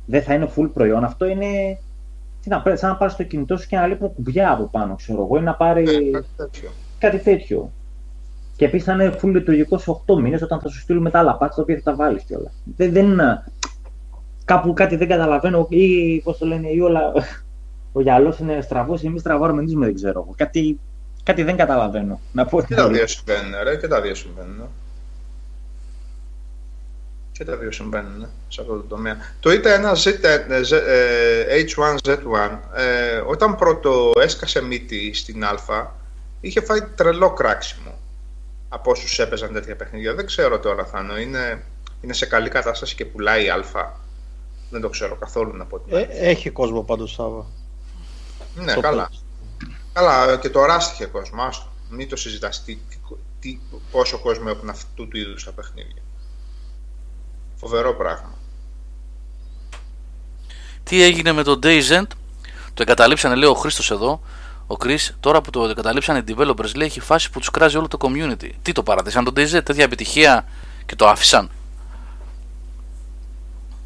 B: δεν θα είναι full προϊόν. Αυτό είναι τι να, σαν να πάρεις το κινητό σου και να λείπουν κουμπιά από πάνω, ξέρω εγώ, ή να πάρει
D: ναι,
B: κάτι, τέτοιο. Και επίσης θα είναι full λειτουργικό σε 8 μήνες όταν θα σου στείλουμε τα άλλα patch τα οποία θα τα βάλεις κιόλας. Δεν, δεν, κάπου κάτι δεν καταλαβαίνω ή πώς το λένε, ή όλα. Ο γυαλός είναι στραβός, εμείς τραβάρουμε, εμείς δεν ξέρω εγώ. Κάτι, κάτι δεν καταλαβαίνω.
D: Να πω και τα δύο συμβαίνουν, ρε, και τα δύο συμβαίνουν. Και τα δύο συμβαίνουν ναι, σε αυτό το τομέα. Το ήταν ένα H1Z1. Ε, ε, όταν πρώτο έσκασε μύτη στην Α, είχε φάει τρελό κράξιμο από όσους έπαιζαν τέτοια παιχνίδια. Δεν ξέρω τώρα, Θάνο. Είναι, είναι σε καλή κατάσταση και πουλάει Α. Δεν το ξέρω καθόλου να πω.
C: Ε, έχει κόσμο πάντως, Σάβα.
D: Ναι, καλά. Καλά, και το Rust είχε κόσμο. Άστο. Μην το συζητάς πόσο κόσμο έχουν αυτού του είδους τα παιχνίδια. Φοβερό πράγμα.
A: Τι έγινε με το DayZ, το εγκαταλείψανε λέει ο Χρήστος εδώ, ο Chris, τώρα που το εγκαταλείψανε οι developers λέει έχει φάση που τους κράζει όλο το community. Τι το παρατήσαν το DayZ, τέτοια επιτυχία και το άφησαν;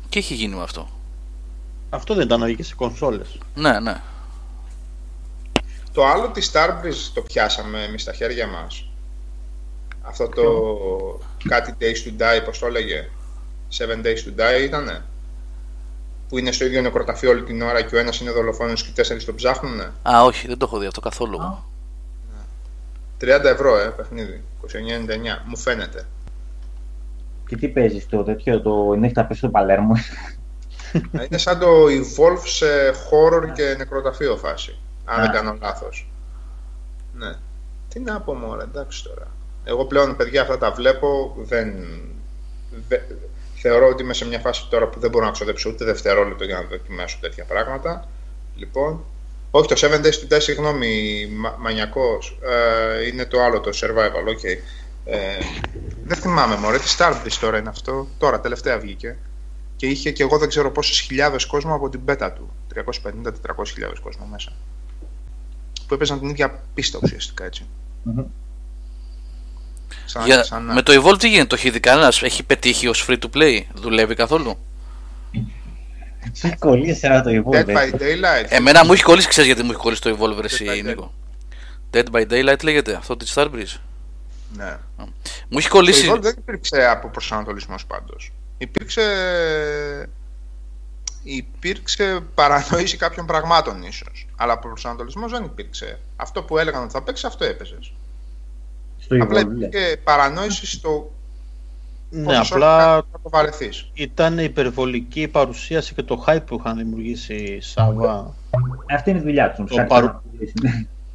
A: Τι έχει γίνει με αυτό.
C: Αυτό δεν ήταν να σε κονσόλες.
A: Ναι, ναι.
D: Το άλλο της Starbreeze το πιάσαμε εμείς στα χέρια μας. Αυτό το κάτι Days to Die, πώς το έλεγε; Seven Days to Die ήτανε; Που είναι στο ίδιο νεκροταφείο όλη την ώρα και ο ένας είναι δολοφόνος και οι τέσσερις τον ψάχνουνε;
A: Α, όχι, δεν το έχω δει αυτό καθόλου.
D: 30 ευρώ, ε, παιχνίδι. 29,99. Μου φαίνεται.
B: Και τι παίζεις το τέτοιο, το είναι τα πέσει στο Παλέρμο.
D: είναι σαν το Evolve σε horror και νεκροταφείο φάση. Αν δεν κάνω λάθος. Ναι. Τι να πω μόνο, εντάξει τώρα. Εγώ πλέον παιδιά αυτά τα βλέπω, δεν, Θεωρώ ότι είμαι σε μια φάση τώρα που δεν μπορώ να ξοδέψω ούτε δευτερόλεπτο για να δοκιμάσω τέτοια πράγματα. Λοιπόν, όχι το 7 Days to Die, συγγνώμη, μα, μανιακός, ε, είναι το άλλο, το Survival, ok. Ε, δεν θυμάμαι μωρέ, τι Starbreeze τώρα είναι αυτό, τώρα τελευταία βγήκε. Και είχε και εγώ δεν ξέρω πόσες χιλιάδες κόσμο από την πέτα του, 350-400 χιλιάδες κόσμο μέσα. Που έπαιζαν την ίδια πίστα ουσιαστικά έτσι. Mm-hmm.
A: Σαν, Για, σαν... Με το Evolve τι γίνεται, το έχει δει κανένας, έχει πετύχει ως free to play, δουλεύει καθόλου;
B: Έχει κολλήσει ένα το Evolve.
D: Dead by Daylight.
A: Εμένα μου έχει κολλήσει, ξέρεις γιατί μου έχει κολλήσει το Evolve, εσύ Νίκο. Dead by Daylight λέγεται, αυτό τη Starbreeze.
D: Ναι.
A: Μου έχει κολλήσει.
D: Το Evolve δεν υπήρξε από προσανατολισμό πάντως. Υπήρξε. Υπήρξε παρανόηση κάποιων πραγμάτων ίσως. Αλλά από προσανατολισμό δεν υπήρξε. Αυτό που έλεγαν ότι θα παίξει, αυτό έπαιζες
B: στο
D: Απλά υπήρχε παρανόηση στο
C: ναι, απλά το ήταν υπερβολική παρουσίαση και το hype που είχαν δημιουργήσει η Σάβα.
B: Αυτή είναι η δουλειά τους.
C: Το παρου...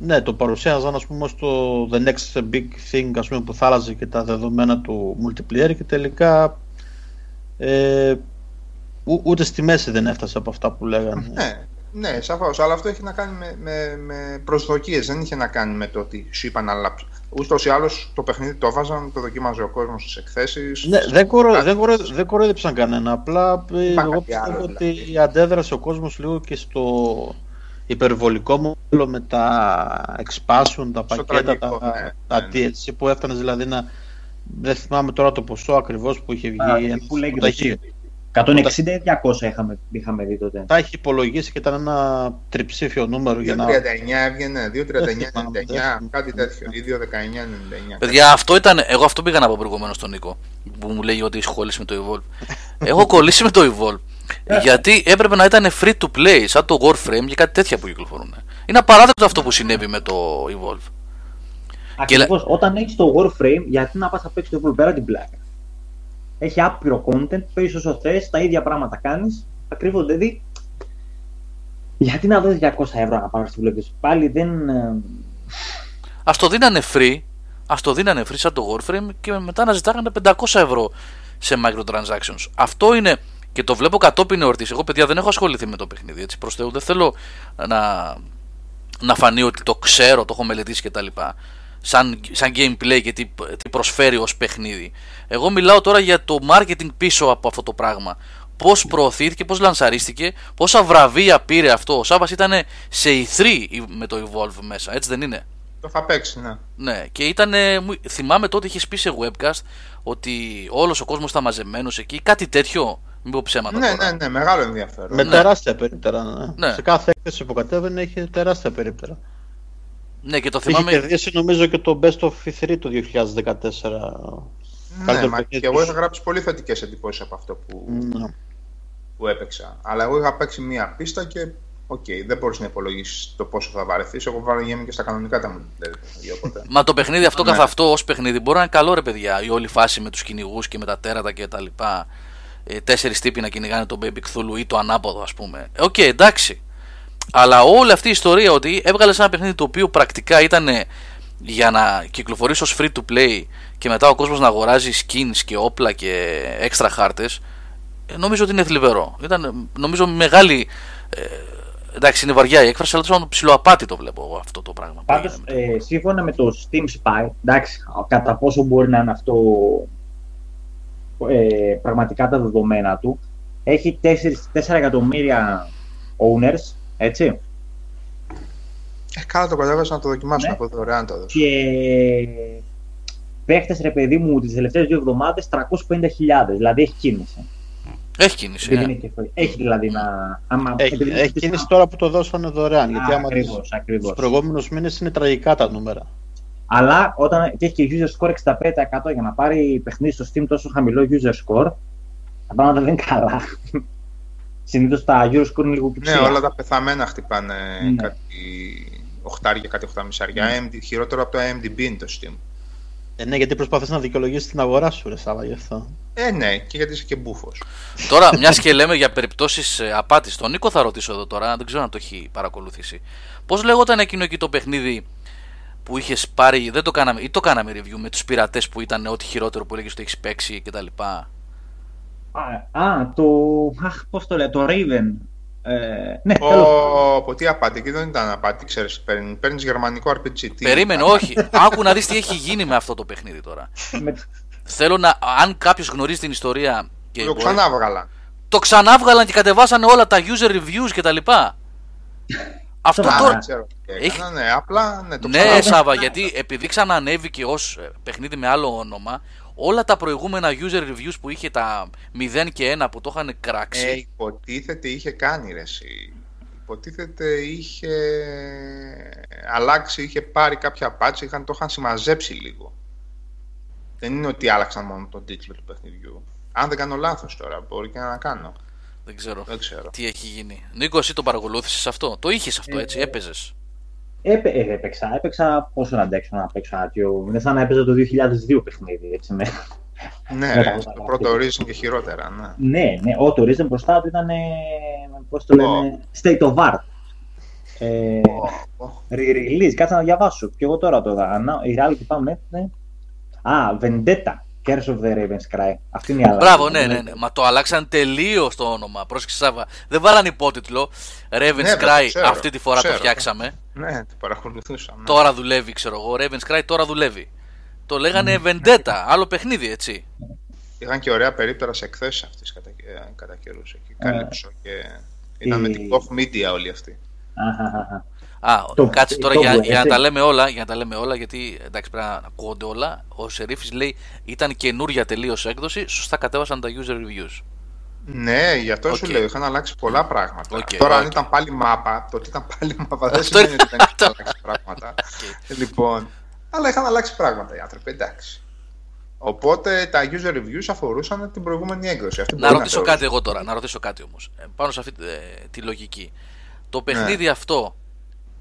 C: ναι, το παρουσίαζαν ας πούμε στο The Next Big Thing ας πούμε, που θα άλλαζε και τα δεδομένα του multiplayer και τελικά ε, ούτε στη μέση δεν έφτασε από αυτά που λέγανε.
D: Ναι, ναι, σαφώς. Αλλά αυτό έχει να κάνει με, με, με προσδοκίες. Δεν είχε να κάνει με το ότι σου είπαν αλλά Ούτως ή άλλως το παιχνίδι το έβαζαν, το δοκίμαζε ο κόσμος στις εκθέσεις.
C: Ναι, δεν, κορο, δεν, κορο, δεν κοροϊδέψαν κανένα. Απλά ε, εγώ πιστεύω ότι δηλαδή. αντέδρασε ο κόσμος λίγο και στο υπερβολικό μοντέλο με τα expansion, τα πακέτα, τα, ναι, τα ναι, ναι. DLC που έφτανε δηλαδή να. Δεν θυμάμαι τώρα το ποσό ακριβώς που είχε βγει.
B: ένας που λέγεται 160 ή 200 είχαμε, είχαμε δει τότε.
C: Τα έχει υπολογίσει και ήταν ένα τριψήφιο νούμερο 2,
D: για να. 2,39 έβγαινε, 2,39,99, κάτι τέτοιο. Ή 2,19,99.
A: Παιδιά, αυτό ήταν. Εγώ αυτό πήγα να πω προηγουμένως στον Νίκο που μου λέει ότι έχει κολλήσει με το Evolve. [laughs] Έχω κολλήσει με το Evolve. Γιατί έπρεπε να ήταν free to play, σαν το Warframe και κάτι τέτοια που κυκλοφορούν. Είναι απαράδεκτο αυτό που συνέβη με το Evolve.
B: Ακριβώς. Και... Όταν έχεις το Warframe, γιατί να πας να παίξει το Evolve πέρα την πλάκα. Έχει άπειρο content, παίζεις όσο θες, τα ίδια πράγματα κάνεις. Ακριβώς δηλαδή. Γιατί να δώσεις 200 ευρώ να πάρεις στο βλέπεις. Πάλι δεν. Ε,
A: Α το δίνανε free, ας το δίνανε free σαν το Warframe και μετά να ζητάγανε 500 ευρώ σε microtransactions. Αυτό είναι και το βλέπω κατόπιν εορτής. Εγώ, παιδιά, δεν έχω ασχοληθεί με το παιχνίδι. Έτσι, προς Θεού, δεν θέλω να, να φανεί ότι το ξέρω, το έχω μελετήσει κτλ. Σαν, σαν gameplay και τι, τι προσφέρει ως παιχνίδι. Εγώ μιλάω τώρα για το marketing πίσω από αυτό το πράγμα. Πώς προωθήθηκε, πώς λανσαρίστηκε, πόσα βραβεία πήρε αυτό. Ο Σάβα ήταν σε E3 με το Evolve μέσα, έτσι δεν είναι;
D: Το θα παίξει, ναι.
A: Ναι, και ήταν. Θυμάμαι τότε είχε πει σε webcast ότι όλος ο κόσμος ήταν μαζεμένος εκεί, κάτι τέτοιο. Μην πω ψέματα.
D: Ναι, τώρα. ναι, ναι, μεγάλο ενδιαφέρον.
C: Με ναι. τεράστια περίπτερα. Ναι. ναι. Σε κάθε έκθεση που κατέβαινε είχε τεράστια περίπτερα.
A: Ναι, και το θυμάμαι.
C: Είχε κερδίσει νομίζω και το Best of 3 το 2014.
D: Ναι, μα και εγώ είχα γράψει πολύ θετικές εντυπώσεις από αυτό που, ναι. που έπαιξα. Αλλά εγώ είχα παίξει μία πίστα και OK, okay, δεν μπορείς να υπολογίσεις το πόσο θα βαρεθείς. Εγώ βαριέμαι και στα κανονικά τα μου
A: Μα το παιχνίδι αυτό ναι. καθ' αυτό ως παιχνίδι μπορεί να είναι καλό, ρε παιδιά. Η όλη φάση με τους κυνηγούς και με τα τέρατα και τα λοιπά. Ε, Τέσσερις τύποι να κυνηγάνε τον Baby Cthulhu ή το ανάποδο, ας πούμε. Ε, OK, okay, εντάξει. Αλλά όλη αυτή η ιστορία ότι έβγαλες ένα παιχνίδι το οποίο πρακτικά ήταν για να κυκλοφορήσει ως free to play και μετά ο κόσμος να αγοράζει skins και όπλα και έξτρα χάρτες. Ε, νομίζω ότι είναι θλιβερό. Ήταν νομίζω μεγάλη ε, εντάξει, είναι βαριά η έκφραση, αλλά το ψηλοαπάτη το βλέπω εγώ αυτό το πράγμα.
B: Πάντως, ε, σύμφωνα με το Steam Spy, εντάξει, κατά πόσο μπορεί να είναι αυτό ε, πραγματικά τα δεδομένα του, έχει 4, 4 εκατομμύρια owners, έτσι.
D: Ε, καλά το κατέβασα να το δοκιμάσω, ναι. να πω δωρεάν το
B: Και παίχτες ρε παιδί μου τις τελευταίες δύο εβδομάδες 350.000, δηλαδή έχει κίνηση.
A: Έχει κίνηση.
B: Ναι. Έχει δηλαδή να.
C: Άμα... Έχει, έχει κίνηση τώρα που το δώσανε δωρεάν. γιατί άμα ακριβώς, ακριβώς. Τους προηγούμενους μήνες είναι τραγικά τα νούμερα.
B: Αλλά όταν και έχει και user score 65% για να πάρει παιχνίδι στο Steam τόσο χαμηλό user score, τα πράγματα δεν είναι καλά. Συνήθως τα user score είναι λίγο πιο
D: ψηλά. Ναι, όλα τα πεθαμένα χτυπάνε ναι. κάτι οχτάρια, κάτι οχτάμισαρια. Ναι. χειρότερο από το AMDB είναι το Steam.
C: Ε, ναι, γιατί προσπαθείς να δικαιολογήσεις την αγορά σου, ρε Σάβα, γι' αυτό.
D: Ε, ναι, και γιατί είσαι και μπούφος.
A: Τώρα, μιας και λέμε για περιπτώσεις ε, απάτης, τον Νίκο θα ρωτήσω εδώ τώρα, δεν ξέρω αν το έχει παρακολουθήσει. Πώς λέγονταν εκείνο εκεί το παιχνίδι που είχες πάρει, δεν το κάναμε, ή το κάναμε review με τους πειρατές που ήταν ό,τι χειρότερο που έλεγε ότι έχεις παίξει κτλ.
B: Α, α, το. Αχ, πώς το λέει, το Raven.
D: Ε, ναι, ο, τι απάτη, και δεν ήταν απάτη, ξέρεις, παίρνει, παίρνεις γερμανικό RPG.
A: Περίμενε, όχι. Άκου να δεις τι έχει γίνει με αυτό το παιχνίδι τώρα. Θέλω να, αν κάποιος γνωρίζει την ιστορία...
D: Και το ξανάβγαλαν.
A: Το ξανάβγαλαν και κατεβάσανε όλα τα user reviews και τα λοιπά. [laughs] Αυτό τώρα.
D: Έχει... Ναι, απλά ναι, το
A: ναι Σάβα, γιατί επειδή ξανανέβηκε ως ε, παιχνίδι με άλλο όνομα, όλα τα προηγούμενα user reviews που είχε τα 0 και 1 που το είχαν κράξει. Ε,
D: υποτίθεται είχε κάνει ρε εσύ. Υποτίθεται είχε αλλάξει, είχε πάρει κάποια patch, είχαν, το είχαν συμμαζέψει λίγο. Δεν είναι ότι άλλαξαν μόνο τον τίτλο του παιχνιδιού. Αν δεν κάνω λάθος τώρα, μπορεί και να κάνω.
A: Δεν ξέρω. Δεν ξέρω. Τι έχει γίνει. Νίκο, εσύ το παρακολούθησες αυτό; Το είχες αυτό, έτσι, ε, έπαιζες.
B: Έπαι, ε, έπαιξα, έπαιξα πόσο να αντέξω να παίξω ένα τέτοιο. Είναι σαν να έπαιζα το 2002 παιχνίδι. Έτσι, με...
D: Ναι, με το πρώτο Horizon και χειρότερα. Ναι,
B: ναι, ναι ό, το Horizon μπροστά του ήταν. Πώς το λένε, State of Art. Ε, oh, Re-release, κάτσε να διαβάσω. Και εγώ τώρα το είδα. Η reality πάμε. Ναι. Α, Vendetta. Curse of the Raven's Cry. Αυτή είναι η άλλα.
A: Μπράβο, ναι, ναι, ναι. Μα το αλλάξαν τελείως το όνομα. Πρόσεξε, Σάβα. Δεν βάλαν υπότιτλο. Raven's ναι, Cry ξέρω, αυτή τη φορά ξέρω. το φτιάξαμε.
D: Ναι, το παρακολουθούσαμε. Ναι.
A: Τώρα δουλεύει, ξέρω εγώ. Raven's Cry τώρα δουλεύει. Το λέγανε Vendetta, άλλο παιχνίδι, έτσι.
D: Είχαν και ωραία περίπτερα σε εκθέσεις αυτής κατά, κατά καιρούς. Καλύψω και. Ήταν με την Koch Media όλοι αυτοί.
A: Α, το, κάτσε τώρα για, για, να τα λέμε όλα, για να τα λέμε όλα, γιατί εντάξει πρέπει να ακούγονται όλα. Ο Σερίφης λέει ήταν καινούρια τελείως έκδοση, σωστά κατέβασαν τα user reviews.
D: Ναι, γι' αυτό okay. σου λέω, είχαν αλλάξει πολλά πράγματα. Okay, τώρα, okay. αν ήταν πάλι μάπα, το ότι ήταν πάλι μάπα δεν σημαίνει ότι δεν είχαν αλλάξει [laughs] πράγματα. Λοιπόν, αλλά είχαν αλλάξει πράγματα οι άνθρωποι, εντάξει. Οπότε τα user reviews αφορούσαν την προηγούμενη έκδοση.
A: Αυτή να ρωτήσω να κάτι εγώ τώρα, να ρωτήσω κάτι όμως, ε, πάνω σε αυτή ε, τη λογική. Το ναι. παιχνίδι αυτό,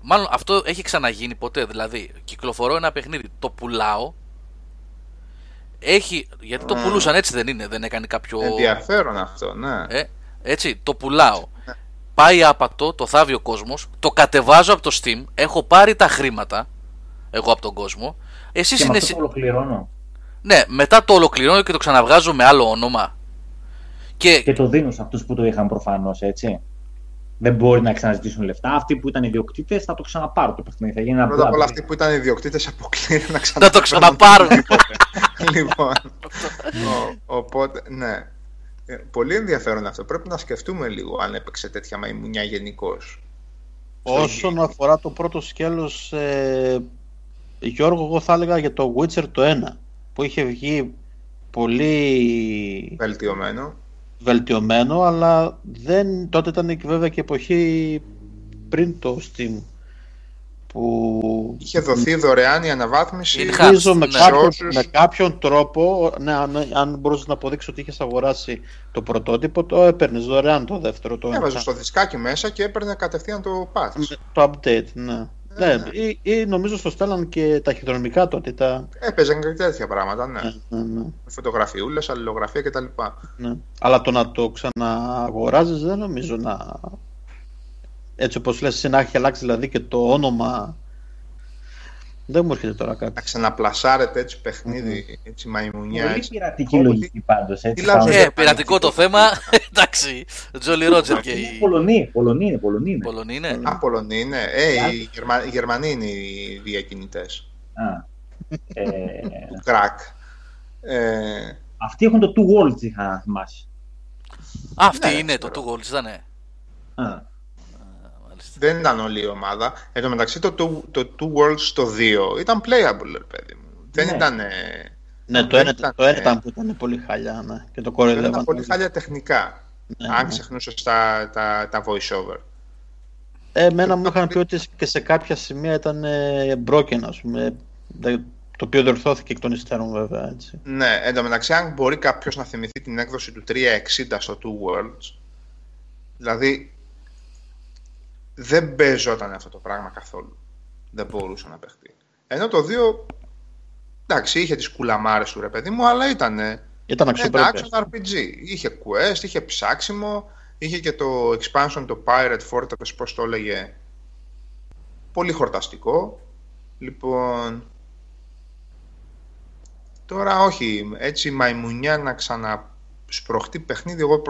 A: μάλλον αυτό έχει ξαναγίνει ποτέ, δηλαδή κυκλοφορώ ένα παιχνίδι, το πουλάω, έχει, γιατί το πουλούσαν έτσι δεν είναι, δεν έκανε κάποιο...
D: Ενδιαφέρον αυτό, ναι.
A: Ε, έτσι, το πουλάω. Ναι. Πάει άπατο, το θάβει ο κόσμος, το κατεβάζω από το Steam, έχω πάρει τα χρήματα, εγώ από τον κόσμο,
B: εσείς και είναι... το ολοκληρώνω.
A: Ναι, μετά το ολοκληρώνω και το ξαναβγάζω με άλλο όνομα.
B: Και, και το δίνω σε αυτούς που το είχαν προφανώς, έτσι. Δεν μπορεί να ξαναζητήσουν λεφτά. Αυτοί που ήταν ιδιοκτήτες θα το ξαναπάρουν το παιχνίδι. Θα γίνει ένα
D: Πρώτα απ' όλα αυτοί που ήταν ιδιοκτήτες αποκλείουν
A: να ξαναπάρουν. Να το ξαναπάρουν. [laughs]
D: λοιπόν. οπότε, ναι. Ε, πολύ ενδιαφέρον αυτό. Πρέπει να σκεφτούμε λίγο αν έπαιξε τέτοια μαϊμουνιά γενικώς.
C: Όσον αφορά το πρώτο σκέλος, ε, Γιώργο, εγώ θα έλεγα για το Witcher το 1 που είχε βγει πολύ
D: βελτιωμένο,
C: βελτιωμένο αλλά δεν, τότε ήταν βέβαια και εποχή πριν το Steam που
D: είχε δοθεί δωρεάν η αναβάθμιση.
C: Νομίζω με, κάποιον, με κάποιον τρόπο ναι, αν, αν μπορούσε να αποδείξει ότι είχες αγοράσει το πρωτότυπο το έπαιρνες δωρεάν το δεύτερο το
D: έβαζες στο δισκάκι μέσα και έπαιρνε κατευθείαν το patch.
C: Το update ναι ναι, ναι. Ή, ή, νομίζω στο στέλναν και ταχυδρομικά τότε. Τα...
D: Έπαιζαν και τέτοια πράγματα, ναι. ναι, ναι, ναι. Με φωτογραφιούλες, αλληλογραφία κτλ.
C: Ναι. Αλλά το να το ξανααγοράζεις δεν νομίζω να. Έτσι όπως λες, να έχει αλλάξει δηλαδή και το όνομα δεν μου έρχεται τώρα κάτι.
D: Να ξαναπλασάρετε έτσι παιχνίδι, έτσι μαϊμουνιά.
B: Πολύ πειρατική λογική πάντως.
A: Ε, πειρατικό το θέμα. [laughs] Εντάξει. Τζολι Ρότζερ και
B: οι. Πολωνοί, Πολωνοί είναι. Πολωνοί είναι.
A: Πολωνοί είναι.
D: Α, Πολωνοί είναι. Ε, οι, Γερμα... οι Γερμανοί είναι οι διακινητές. Α. Ε... Του κρακ.
B: Ε... Αυτοί έχουν το Two Worlds, είχα να θυμάσαι.
A: Αυτή ναι, είναι το Two Worlds, ήταν. Α.
D: Δεν ήταν όλη η ομάδα. Εν τω μεταξύ το, το, το Two Worlds στο 2 ήταν playable, παιδί μου. Δεν ναι. ήταν.
C: Ναι, το ένα, ήταν, το ένα ήταν που ήταν πολύ χαλιά. Ναι. Και το κοροϊδεύαν.
D: Ήταν πολύ χαλιά τεχνικά. Ναι, αν ναι. ξεχνούσε τα, τα, τα voice-over.
C: Ε, εμένα μου είχαν πει ότι και σε κάποια σημεία ήταν broken, ας πούμε. Το οποίο διορθώθηκε εκ των υστέρων, βέβαια. Έτσι.
D: Ναι, εν τω μεταξύ, αν μπορεί κάποιος να θυμηθεί την έκδοση του 360 στο Two Worlds, δηλαδή δεν παίζονταν αυτό το πράγμα καθόλου. Δεν μπορούσε να παιχτεί. Ενώ το 2, εντάξει, είχε τις κουλαμάρες του ρε παιδί μου, αλλά ήταν
C: ήταν
D: action RPG. Είχε quest, είχε ψάξιμο, είχε και το expansion, το Pirate Fortress, πώς το έλεγε, πολύ χορταστικό. Λοιπόν, τώρα όχι, έτσι μαϊμουνιά να ξανασπροχτεί παιχνίδι, εγώ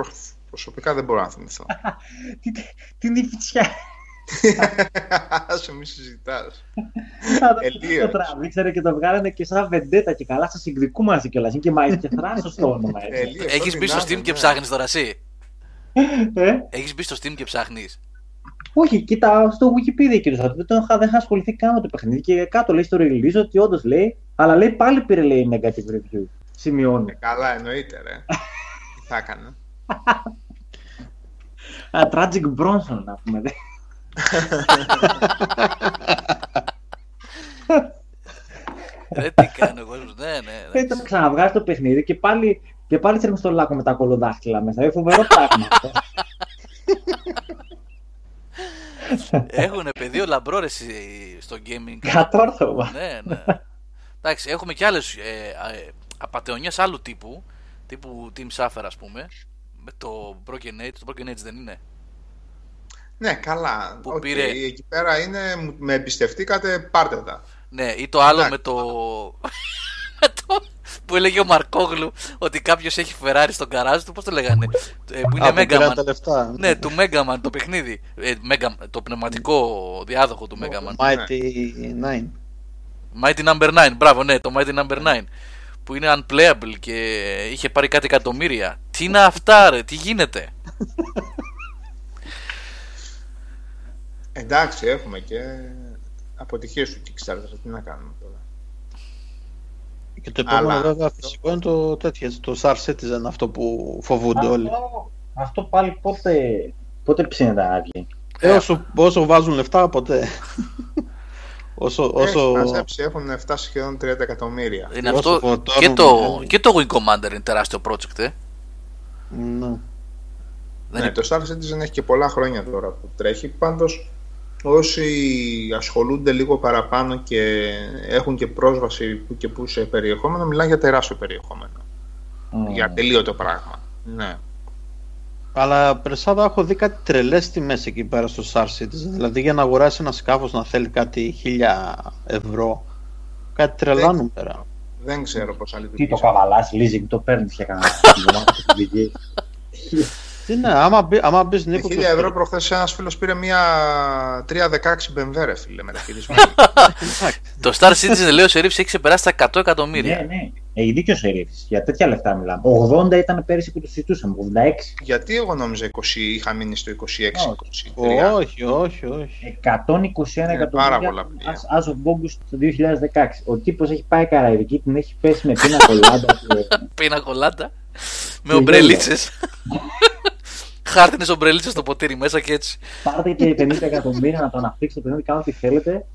D: προσωπικά δεν μπορώ να θυμηθώ. [laughs]
B: Την υφητσιά. [laughs]
D: Άσε μη συζητάς.
B: Το τραβήξανε και το βγάλανε και σαν βεντέτα και καλά σα εκδικούμαστε κιόλας. Είναι και μάλιστα και φράνη στο όνομα.
A: Έχεις μπει στο Steam και ψάχνεις τώρα εσύ; Ε; Έχεις μπει στο Steam και ψάχνεις;
B: Όχι, κοίτα στο Wikipedia και δεν, δεν είχα ασχοληθεί καν με το παιχνίδι. Και κάτω λέει στο release ότι όντως λέει, αλλά λέει πάλι πήρε λέει negative review. Σημειώνει. Ε,
D: καλά, εννοείται, ρε. Τι θα έκανε. [laughs]
B: Tragic Bronson, να πούμε.
A: Ρε τι κάνω εγώ, ναι, ναι.
B: Ήταν να ξαναβγάζει το παιχνίδι και πάλι, και πάλι τσέρνει στο λάκκο με τα κολοδάχτυλα μέσα. Είναι φοβερό πράγμα.
A: Έχουν πεδίο λαμπρό στο gaming.
B: Κατόρθωμα.
A: Ναι, ναι. Εντάξει, έχουμε και άλλες ε, ε, απαταιωνιές άλλου τύπου. Τύπου Team Suffer, ας πούμε. Με το Broken Age. Το Broken Age δεν είναι;
D: Ναι, καλά. Που okay, πήρε... Εκεί πέρα είναι, με εμπιστευτήκατε, πάρτε τα.
A: Ναι, ή το άλλο με [laughs] το... που έλεγε ο Μαρκόγλου ότι κάποιος έχει Ferrari στον καράζ του, πώς το λέγανε; Ε, που είναι Megaman. Ναι, του Megaman το παιχνίδι. Ε, το πνευματικό διάδοχο του Megaman.
C: Mighty 9.
A: Mighty Number 9, μπράβο, ναι, το Mighty Number 9. Που είναι unplayable και είχε πάρει κάτι εκατομμύρια. Τι είναι αυτά, ρε, τι γίνεται; [laughs]
D: Εντάξει, έχουμε και αποτυχίες του Kickstarter, τι να κάνουμε τώρα.
C: Και το επόμενο Αλλά... βέβαια φυσικό είναι το τέτοιο, το Star Citizen, αυτό που φοβούνται αυτό, όλοι.
B: Αυτό πάλι πότε, πότε ψήνεται να βγει;
C: Ε, όσο, όσο βάζουν λεφτά, ποτέ. [laughs] Όσο, όσο...
D: έχουν φτάσει σχεδόν 30 εκατομμύρια.
A: Είναι αυτό και το, και το Wing Commander είναι τεράστιο project, ε.
C: Ναι.
D: Ναι, το Star Citizen έχει και πολλά χρόνια τώρα που τρέχει. Πάντως όσοι ασχολούνται λίγο παραπάνω και έχουν και πρόσβαση που και που σε περιεχόμενο, μιλάνε για τεράστιο περιεχόμενο. Mm. Για τελείωτο πράγμα. Ναι.
C: Αλλά Πρεσάδα έχω δει κάτι τρελές τιμές εκεί πέρα στο Star Citizen. Δηλαδή για να αγοράσει ένα σκάφος να θέλει κάτι χίλια ευρώ. Κάτι τρελά νούμερα.
D: Δεν ξέρω πώς άλλη
B: Τι το καβαλάς, leasing το παίρνεις και κανένα. [laughs]
C: Τι ναι, άμα, μπει, άμα μπεις Νίκο...
D: 1000 ευρώ προχθές ένας φίλος πήρε μια 316 BMW ρε φίλε μεταχειρισμένη. [laughs]
A: το Star Citizen λέει ο Σερίφης έχει ξεπεράσει τα 100 εκατομμύρια.
B: Ναι, ναι. Έχει δίκιο ο Σερίφης. Για τέτοια λεφτά μιλάμε. 80 ήταν πέρυσι που το συζητούσαμε. 86.
D: Γιατί εγώ νόμιζα 20 είχα μείνει στο 26-23.
C: Όχι, όχι, όχι.
B: 121 εκατομμύρια πάρα πολλά as of August το 2016. Ο τύπος έχει πάει καραϊβική, την έχει πέσει με πίνα κολάντα. [laughs]
A: πίνα κολάντα. Με ομπρελίτσες. [laughs] Χάρτινες ομπρελίτσες στο ποτήρι μέσα και έτσι.
B: Πάρτε και 50 εκατομμύρια να το αναπτύξετε το παιχνίδι, κάντε ό,τι θέλετε.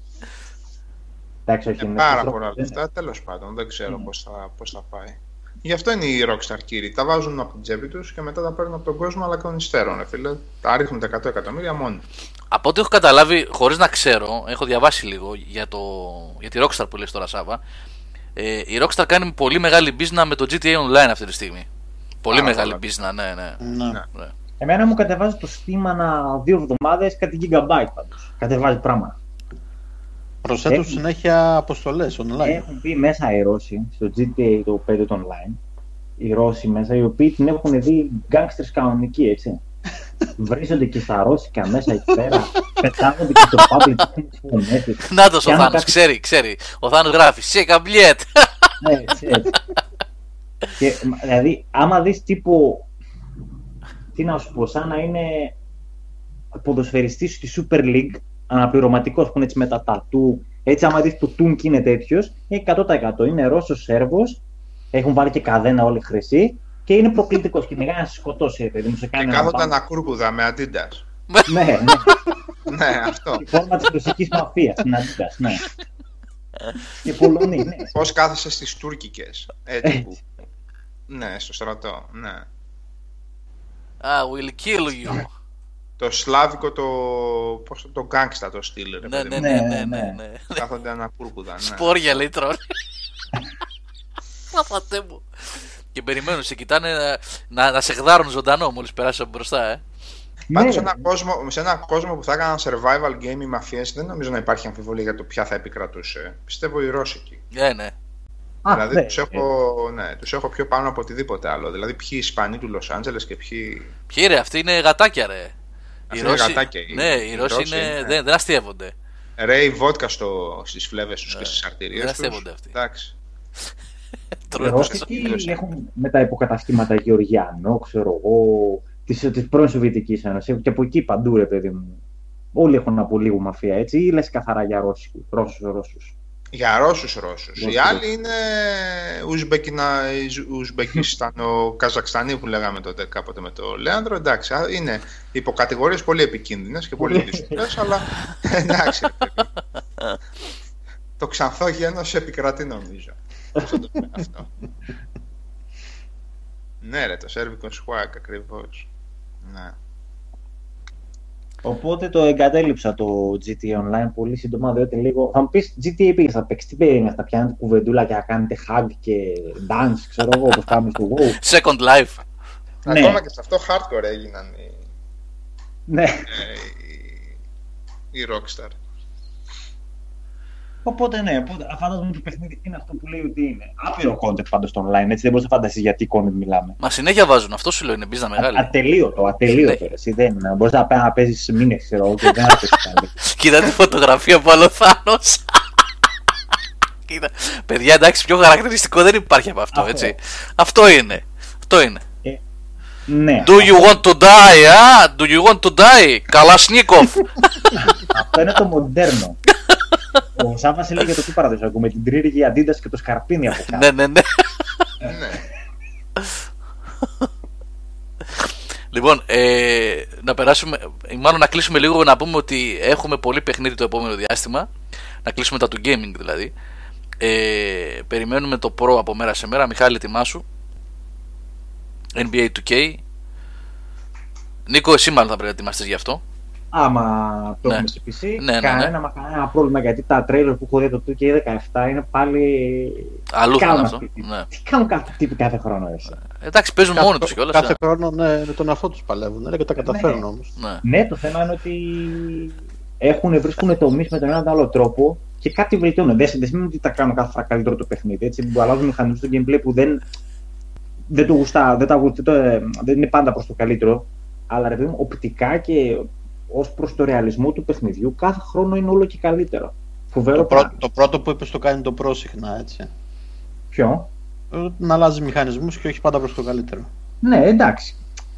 D: Εντάξει, όχι, ε, πάρα πολλά λεφτά. Τέλος πάντων, δεν ξέρω mm. πώς θα, πώς θα πάει. Γι' αυτό είναι οι Rockstar κύριοι. Τα βάζουν από την τσέπη τους και μετά τα παίρνουν από τον κόσμο, αλλά και των υστέρων. Φίλε. Τα ρίχνουν τα 100 εκατομμύρια μόνοι.
A: Από ό,τι έχω καταλάβει, χωρίς να ξέρω, έχω διαβάσει λίγο για, το, για τη Rockstar που λες τώρα, Σάβα. Ε, η Rockstar κάνει πολύ μεγάλη business με το GTA Online αυτή τη στιγμή. Πολύ μεγάλη business, ναι, ναι.
C: ναι. ναι. Ναι.
B: Εμένα μου κατεβάζει το Steam ανά δύο εβδομάδες κάτι gigabyte πάντως. Κατεβάζει πράγματα.
C: Προσθέτουν Έχουν... συνέχεια αποστολές online.
B: Έχουν πει μέσα οι Ρώσοι στο GTA το 5 το online. Οι Ρώσοι μέσα, οι οποίοι την έχουν δει γκάγκστερ κανονικοί, έτσι. [laughs] Βρίζονται και στα ρώσικα μέσα εκεί πέρα. Πετάγονται και στο public [laughs]
A: Να το ο Θάνο, ξέρει, ξέρει. Ο Θάνος γράφει Σε καμπλιέτ.
B: Ναι, έτσι, έτσι. [laughs] και, δηλαδή, άμα δεις τύπου τι να σου πω, σαν να είναι ποδοσφαιριστής στη Super League, αναπληρωματικός που είναι έτσι με τα τατού, έτσι άμα δεις το Τούνκ είναι τέτοιος, 100% είναι Ρώσος Σέρβος, έχουν βάλει και καδένα όλοι χρυσή και είναι προκλητικός και μεγάλα να σε σκοτώσει, παιδί μου, σε
D: κάνει Και κάθονται ανακούρκουδα με Adidas.
B: ναι, ναι. [laughs]
D: ναι, αυτό.
B: Η φόρμα της ρωσικής μαφίας, την Adidas, ναι. Οι Πολωνοί, ναι.
D: Πώς κάθεσαι στις τουρκικές, έτσι που... Ναι, στο στρατό, ναι.
A: I will kill you.
D: το σλάβικο το. Πώς το, το γκάγκστα το στυλ, ρε
A: ναι, ναι, ναι, ναι, ναι, ναι. [laughs]
D: Κάθονται ανακούρκουδα. Ναι.
A: Σπόρια λέει τρώνε. [laughs] Παπατέ μου. Και περιμένουν, σε κοιτάνε να, να, να σε γδάρουν ζωντανό μόλις περάσει από μπροστά, ε.
D: Πάντως σε, ένα κόσμο, σε ένα κόσμο που θα έκαναν survival game οι μαφίε, δεν νομίζω να υπάρχει αμφιβολία για το ποια θα επικρατούσε. Πιστεύω οι Ρώσικοι.
A: Ναι, ναι.
B: Α,
D: δηλαδή ναι, τους, έχω, ναι, τους έχω πιο πάνω από οτιδήποτε άλλο. Δηλαδή ποιοι Ισπανοί του Λος Άντζελες και ποιοι...
A: Ποιοι ρε, αυτοί είναι γατάκια ρε.
D: οι Ρώσοι, είναι γατάκια.
A: Ναι, οι, οι Ρώσοι είναι, είναι... Δεν, δεν αστείευονται.
D: Ρέι βότκα στο, στις φλέβες τους ναι, και στις αρτηρίες
A: Δεν αστείευονται αυτοί.
D: Εντάξει. [laughs]
B: Οι Ρώσοι έχουν με τα υποκαταστήματα Γεωργιανό, ξέρω εγώ, της, της πρώην Σοβιετικής Ένωσης και από εκεί παντού ρε παιδί μου. Όλοι έχουν από λίγο μαφία έτσι ή λες καθαρά για Ρώσους, Ρώσους, Ρώσους.
D: Για Ρώσους Ρώσους. Οι άλλοι είναι Ουσμπεκινα, Ουσμπεκιστανο, Καζακστανοί που λέγαμε τότε κάποτε με το Λέανδρο. Εντάξει, είναι υποκατηγορίες πολύ επικίνδυνες και πολύ δύσκολες, αλλά εντάξει. το ξανθό γένος επικρατεί νομίζω. αυτό. ναι ρε, το σέρβικο σχουάκ ακριβώς. Ναι.
B: Οπότε το εγκατέλειψα το GTA Online πολύ σύντομα, διότι λίγο. Θα μου πεις GTA πήγε θα παίξεις. Τι περίμενες, θα πιάνετε κουβεντούλα και να κάνετε hug και dance, ξέρω εγώ, όπως κάνουμε στο WoW.
A: Second Life.
D: Ναι. Ακόμα και σε αυτό hardcore έγιναν οι.
B: Ναι.
D: Ε, οι, οι Rockstar.
B: Οπότε ναι, φαντάζομαι ότι το παιχνίδι είναι αυτό που λέει ότι είναι. Άπειρο content πάντως στο online, έτσι δεν μπορείς να φανταστείς γιατί τι content μιλάμε.
A: Μα συνέχεια βάζουν, αυτό σου λέω είναι μπίζα μεγάλη.
B: ατελείωτο, ατελείωτο. Ναι. Εσύ δεν μπορείς να, να παίζεις μήνες, ξέρω εγώ, και δεν θα [laughs]
A: Κοίτα τη φωτογραφία που άλλο Θάνο. [laughs] Κοίτα. Παιδιά, εντάξει, πιο χαρακτηριστικό δεν υπάρχει από αυτό, έτσι. Αυτό είναι. Αυτό είναι.
B: Ε, ναι.
A: Do you want to die, ah? Do you want to die? Καλασνίκοφ. [laughs]
B: Αυτό είναι το μοντέρνο. Ο Σάβα έλεγε το τι παραδοσιακό με την τρίριγη αντίδα και το σκαρπίνι από κάτω.
A: Ναι, ναι, ναι. Λοιπόν, ε, να περάσουμε, μάλλον να κλείσουμε λίγο να πούμε ότι έχουμε πολύ παιχνίδι το επόμενο διάστημα. να κλείσουμε τα του gaming δηλαδή. Ε, περιμένουμε το Pro από μέρα σε μέρα. Μιχάλη, ετοιμάσου. NBA 2K. Νίκο, εσύ μάλλον θα πρέπει να ετοιμαστείς γι' αυτό.
B: Άμα το ναι. έχουμε σε PC, ναι, ναι, κανένα, ναι. κανένα πρόβλημα γιατί τα τρέιλερ που έχω δει το 2K17 είναι πάλι.
A: Αλλού θα αυτό. Ναι.
B: Τι κάνουν κάθε τύποι κάθε χρόνο, έτσι.
A: Εντάξει, παίζουν κάθε, μόνοι τους κιόλας.
C: Κάθε ε. χρόνο ναι, με τον εαυτό τους παλεύουν ναι, και τα καταφέρουν ναι. όμως.
B: Ναι. ναι, το θέμα είναι ότι έχουν, βρίσκουν τομεί με τον ένα άλλο τρόπο και κάτι βελτιώνουν. Δεν, δεν σημαίνει ότι τα κάνουν κάθε φορά καλύτερο το παιχνίδι. Έτσι, που αλλάζουν μηχανισμού στο gameplay που δεν, δεν το γουστά, δεν, τα, δεν, το, δεν είναι πάντα προς το καλύτερο. Αλλά ρε παιδί οπτικά και ως προς το ρεαλισμό του παιχνιδιού, κάθε χρόνο είναι όλο και καλύτερο.
C: Φοβερό το, πρώτο, το πρώτο που είπες το κάνει το πρόσεχνα, έτσι.
B: Ποιο;
C: Ε, να αλλάζει μηχανισμούς και όχι πάντα προς το καλύτερο.
B: Ναι, εντάξει.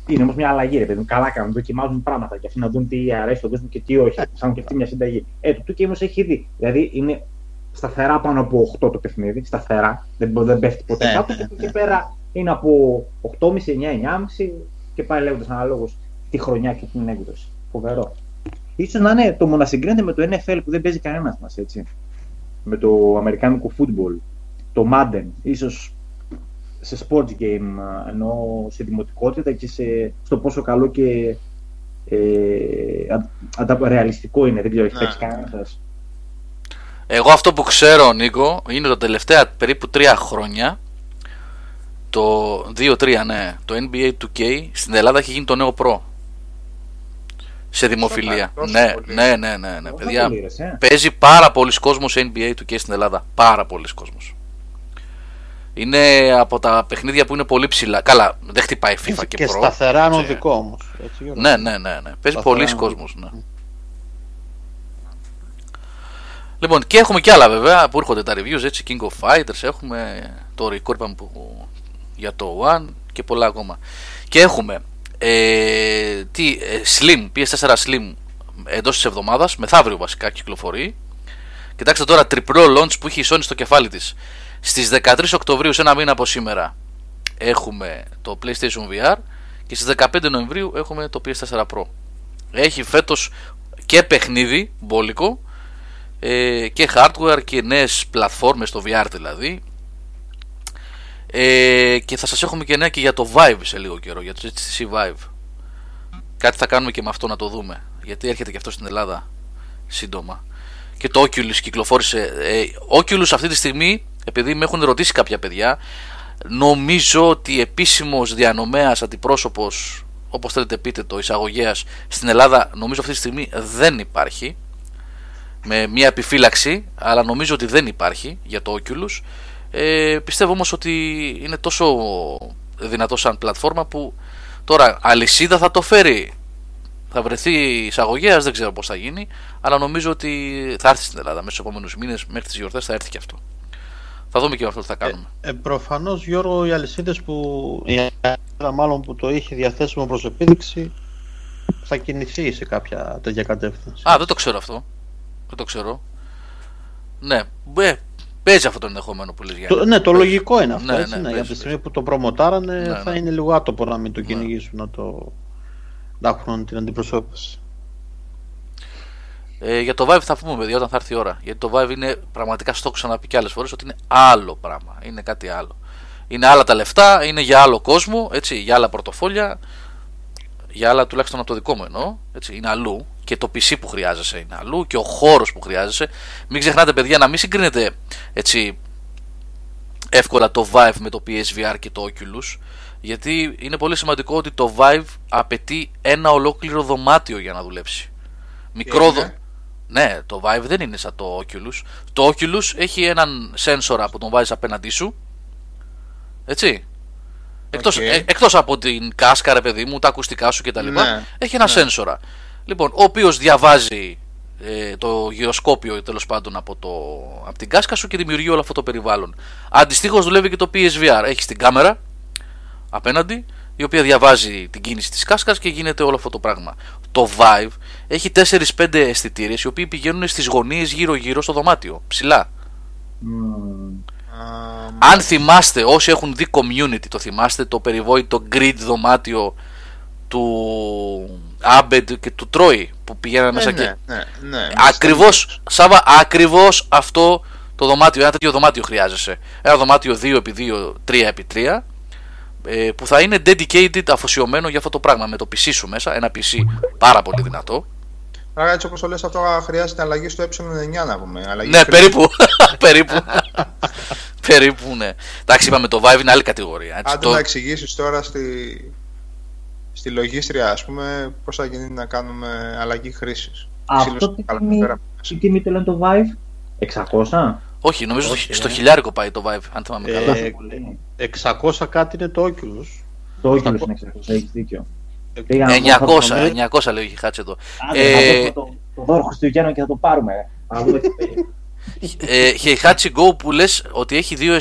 B: Είναι όμως μια αλλαγή, ρε παιδί Καλά κάνουν, δοκιμάζουν πράγματα και αυτοί να δουν τι αρέσει στον κόσμο και τι όχι. Σαν και αυτή μια συνταγή. Ε, το του όμω έχει δει. Δηλαδή είναι σταθερά πάνω από 8 το παιχνίδι. Σταθερά. Δεν, δεν πέφτει ποτέ ναι, κάτω. Ναι, και ναι. πέρα είναι από 8,5, 9, 9,5 και πάει λέγοντας αναλόγως τη χρονιά και την έκδοση. Φοβερό. Ίσως να είναι το μονασυγκρίνεται με το NFL που δεν παίζει κανένας μας έτσι. Με το αμερικάνικο football. Το Madden. Ίσως σε sports game, ενώ σε δημοτικότητα και σε, στο πόσο καλό και ε, ρεαλιστικό είναι. Δεν ξέρω, έχει ναι. παίξει κανένας σας.
A: Εγώ αυτό που ξέρω, Νίκο, είναι τα τελευταία περίπου τρία χρόνια το 2-3, ναι, το NBA 2K στην Ελλάδα έχει γίνει το νέο Pro σε δημοφιλία. Ναι, ναι, ναι, ναι, ναι, παιδιά. Ε. Παίζει πάρα πολλοί κόσμος NBA του και στην Ελλάδα. Πάρα πολλοί κόσμος. Είναι από τα παιχνίδια που είναι πολύ ψηλά. Καλά, δεν χτυπάει FIFA και,
C: και Και σταθερά ανωδικό όμως.
A: Ναι, ναι, ναι, ναι. Παίζει πολλοί κόσμος. Ναι. Λοιπόν, και έχουμε και άλλα βέβαια που έρχονται τα reviews έτσι. King of Fighters, έχουμε το record που, για το One και πολλά ακόμα. Και έχουμε ε, τι, ε, Slim, PS4 Slim εντός της εβδομάδας, μεθαύριο βασικά κυκλοφορεί. Κοιτάξτε τώρα, τριπλό launch που έχει η Sony στο κεφάλι της. Στις 13 Οκτωβρίου, σε ένα μήνα από σήμερα, έχουμε το PlayStation VR και στις 15 Νοεμβρίου έχουμε το PS4 Pro. Έχει φέτος και παιχνίδι μπόλικο ε, και hardware και νέες πλατφόρμες στο VR δηλαδή ε, και θα σας έχουμε και νέα και για το Vive σε λίγο καιρό, για το HTC Vive. Κάτι θα κάνουμε και με αυτό να το δούμε, γιατί έρχεται και αυτό στην Ελλάδα σύντομα. Και το Oculus κυκλοφόρησε. Ε, Oculus αυτή τη στιγμή, επειδή με έχουν ρωτήσει κάποια παιδιά, νομίζω ότι επίσημος διανομέας αντιπρόσωπος, όπως θέλετε πείτε το, εισαγωγέας στην Ελλάδα, νομίζω αυτή τη στιγμή δεν υπάρχει. Με μια επιφύλαξη, αλλά νομίζω ότι δεν υπάρχει για το Oculus. Ε, πιστεύω όμως ότι είναι τόσο δυνατό σαν πλατφόρμα που τώρα αλυσίδα θα το φέρει. Θα βρεθεί εισαγωγέας, δεν ξέρω πώς θα γίνει, αλλά νομίζω ότι θα έρθει στην Ελλάδα μέσα στους επόμενους μήνες, μέχρι τις γιορτές θα έρθει και αυτό. Θα δούμε και αυτό τι θα κάνουμε.
C: Ε, ε, Προφανώς, Γιώργο, οι αλυσίδες που. η Ελλάδα μάλλον που το είχε διαθέσιμο προς επίδειξη θα κινηθεί σε κάποια τέτοια κατεύθυνση.
A: Α, δεν το ξέρω αυτό. Δεν το ξέρω. Ναι, ε, Παίζει αυτό το ενδεχόμενο που λες
C: Το, ναι, το λογικό είναι αυτό. Ναι, έτσι, ναι, ναι, τη στιγμή που το προμοτάρανε ναι, θα ναι. είναι λίγο άτομο να μην το κυνηγήσουν, να το να έχουν την αντιπροσώπηση.
A: Ε, για το Vive θα πούμε παιδιά όταν θα έρθει η ώρα. Γιατί το Vive είναι πραγματικά στο έχω ξαναπεί και άλλες φορές ότι είναι άλλο πράγμα. Είναι κάτι άλλο. Είναι άλλα τα λεφτά, είναι για άλλο κόσμο, έτσι, για άλλα πορτοφόλια. Για άλλα τουλάχιστον από το δικό μου εννοώ. Έτσι, είναι αλλού και το PC που χρειάζεσαι είναι αλλού και ο χώρος που χρειάζεσαι. Μην ξεχνάτε, παιδιά, να μην συγκρίνετε έτσι εύκολα το Vive με το PSVR και το Oculus. Γιατί είναι πολύ σημαντικό ότι το Vive απαιτεί ένα ολόκληρο δωμάτιο για να δουλέψει. Μικρό δω... Ναι, το Vive δεν είναι σαν το Oculus. Το Oculus έχει έναν σένσορα που τον βάζεις απέναντί σου. Έτσι. Εκτός, ε, εκτός από την κάσκα, ρε παιδί μου, τα ακουστικά σου κτλ. Ναι, έχει ένα ναι. σένσορα. Λοιπόν, ο οποίος διαβάζει ε, το γυροσκόπιο τέλος πάντων από, το, από την κάσκα σου και δημιουργεί όλο αυτό το περιβάλλον. Αντιστοίχως δουλεύει και το PSVR. Έχει την κάμερα απέναντι, η οποία διαβάζει την κίνηση της κάσκας και γίνεται όλο αυτό το πράγμα. Το Vive έχει 4-5 αισθητήρες οι οποίοι πηγαίνουν στις γωνίες γύρω-γύρω στο δωμάτιο, ψηλά. Αν θυμάστε, όσοι έχουν δει community, το θυμάστε το περιβόητο grid δωμάτιο του Άμπεντ και του Τρόι που πηγαίνανε μέσα
D: ναι,
A: και.
D: Ναι, ναι,
A: ακριβώς, Σάβα, ακριβώς αυτό το δωμάτιο, ένα τέτοιο δωμάτιο χρειάζεσαι. Ένα δωμάτιο 2x2, 3x3 ε, που θα είναι dedicated αφοσιωμένο για αυτό το πράγμα με το PC σου μέσα. Ένα PC πάρα πολύ δυνατό.
D: Άρα έτσι όπως το λες αυτό χρειάζεται αλλαγή στο ε9 να πούμε. Αλλαγή
A: ναι, περίπου. [laughs] περίπου. περίπου, ναι. Εντάξει, είπαμε το Vive είναι άλλη κατηγορία.
D: Έτσι, Άντε το... να εξηγήσεις τώρα στη, στη λογίστρια, ας πούμε, πώς θα γίνει να κάνουμε αλλαγή χρήσης.
B: Αυτό τι τιμή, τι τιμή το λένε το Vive, 600?
A: Όχι, νομίζω Όχι, στο ε. χιλιάρικο πάει το Vive, αν θυμάμαι καλά.
C: Ε, 600 κάτι είναι το Oculus.
B: Το Oculus είναι 600, έχεις δίκιο.
A: 900, 900 λέει ο Χιχάτς εδώ.
B: Ε, το, το δώρο Χριστουγέννων και θα το πάρουμε.
A: Ε, Heihachi Go που λες ότι έχει δύο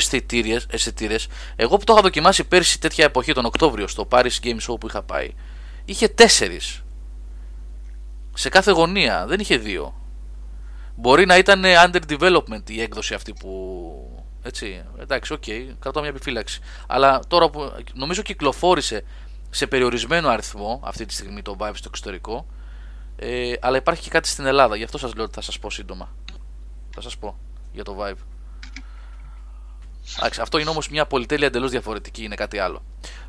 A: αισθητήρες. Εγώ που το είχα δοκιμάσει πέρσι τέτοια εποχή τον Οκτώβριο στο Paris Game Show που είχα πάει είχε τέσσερις σε κάθε γωνία δεν είχε δύο μπορεί να ήταν under development η έκδοση αυτή που έτσι εντάξει OK okay, κρατώ μια επιφύλαξη αλλά τώρα που νομίζω κυκλοφόρησε σε περιορισμένο αριθμό αυτή τη στιγμή το Vive στο εξωτερικό. Ε, αλλά υπάρχει και κάτι στην Ελλάδα, γι' αυτό σας λέω ότι θα σας πω σύντομα. Θα σας πω για το Vive. αυτό είναι όμως μια πολυτέλεια εντελώς διαφορετική, είναι κάτι άλλο.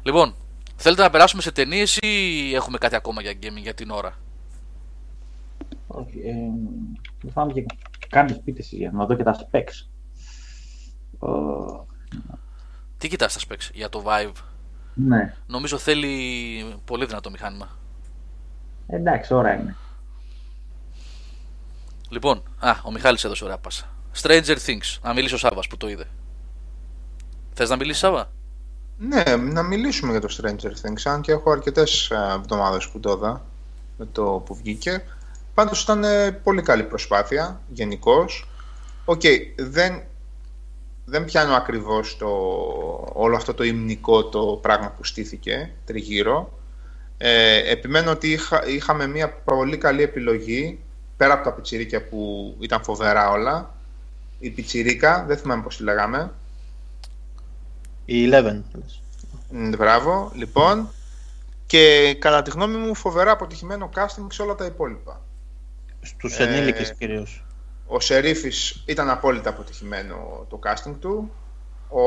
A: Λοιπόν, θέλετε να περάσουμε σε ταινίες ή έχουμε κάτι ακόμα για gaming για την ώρα;
B: Όχι, ε, πάμε και κάνεις σπίτι για να δω και τα specs.
A: Τι κοιτάς τα specs για το Vive
B: ναι.
A: Νομίζω θέλει πολύ δυνατό μηχάνημα.
B: Εντάξει, ώρα είναι.
A: Λοιπόν, α, ο Μιχάλης έδωσε ωραία πάσα. Stranger Things, να μιλήσει ο Σάββας που το είδε. Θες να μιλήσεις Σάββα;
D: Ναι, να μιλήσουμε για το Stranger Things, αν και έχω αρκετές ε, εβδομάδες που το είδα με το που βγήκε. Πάντως ήταν ε, πολύ καλή προσπάθεια, γενικώς. OK, okay, δεν δεν πιάνω ακριβώς το, όλο αυτό το υμνικό το πράγμα που στήθηκε τριγύρω. Ε, επιμένω ότι είχαμε μια πολύ καλή επιλογή πέρα από τα πιτσιρίκια που ήταν φοβερά όλα. Η πιτσιρίκα, δεν θυμάμαι πώς τη λέγαμε.
C: Η Eleven.
D: Μπράβο, λοιπόν. Και κατά τη γνώμη μου φοβερά αποτυχημένο casting σε όλα τα υπόλοιπα.
C: Στους ε, ενήλικες κυρίως.
D: Ο Σερίφης ήταν απόλυτα αποτυχημένο το casting του. Ο...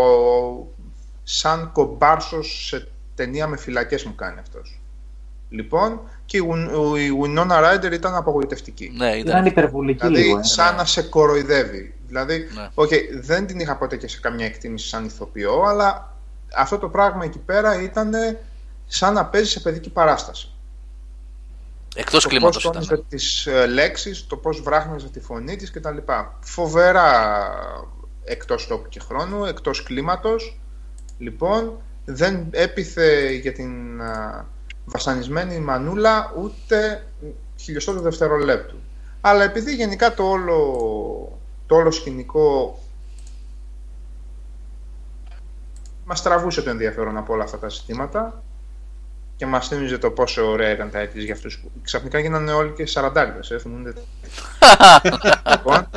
D: Σαν κομπάρσος σε ταινία με φυλακές μου κάνει αυτός. Λοιπόν, και η Winona Ryder ήταν απογοητευτική.
A: Ναι, ήταν,
B: ήταν υπερβολική
D: δηλαδή,
B: λίγο. Ε,
D: σαν ναι. να σε κοροϊδεύει. Δηλαδή, ναι. okay, δεν την είχα ποτέ και σε καμιά εκτίμηση σαν ηθοποιό, αλλά αυτό το πράγμα εκεί πέρα ήταν σαν να παίζει σε παιδική παράσταση.
A: Εκτός κλίματος
D: ήταν. Το πώ τις ε, λέξεις, το πώς βράχνιζε τη φωνή της κτλ. Φοβερά εκτός τόπου και χρόνου, εκτός κλίματος. Λοιπόν, δεν έπιθε για την βασανισμένη μανούλα ούτε χιλιοστό του δευτερολέπτου. Αλλά επειδή γενικά το όλο, το όλο σκηνικό μας τραβούσε το ενδιαφέρον από όλα αυτά τα ζητήματα και μας θύμιζε το πόσο ωραία ήταν τα έτη για αυτούς που ξαφνικά γίνανε όλοι και 40 ε, θυμούνται. [laughs] λοιπόν,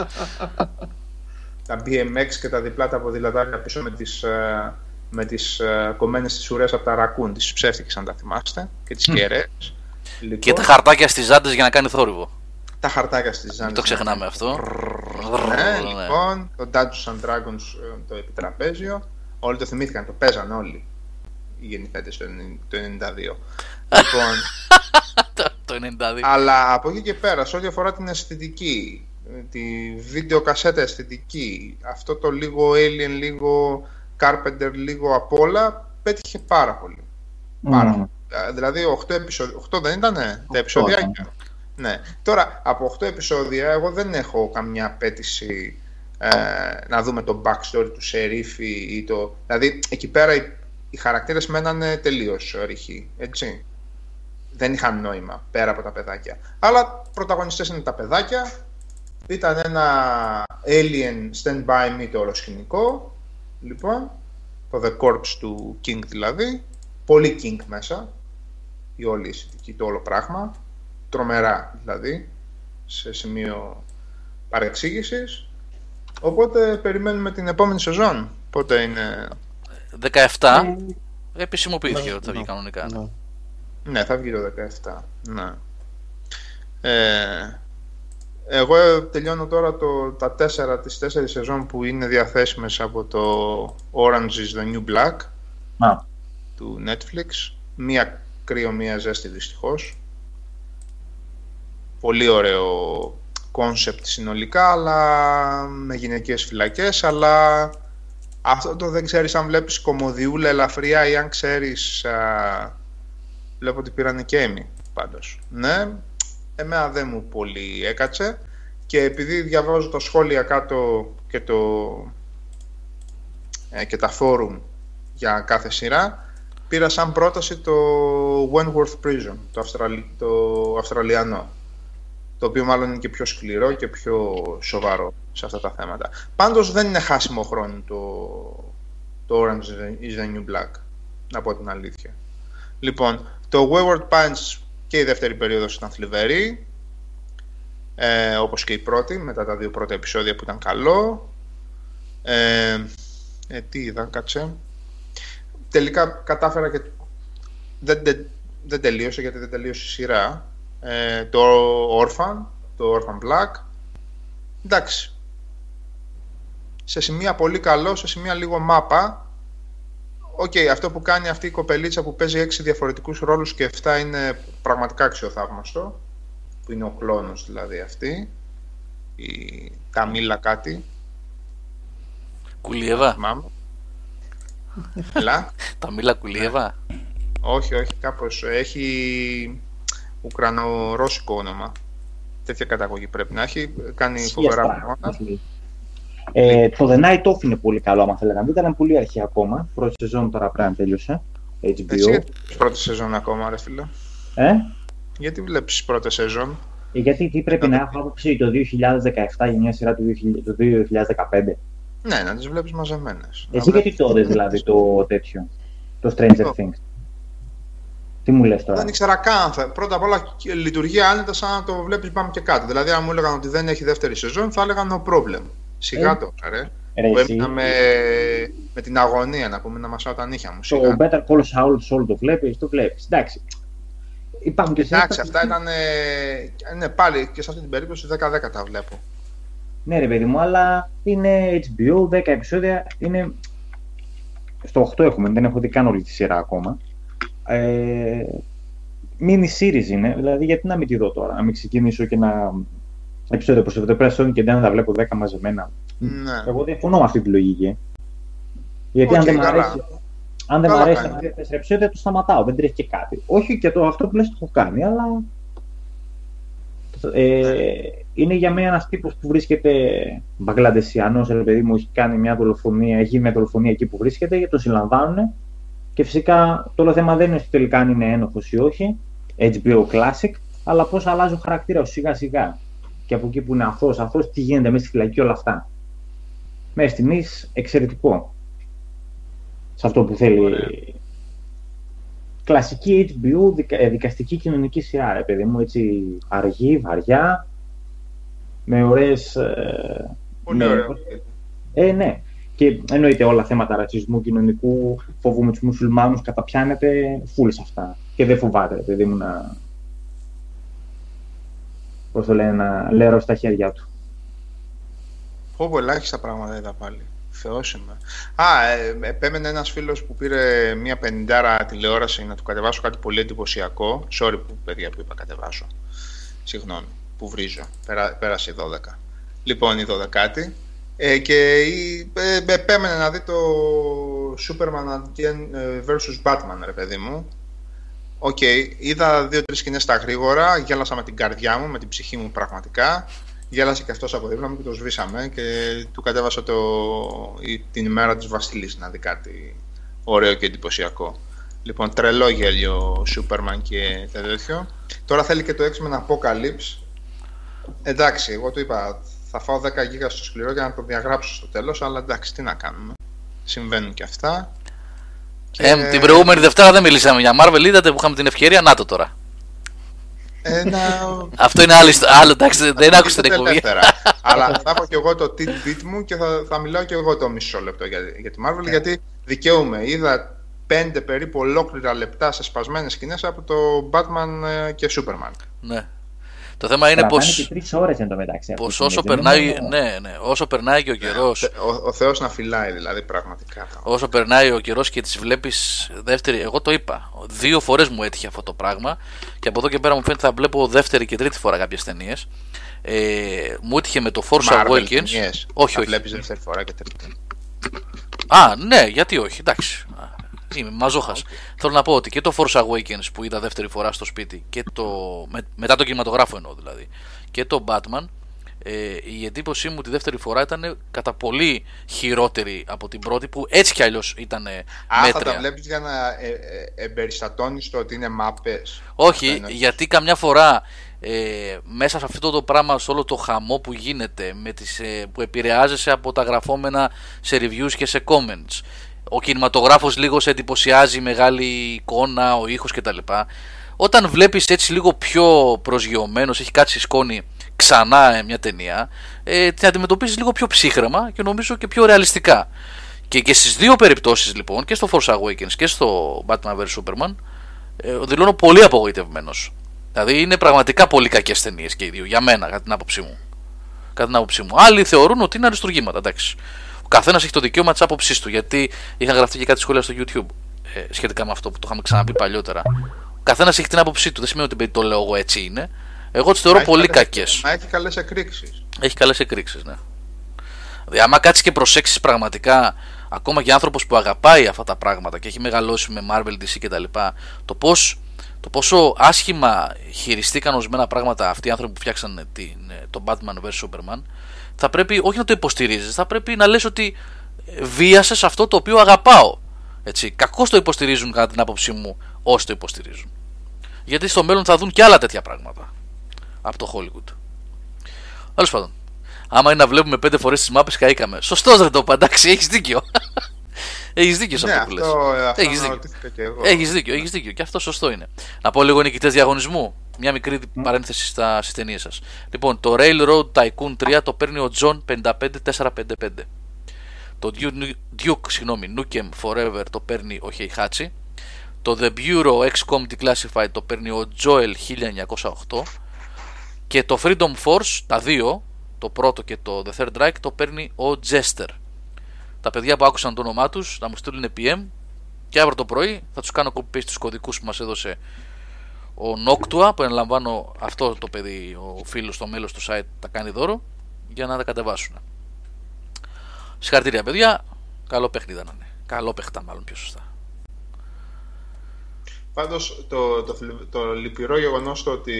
D: τα BMX και τα διπλά τα ποδηλατάκια πίσω με τις, ε, με τις uh, κομμένες τις ουρές από τα ρακούν, τις ψεύτικες αν τα θυμάστε, και τις κεραίες.
A: Λοιπόν, και τα χαρτάκια στις ζάντες για να κάνει θόρυβο.
D: Τα χαρτάκια στις ζάντες.
A: το ξεχνάμε αυτό.
D: Ναι, λοιπόν, το Dungeons and Dragons το επιτραπέζιο. Όλοι το θυμήθηκαν, το παίζαν όλοι οι γεννηθέντες το 92. [laughs] λοιπόν,
A: το 92.
D: Αλλά από εκεί και πέρα, σε ό,τι αφορά την αισθητική, τη βίντεο κασέτα αισθητική, αυτό το λίγο Alien, λίγο Carpenter, λίγο απ' όλα, πέτυχε πάρα πολύ. Mm. Πάρα Δηλαδή, 8, επεισόδια, 8 δεν ήταν τα επεισόδια. Ναι. Τώρα, από 8 επεισόδια, εγώ δεν έχω καμιά απέτηση ε, να δούμε το backstory του Σερίφη ή το... Δηλαδή, εκεί πέρα οι χαρακτήρες μένανε τελείως ρηχοί, έτσι. Δεν είχαν νόημα πέρα από τα παιδάκια. Αλλά πρωταγωνιστές είναι τα παιδάκια. Ήταν ένα alien stand by me το όλο σκηνικό. Λοιπόν, το The Corpse του King δηλαδή. Πολύ King μέσα. Η όλη η το όλο πράγμα. Τρομερά δηλαδή. Σε σημείο παρεξήγησης. Οπότε περιμένουμε την επόμενη σεζόν. Πότε είναι;
A: 17 ε, επισημοποιήθηκε ότι θα βγει κανονικά. Ναι.
D: Ναι, θα βγει το 17. Ναι. Ε, εγώ τελειώνω τώρα το, τα τέσσερα, τις τέσσερις σεζόν που είναι διαθέσιμες από το Orange is the New Black του Netflix. Μία κρύο, μία ζέστη δυστυχώς. Πολύ ωραίο concept συνολικά, αλλά με γυναικείες φυλακές, αλλά αυτό το δεν ξέρεις αν βλέπεις κωμωδιούλα ελαφριά ή αν ξέρεις... Α, βλέπω ότι πήραν και Emmy, πάντως. Ναι, εμένα δεν μου πολύ έκατσε και επειδή διαβάζω τα σχόλια κάτω και, το, ε, και τα φόρουμ για κάθε σειρά, πήρα σαν πρόταση το Wentworth Prison, το, Αυστραλι... το Αυστραλιανό το οποίο μάλλον είναι και πιο σκληρό και πιο σοβαρό σε αυτά τα θέματα. Πάντως δεν είναι χάσιμο χρόνο το, το Orange is the New Black, να πω την αλήθεια. Λοιπόν, το Wayward Pines και η δεύτερη περίοδος ήταν θλιβερή, ε, όπως και η πρώτη, μετά τα δύο πρώτα επεισόδια που ήταν καλό. Ε, ε, τι είδα, κάτσε. Τελικά κατάφερα και δεν, δεν, δεν τελείωσε γιατί δεν τελείωσε η σειρά. Ε, το Orphan, το Orphan Black. Εντάξει. Σε σημεία πολύ καλό, σε σημεία λίγο μάπα. OK, okay, αυτό που κάνει αυτή η κοπελίτσα που παίζει έξι διαφορετικούς ρόλους και 7 είναι πραγματικά αξιοθαύμαστο. Που είναι ο κλώνος δηλαδή αυτή. Η Ταμίλα κάτι.
A: Κουλίεβα.
D: Έλα. [laughs]
A: Ταμίλα Κουλίεβα.
D: Όχι, όχι, κάπως έχει ουκρανο-ρώσικο όνομα. Τέτοια καταγωγή πρέπει να έχει. Κάνει φοβερά πράγματα.
B: Ε, το The Night Off είναι πολύ καλό, άμα θέλετε να δείτε. Ήταν πολύ αρχή ακόμα. Πρώτη σεζόν τώρα πρέπει να τέλειωσε. HBO.
D: Εσύ γιατί πρώτη σεζόν ακόμα, ρε φίλε.
B: Ε;
D: Γιατί βλέπεις πρώτη σεζόν;
B: Ε, γιατί τι πρέπει να έχω άποψη το 2017 για μια σειρά του 2015.
D: Ναι, να τις βλέπεις μαζεμένες.
B: Εσύ γιατί το δηλαδή το τέτοιο. Το Stranger Things. Τι μου λες τώρα;
D: Δεν ήξερα καν. Πρώτα απ' όλα λειτουργεί άνετα σαν να το βλέπεις πάμε και κάτω. Δηλαδή, αν μου έλεγαν ότι δεν έχει δεύτερη σεζόν, θα έλεγαν no problem. Σιγά ε, το, ρε. ρε που έμεινα με, με την αγωνία να πούμε να μασάω τα νύχια μου.
B: Το Better Call Saul, Saul το βλέπεις, το βλέπεις. Εντάξει.
D: Υπάρχουν και Εντάξει, αυτά ήταν. Ναι, πάλι και σε αυτή την περίπτωση 10-10 τα βλέπω.
B: Ναι, ρε παιδί μου, αλλά είναι HBO, 10 επεισόδια. Είναι. Στο 8 έχουμε, δεν έχω δει καν όλη τη σειρά ακόμα. Ε, mini series είναι, δηλαδή γιατί να μην τη δω τώρα, να μην ξεκινήσω και να επεισόδιο προς το πρέσβο και δεν θα βλέπω 10 μαζεμένα. Ναι. Εγώ διαφωνώ με αυτή τη λογική. Γιατί okay, αν δεν μου αρέσει, αν δεν μου αρέσει να δει επεισόδια, το σταματάω, δεν τρέχει και κάτι. Όχι και το αυτό που λες το έχω κάνει, αλλά ε, ναι. είναι για μένα ένας τύπος που βρίσκεται Μπαγκλαντεσιανός, ρε παιδί μου, έχει κάνει μια δολοφονία, έχει μια δολοφονία εκεί που βρίσκεται, και το συλλαμβάνουν και φυσικά το όλο θέμα δεν είναι ότι τελικά αν είναι ένοχος ή όχι, HBO Classic, αλλά πώς αλλάζει ο χαρακτήρας σιγά σιγά. Και από εκεί που είναι αθώος, αθώος, τι γίνεται μέσα στη φυλακή, όλα αυτά. Μέχρι στιγμής εξαιρετικό. Σε αυτό που θέλει. Κλασική HBO ε, δικαστική κοινωνική σειρά, ρε παιδί μου, έτσι αργή, βαριά, με ωραίες...
D: Ε, Πολύ με... ωραίο.
B: Ε, ναι. Και εννοείται όλα θέματα ρατσισμού, κοινωνικού, φοβούμε τους μουσουλμάνους, καταπιάνεται φούλε αυτά. Και δεν φοβάται, παιδί μου, να. Πώς το λένε, να λέρω στα χέρια του.
D: Φόβο ελάχιστα πράγματα είδα πάλι. Θεός είμαι. Α, ε, επέμενε ένας φίλος που πήρε μια πενηντάρα τηλεόραση να του κατεβάσω κάτι πολύ εντυπωσιακό. Sorry, που, παιδιά που είπα κατεβάσω. Συγγνώμη, που βρίζω. Πέρα, πέρασε η 12. Λοιπόν, η 12η ε, και ε, επέμενε να δει το Superman ε, vs. Batman, ρε παιδί μου. OK, okay, είδα δύο-τρεις σκηνές στα γρήγορα, γέλασα με την καρδιά μου, με την ψυχή μου πραγματικά. Γέλασε και αυτός από δίπλα μου και το σβήσαμε και του κατέβασα το, την ημέρα της Βασιλής να δει κάτι ωραίο και εντυπωσιακό. Λοιπόν, τρελό γέλιο Superman και τέτοιο. Τώρα θέλει και το X-Men Apocalypse. Εντάξει, εγώ του είπα, θα φάω 10 γίγα στο σκληρό για να το διαγράψω στο τέλος, αλλά εντάξει, τι να κάνουμε. Συμβαίνουν και αυτά.
A: Και... Ε, την προηγούμενη Δευτέρα δεν μιλήσαμε για Marvel, είδατε που είχαμε την ευκαιρία, να το τώρα.
D: Ένα...
A: Αυτό είναι άλλο, άλλο εντάξει, δεν άκουσα την εκπομπή.
D: Αλλά θα έχω και εγώ το tidbit μου και θα, θα μιλάω και εγώ το μισό λεπτό για, για τη Marvel, yeah. γιατί δικαιούμαι. Είδα πέντε περίπου ολόκληρα λεπτά σε σπασμένες σκηνές από το Batman ε, και Superman.
A: Ναι. Το θέμα είναι πω.
B: και τρεις ώρες εν τω μεταξύ.
A: Πως όσο περνάει. Ναι, ναι, όσο περνάει και ο καιρό.
D: Ο, ο Θεός να φυλάει δηλαδή πραγματικά.
A: Όσο περνάει ο καιρός και τις βλέπεις δεύτερη. Εγώ το είπα. Δύο φορές μου έτυχε αυτό το πράγμα. Και από εδώ και πέρα μου φαίνεται θα βλέπω δεύτερη και τρίτη φορά κάποιες ταινίες. Ε, μου έτυχε με το Force Marvel Awakens.
D: Ταινίες. Όχι, όχι. Βλέπεις δεύτερη φορά και τρίτη.
A: Α, ναι, γιατί όχι, εντάξει. Είμαι μαζόχας. Θέλω να πω ότι και το Force Awakens που είδα δεύτερη φορά στο σπίτι και το. Με, μετά το κινηματογράφο εννοώ δηλαδή. Και το Batman. Ε, η εντύπωσή μου τη δεύτερη φορά ήταν κατά πολύ χειρότερη από την πρώτη που έτσι κι αλλιώς ήταν μέτρια.
D: Α, θα τα βλέπεις για να ε, ε, εμπεριστατώνεις το ότι είναι μάπες.
A: Όχι, γιατί καμιά φορά ε, μέσα σε αυτό το πράγμα, σε όλο το χαμό που γίνεται, με τις, ε, που επηρεάζεσαι από τα γραφόμενα σε reviews και σε comments, ο κινηματογράφος λίγο σε εντυπωσιάζει, μεγάλη εικόνα, ο ήχος κτλ. Όταν βλέπεις έτσι λίγο πιο προσγειωμένος, έχει κάτσει σκόνη ξανά ε, μια ταινία, ε, την αντιμετωπίζεις λίγο πιο ψύχρεμα και νομίζω και πιο ρεαλιστικά. Και, και στις δύο περιπτώσεις λοιπόν, και στο Force Awakens και στο Batman vs Superman, ε, δηλώνω πολύ απογοητευμένος. Δηλαδή είναι πραγματικά πολύ κακές ταινίες και οι δύο, για μένα, κατά την άποψή μου. Κατά την άποψή μου. Άλλοι θεωρούν ότι είναι αριστουργήματα, εντάξει. Ο καθένας έχει το δικαίωμα της άποψής του. Γιατί είχαν γραφτεί και κάτι σχόλια στο YouTube ε, σχετικά με αυτό που το είχαμε ξαναπεί παλιότερα. Ο καθένας έχει την άποψή του. Δεν σημαίνει ότι το λέω εγώ έτσι είναι. Εγώ τις θεωρώ πολύ κακές.
D: Μα έχει καλές εκρήξεις.
A: Έχει καλές εκρήξεις, ναι. Δηλαδή, άμα κάτσεις και προσέξεις πραγματικά, ακόμα και άνθρωπος που αγαπάει αυτά τα πράγματα και έχει μεγαλώσει με Marvel, DC κτλ., το πώς το πόσο άσχημα χειριστήκαν ορισμένα πράγματα αυτοί οι άνθρωποι που φτιάξαν την, το Batman vs Superman, θα πρέπει όχι να το υποστηρίζεις, θα πρέπει να λες ότι βίασες αυτό το οποίο αγαπάω. Έτσι. Κακώς το υποστηρίζουν κατά την άποψή μου όσοι το υποστηρίζουν. Γιατί στο μέλλον θα δουν και άλλα τέτοια πράγματα από το Hollywood. Τέλος πάντων, άμα είναι να βλέπουμε πέντε φορές τις μάπες, καήκαμε. Σωστός δεν το παντάξει, έχεις δίκιο. [laughs] Έχεις δίκιο σε
D: ναι,
A: αυτό που λες. Έχεις δίκιο. Έχεις δίκιο, έχεις δίκιο. Και αυτό σωστό είναι. Να πω λίγο νικητές διαγωνισμού. Μια μικρή mm. παρένθεση στα ταινίες σας. Λοιπόν, το Railroad Tycoon 3 το παίρνει ο John 55455. Το Duke, Duke συγγνώμη, Nukem Forever το παίρνει ο Heihachi. Το The Bureau XCOM Declassified το παίρνει ο Joel 1908. Και το Freedom Force, τα δύο, το πρώτο και το The Third Reich, το παίρνει ο Jester τα παιδιά που άκουσαν το όνομά τους να μου στείλουν PM και αύριο το πρωί θα τους κάνω copy paste τους κωδικούς που μας έδωσε ο Noctua που ενλαμβάνω αυτό το παιδί, ο φίλος, το μέλος του site τα κάνει δώρο για να τα κατεβάσουν. Συγχαρητήρια παιδιά, καλό παιχνίδι να είναι. Καλό παιχτά μάλλον πιο σωστά.
D: Πάντως το, το, το, το λυπηρό γεγονός το ότι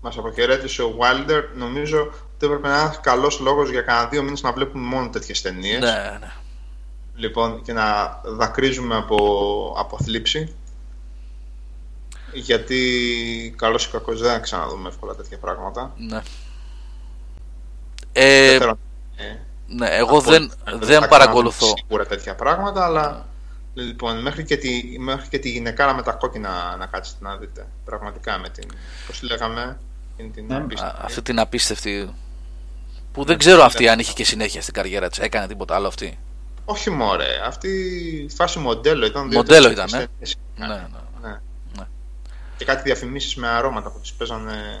D: μας αποχαιρέτησε ο Wilder νομίζω ότι έπρεπε να είναι ένας καλός λόγος για κανένα δύο μήνες να βλέπουμε μόνο τέτοιες ταινίες.
A: Ναι, ναι.
D: Λοιπόν, και να δακρύζουμε από, από θλίψη. Γιατί καλός ή κακός δεν θα ξαναδούμε εύκολα τέτοια πράγματα.
A: Ναι. Ε, ναι, εγώ δεν, δεν παρακολουθώ.
D: Σίγουρα τέτοια πράγματα, αλλά Λοιπόν, μέχρι και τη, μέχρι και τη γυναικάρα με τα κόκκινα να κάτσετε να δείτε. Πραγματικά με την. Πώς λέγαμε, την ναι.
A: Αυτή την απίστευτη. Που δεν ξέρω αυτή αν είχε και συνέχεια στην καριέρα της. Έκανε τίποτα άλλο αυτή;
D: Όχι μωρέ. Αυτή η φάση μοντέλο ήταν.
A: Μοντέλο ήταν, ναι. Ναι, ναι.
D: ναι. ναι. Και κάτι διαφημίσεις με αρώματα που τις παίζανε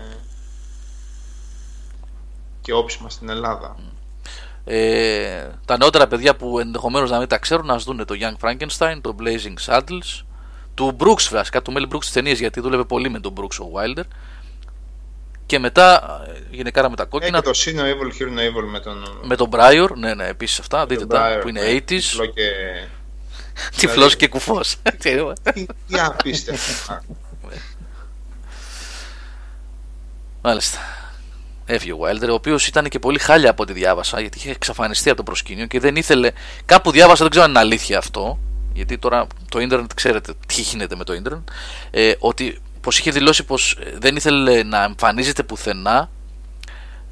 D: και όψιμα στην Ελλάδα.
A: Ε, τα νεότερα παιδιά που ενδεχομένως να μην τα ξέρουν, να δουν το Young Frankenstein, το Blazing Saddles, του Brooks βασικά, του Mel Brooks της ταινίε γιατί δούλευε πολύ με τον Brooks ο Wilder. Και μετά γενικά με τα κόκκινα.
D: Ε, και το Sino Evil, Hero Evil με τον.
A: Με τον Briar, ναι, ναι, επίσης αυτά. Δείτε τα που είναι 80s.
D: Τυφλό και.
A: Τυφλός και κουφός.
D: Τι απίστευτο.
A: Μάλιστα. Έφυγε ο Wilder, ο οποίος ήταν και πολύ χάλια από ό,τι διάβασα, γιατί είχε εξαφανιστεί από το προσκήνιο και δεν ήθελε. Κάπου διάβασα, δεν ξέρω αν είναι αλήθεια αυτό, γιατί τώρα το ίντερνετ ξέρετε τι γίνεται με το ίντερνετ, ε, ότι πως είχε δηλώσει πως ε, δεν ήθελε να εμφανίζεται πουθενά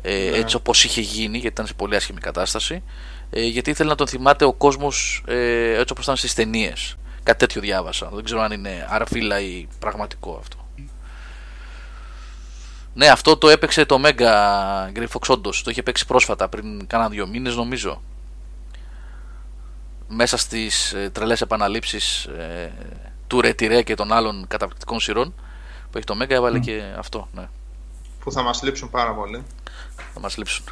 A: ε, ναι. έτσι όπως είχε γίνει γιατί ήταν σε πολύ άσχημη κατάσταση ε, γιατί ήθελε να τον θυμάται ο κόσμος ε, έτσι όπως ήταν στις ταινίες. κάτι τέτοιο διάβασα δεν ξέρω αν είναι αρφίλα ή πραγματικό αυτό ναι αυτό το έπαιξε το Mega Griffox όντως το είχε παίξει πρόσφατα πριν κάνα δύο μήνες νομίζω μέσα στις ε, τρελές επαναλήψεις ε, του Ρετυρέ και των άλλων καταπληκτικών σειρών που έχει το Μέγκα έβαλε και αυτό. Ναι.
D: Που θα μας λείψουν πάρα πολύ.
A: Θα μας λείψουν.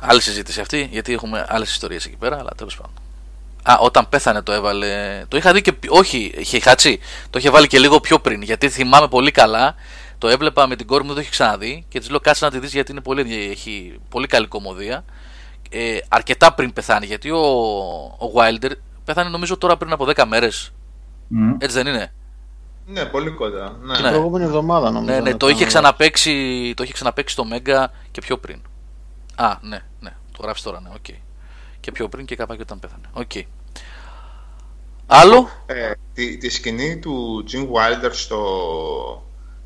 A: Άλλη συζήτηση αυτή, γιατί έχουμε άλλες ιστορίες εκεί πέρα, αλλά τέλος πάντων. Α, όταν πέθανε το έβαλε. Το είχα δει και. Όχι, είχε χατσί. Το είχε βάλει και λίγο πιο πριν. Γιατί θυμάμαι πολύ καλά. Το έβλεπα με την κόρη μου, δεν το έχει ξαναδεί. Και της λέω κάτσε να τη δεις γιατί είναι πολύ, έχει πολύ καλή κομμωδία. Ε, αρκετά πριν πεθάνει. Γιατί ο, ο Wilder πέθανε νομίζω τώρα πριν από 10 μέρες. Mm. Έτσι δεν είναι;
D: Ναι, πολύ κοντά. Ναι.
C: Την προηγούμενη εβδομάδα νομίζω.
A: Ναι, ναι, το είχε, ξαναπέξει, το είχε ξαναπέξει στο Μέγκα και πιο πριν. Α, ναι, ναι. Το γράφεις τώρα, ναι, OK. Okay. Και πιο πριν και κάπου όταν πέθανε. OK. Okay. Άλλο;
D: Ε, τη, τη σκηνή του Gene Wilder στο,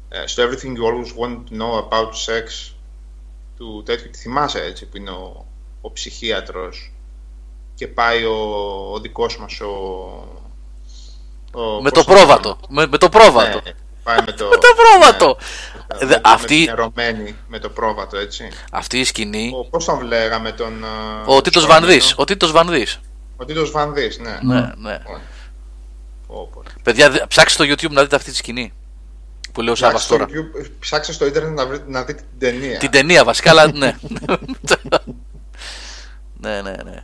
D: ε, στο Everything You Always Want to Know About Sex του τέτοιου, τη θυμάσαι έτσι, που είναι ο, ο ψυχίατρος και πάει ο, ο δικός μας ο,
A: ο με, το πρόβατο, με, με, το πρόβατο.
D: Ναι, πάει με το,
A: με το πρόβατο. Ναι, με,
D: αυτή... με το πρόβατο, έτσι.
A: Αυτή η σκηνή.
D: Ο, πώς τον λέγαμε τον...
A: Ο Τίτος Βανδύς. Ο Τίτος Βανδύς.
D: Ο Τίτος Βανδύς, ναι.
A: ναι, ναι. Παιδιά, ψάξτε στο YouTube να δείτε αυτή τη σκηνή. Που λέω Σάββας τώρα.
D: Ψάξτε στο Ιντερνετ να, βρείτε, να δείτε την ταινία.
A: Την ταινία βασικά, αλλά ναι. [laughs] ναι, ναι, ναι.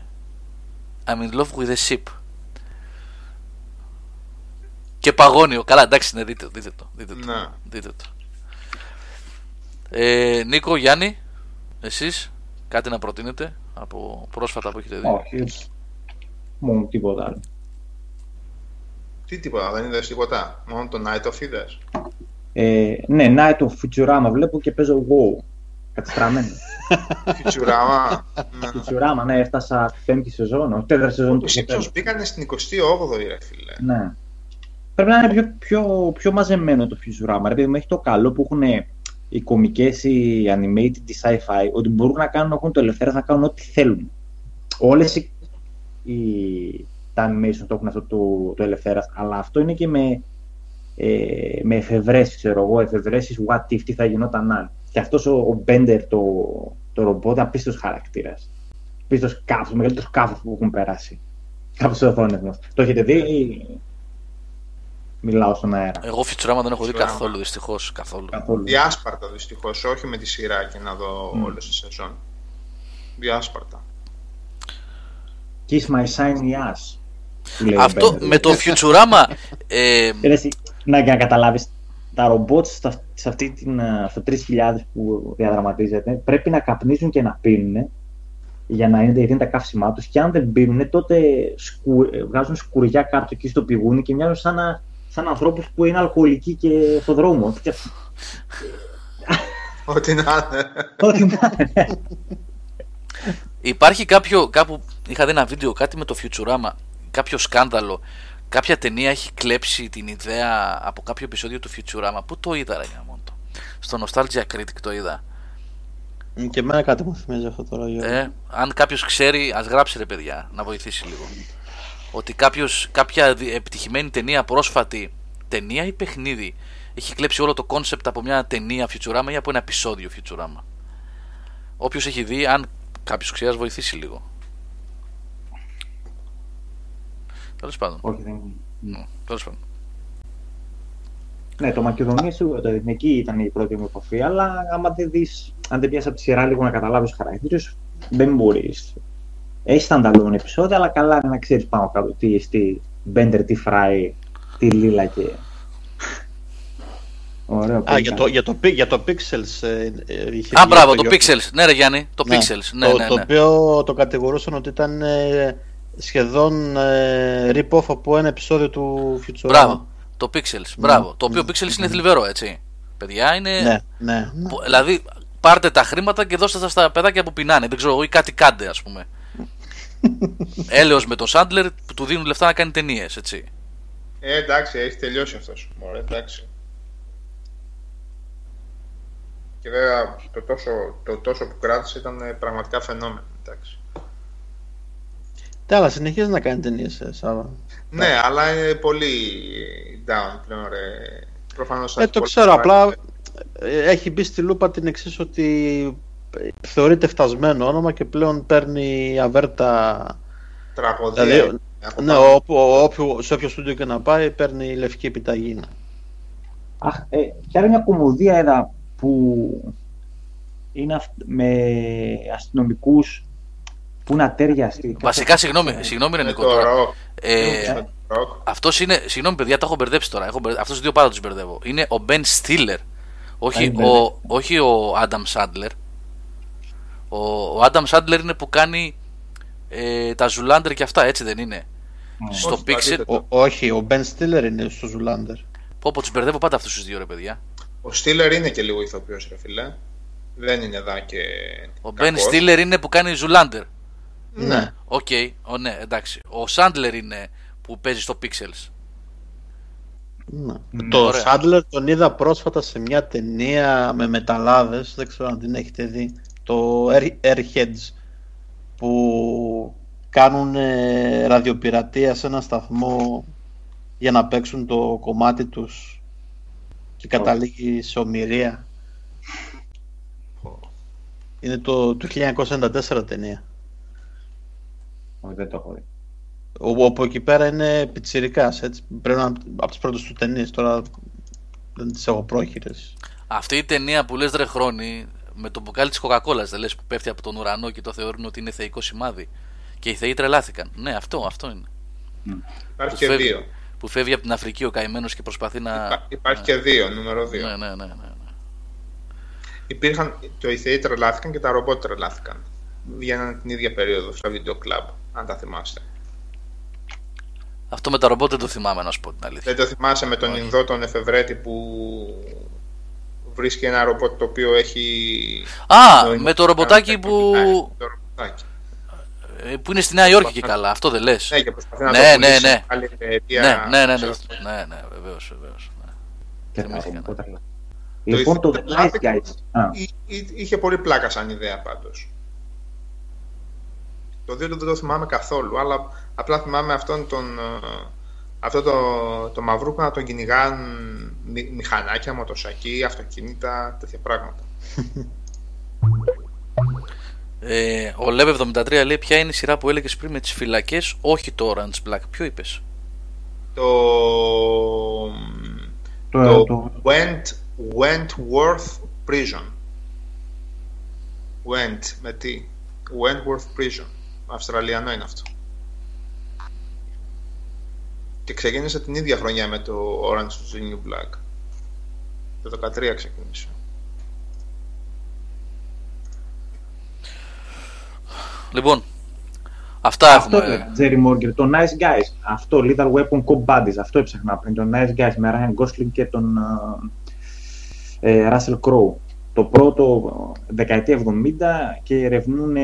A: I'm in love with a ship. Και παγόνιο. Καλά, εντάξει, ναι, δείτε, δείτε το. Δείτε το. Ναι. Δείτε το. Ε, Νίκο, Γιάννη, εσείς κάτι να προτείνετε από πρόσφατα που έχετε δει;
B: Όχι, μόνο τίποτα άλλο.
D: Τι τίποτα, δεν είδες τίποτα, μόνο το Night of είδες;
B: Ε, ναι, Night of Futurama βλέπω και παίζω WoW, κατεστραμμένο. [laughs]
D: Futurama.
B: Futurama, ναι, έφτασα στη πέμπτη σεζόν, όχι τέταρτη σεζόν.
D: Τους ύψος μπήκανε στην 28η, ρε φίλε.
B: Ναι. Πρέπει να είναι πιο, πιο, πιο μαζεμένο το Futurama, ρε παιδί έχει το καλό που έχουν οι κομικές, οι animated, οι sci-fi, ότι μπορούν να κάνουν, έχουν το ελευθερία να κάνουν ό,τι θέλουν. Όλες οι, οι, τα animation το έχουν αυτό το, το ελευθέρας, αλλά αυτό είναι και με, ε, με εφευρέσεις, ξέρω εγώ, εφευρέσεις what if, τι θα γινόταν αν. Και αυτός ο, ο Bender, το, το ρομπότ, απίστευτος χαρακτήρας. Απίστευτος κάφος, μεγαλύτερος κάφος που έχουν περάσει. Κάπου στις οθόνες μας. Το έχετε δει, μιλάω στον αέρα.
A: Εγώ Futurama δεν έχω δει καθόλου, δυστυχώς. Καθόλου.
B: καθόλου.
D: Διάσπαρτα δυστυχώς, όχι με τη σειρά και να δω mm. όλες τις σεζόν. Διάσπαρτα.
B: Kiss my shiny ass.
A: Αυτό με το [laughs] Futurama.
B: ε... να, για να καταλάβεις, τα ρομπότ σε αυτή την, στο 3000 που διαδραματίζεται πρέπει να καπνίζουν και να πίνουν για να είναι, γιατί είναι τα καύσιμά τους. Και αν δεν πίνουν, τότε σκου, βγάζουν σκουριά κάτω εκεί στο πηγούνι και μοιάζουν σαν να σαν ανθρώπους που είναι αλκοολικοί και στο δρόμο.
D: Ό,τι να είναι.
B: Ό,τι να είναι.
A: Υπάρχει κάποιο, κάπου είχα δει ένα βίντεο, κάτι με το Futurama, κάποιο σκάνδαλο, κάποια ταινία έχει κλέψει την ιδέα από κάποιο επεισόδιο του Futurama. Πού το είδα ρε μόνο Στο Nostalgia Critic το είδα.
C: Και εμένα κάτι μου θυμίζει αυτό τώρα.
A: Ε, αν κάποιος ξέρει, ας γράψει ρε παιδιά, να βοηθήσει λίγο ότι κάποιος, κάποια επιτυχημένη ταινία, πρόσφατη ταινία ή παιχνίδι, έχει κλέψει όλο το concept από μια ταινία Futurama ή από ένα επεισόδιο Futurama. Όποιος έχει δει, αν κάποιος ξέρει, βοηθήσει λίγο. Τέλος πάντων.
B: Όχι, δεν είναι.
A: Τέλος πάντων.
B: Ναι, το Μακεδονία σίγουρα το εκεί ήταν η πρώτη μου επαφή, αλλά άμα δεν δεις, αν δεν πιάσεις από τη σειρά λίγο να καταλάβεις χαρακτήρες, δεν μπορείς έχει τα ανταλλόγων επεισόδια, αλλά καλά είναι να ξέρεις πάνω κάτω τι εστί Μπέντερ, τι φράι, τι λίλα και.
C: Ωραίο, Α, για το, για, το, για το Pixels. Ε,
A: ε είχε Α, μπράβο, το, το Pixels. Ναι, ρε Γιάννη, το ναι. Pixels. Ναι,
C: το,
A: ναι, ναι.
C: το οποίο το κατηγορούσαν ότι ήταν ε, σχεδόν ε, rip-off από ένα επεισόδιο του Futurama.
A: Μπράβο, το Pixels. Μπράβο. Ναι. Το οποίο Pixels είναι θλιβερό, έτσι. Παιδιά είναι.
C: Ναι, ναι, ναι.
A: Δηλαδή, πάρτε τα χρήματα και δώστε τα στα παιδάκια που πεινάνε. Δεν ξέρω, ή κάτι κάντε, ας πούμε. Έλεος με τον Σάντλερ που του δίνουν λεφτά να κάνει ταινίες, έτσι.
D: Ε, εντάξει, έχει τελειώσει αυτός. Ωραία, εντάξει. Και βέβαια το τόσο, το τόσο που κράτησε ήταν ε, πραγματικά φαινόμενο. Εντάξει.
C: Ναι, αλλά συνεχίζει να κάνει ταινίες, ε, Σάβα.
D: Ναι, αλλά είναι πολύ down πλέον, ρε. Προφανώς
C: ε, το ξέρω, απλά ε, έχει μπει στη λούπα την εξής ότι θεωρείται φτασμένο όνομα και πλέον παίρνει αβέρτα
D: τραγωδία. Δηλαδή,
C: ναι, όπου, όπου, σε όποιο στούντιο και να πάει παίρνει λευκή επιταγή.
B: Αχ, ε, και άλλη μια κωμωδία εδώ που είναι με αστυνομικούς που είναι αταίριαστοι.
A: Βασικά, συγγνώμη, συγγνώμη είναι Νικό Ε, αυτός είναι, συγγνώμη παιδιά, τα έχω μπερδέψει τώρα. Έχω, αυτός δύο πάντα τους μπερδεύω. Είναι ο Μπεν Στίλερ. Όχι, ο, όχι ο Άνταμ Σάντλερ. Ο Άνταμ Σάντλερ είναι που κάνει ε, τα Zoolander και αυτά, έτσι δεν είναι;
C: Mm. Στο Pixel; όχι, ο Μπεν Στίλερ είναι στο Zoolander.
A: Πω, πω, τους μπερδεύω πάντα αυτούς τους δύο ρε παιδιά.
D: Ο Στίλερ είναι και λίγο ηθοποιός, ρε φίλε. Δεν είναι εδώ και.
A: Ο Μπεν Στίλερ είναι που κάνει Zoolander.
C: Ναι.
A: OK, okay. oh, ναι, εντάξει. Ο Σάντλερ είναι που παίζει στο Pixels.
C: Ναι. Mm, το Σάντλερ τον είδα πρόσφατα σε μια ταινία με μεταλλάδες, δεν ξέρω αν την έχετε δει, το Airheads, που κάνουν ραδιοπειρατεία σε ένα σταθμό για να παίξουν το κομμάτι τους και καταλήγει σε ομοιρία. Είναι το, το 1994 ταινία.
B: Όχι, δεν το έχω δει.
C: Όπου εκεί πέρα είναι πιτσιρικάς, έτσι. Πρέπει να είναι από τις πρώτες του ταινίες, τώρα δεν τις έχω πρόχειρες.
A: Αυτή η ταινία που λες ρε χρόνι, με το μπουκάλι της Coca-Cola, δεν λες που πέφτει από τον ουρανό και το θεωρούν ότι είναι θεϊκό σημάδι. Και οι θεοί τρελάθηκαν. Ναι, αυτό, αυτό είναι.
D: Υπάρχει και δύο.
A: Που φεύγει από την Αφρική ο καημένος και προσπαθεί να.
D: υπάρχει και δύο, νούμερο δύο.
A: Ναι, ναι, ναι. ναι. ναι.
D: Υπήρχαν, το οι θεοί τρελάθηκαν και τα ρομπότ τρελάθηκαν. Βγαίναν την ίδια περίοδο στο βίντεο κλαμπ, αν τα θυμάστε.
A: Αυτό με τα ρομπότ δεν το θυμάμαι να σου πω την αλήθεια.
D: Δεν το θυμάσαι με τον Ινδό τον Εφευρέτη που βρίσκει ένα ρομπότ το οποίο έχει.
A: Α, με το ρομποτάκι που. Το ρομποτάκι. Ε, που είναι στη Νέα Υόρκη και καλά, αυτό δεν λες.
D: Ναι, και προσπαθεί να ναι, το ναι, ναι. Άλλη
A: ναι, ναι, ναι, ναι, ναι, ναι, βεβαίως, βεβαίως.
B: Ναι. Λοιπόν, το The Nice Guys.
D: Είχε πολύ πλάκα σαν ιδέα πάντως. Το δύο δεν το θυμάμαι καθόλου, αλλά απλά θυμάμαι αυτόν τον, ε, αυτό το, το μαυρού που να τον κυνηγάν μηχανάκια, μοτοσακί, αυτοκίνητα, τέτοια πράγματα.
A: Ε, ο Lev 73 λέει ποια είναι η σειρά που έλεγες πριν με τις φυλακές, όχι το Orange Black. Ποιο είπες,
D: Το. Το, το, Went, Wentworth Prison. Went με τι; Wentworth Prison. Αυστραλιανό είναι αυτό. Και ξεκίνησε την ίδια χρονιά με το Orange to the New Black. Το 13 ξεκίνησε.
A: Λοιπόν, αυτά
B: αυτό
A: έχουμε.
B: Τζέρι Μόργκερ, το Nice Guys. Αυτό, Little Weapon Co Buddies. Αυτό έψαχνα πριν. Το Nice Guys με Ryan Gosling και τον ε, ε Russell Crowe. Το πρώτο δεκαετία 70 και ερευνούν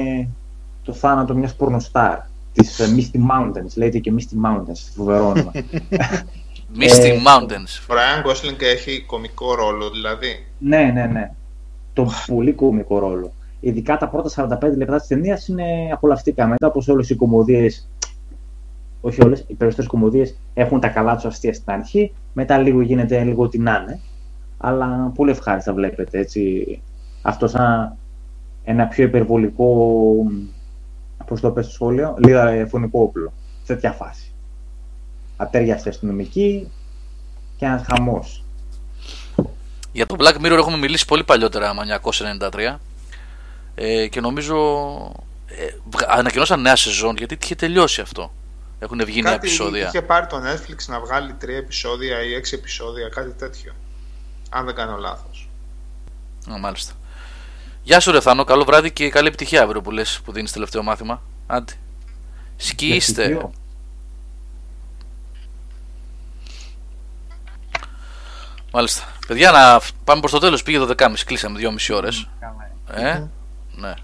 B: το θάνατο μιας πορνοστάρ της uh, Misty Mountains. Λέγεται και Misty Mountains, φοβερό όνομα. [laughs]
A: Misty ε, Mountains.
D: Ο Ryan Gosling έχει κομικό ρόλο δηλαδή.
B: Ναι, ναι, ναι. Το πολύ κομικό ρόλο ειδικά τα πρώτα 45 λεπτά της ταινίας είναι απολαυστικά. Μετά, όπω όλες οι κομμωδίες, όχι όλες, οι περισσότερες κομμωδίες έχουν τα καλά τους αστεία στην αρχή, μετά λίγο γίνεται λίγο ό,τι να είναι. Αλλά πολύ ευχάριστα βλέπετε έτσι. Αυτό σαν ένα πιο υπερβολικό, πώς το πες στο σχόλιο, λίγα φωνικό όπλο. Σε τέτοια φάση. Ατέριαστη αστυνομική και ένας χαμός.
A: Για το Black Mirror έχουμε μιλήσει πολύ παλιότερα, 1993. Ε, και νομίζω ε, ανακοινώσαν νέα σεζόν γιατί είχε τελειώσει αυτό. Έχουν βγει νέα επεισόδια.
D: Είχε πάρει το Netflix να βγάλει τρία επεισόδια ή έξι επεισόδια, κάτι τέτοιο. Αν δεν κάνω λάθος.
A: Α, μάλιστα. Γεια σου, Ρεθάνο. Καλό βράδυ και καλή επιτυχία αύριο που λες που δίνεις τελευταίο μάθημα. Άντε. Σκίστε. Μάλιστα. Παιδιά, να πάμε προς το τέλος. Πήγε το 10.30. Κλείσαμε 2,5 ώρες. Ε, ναι.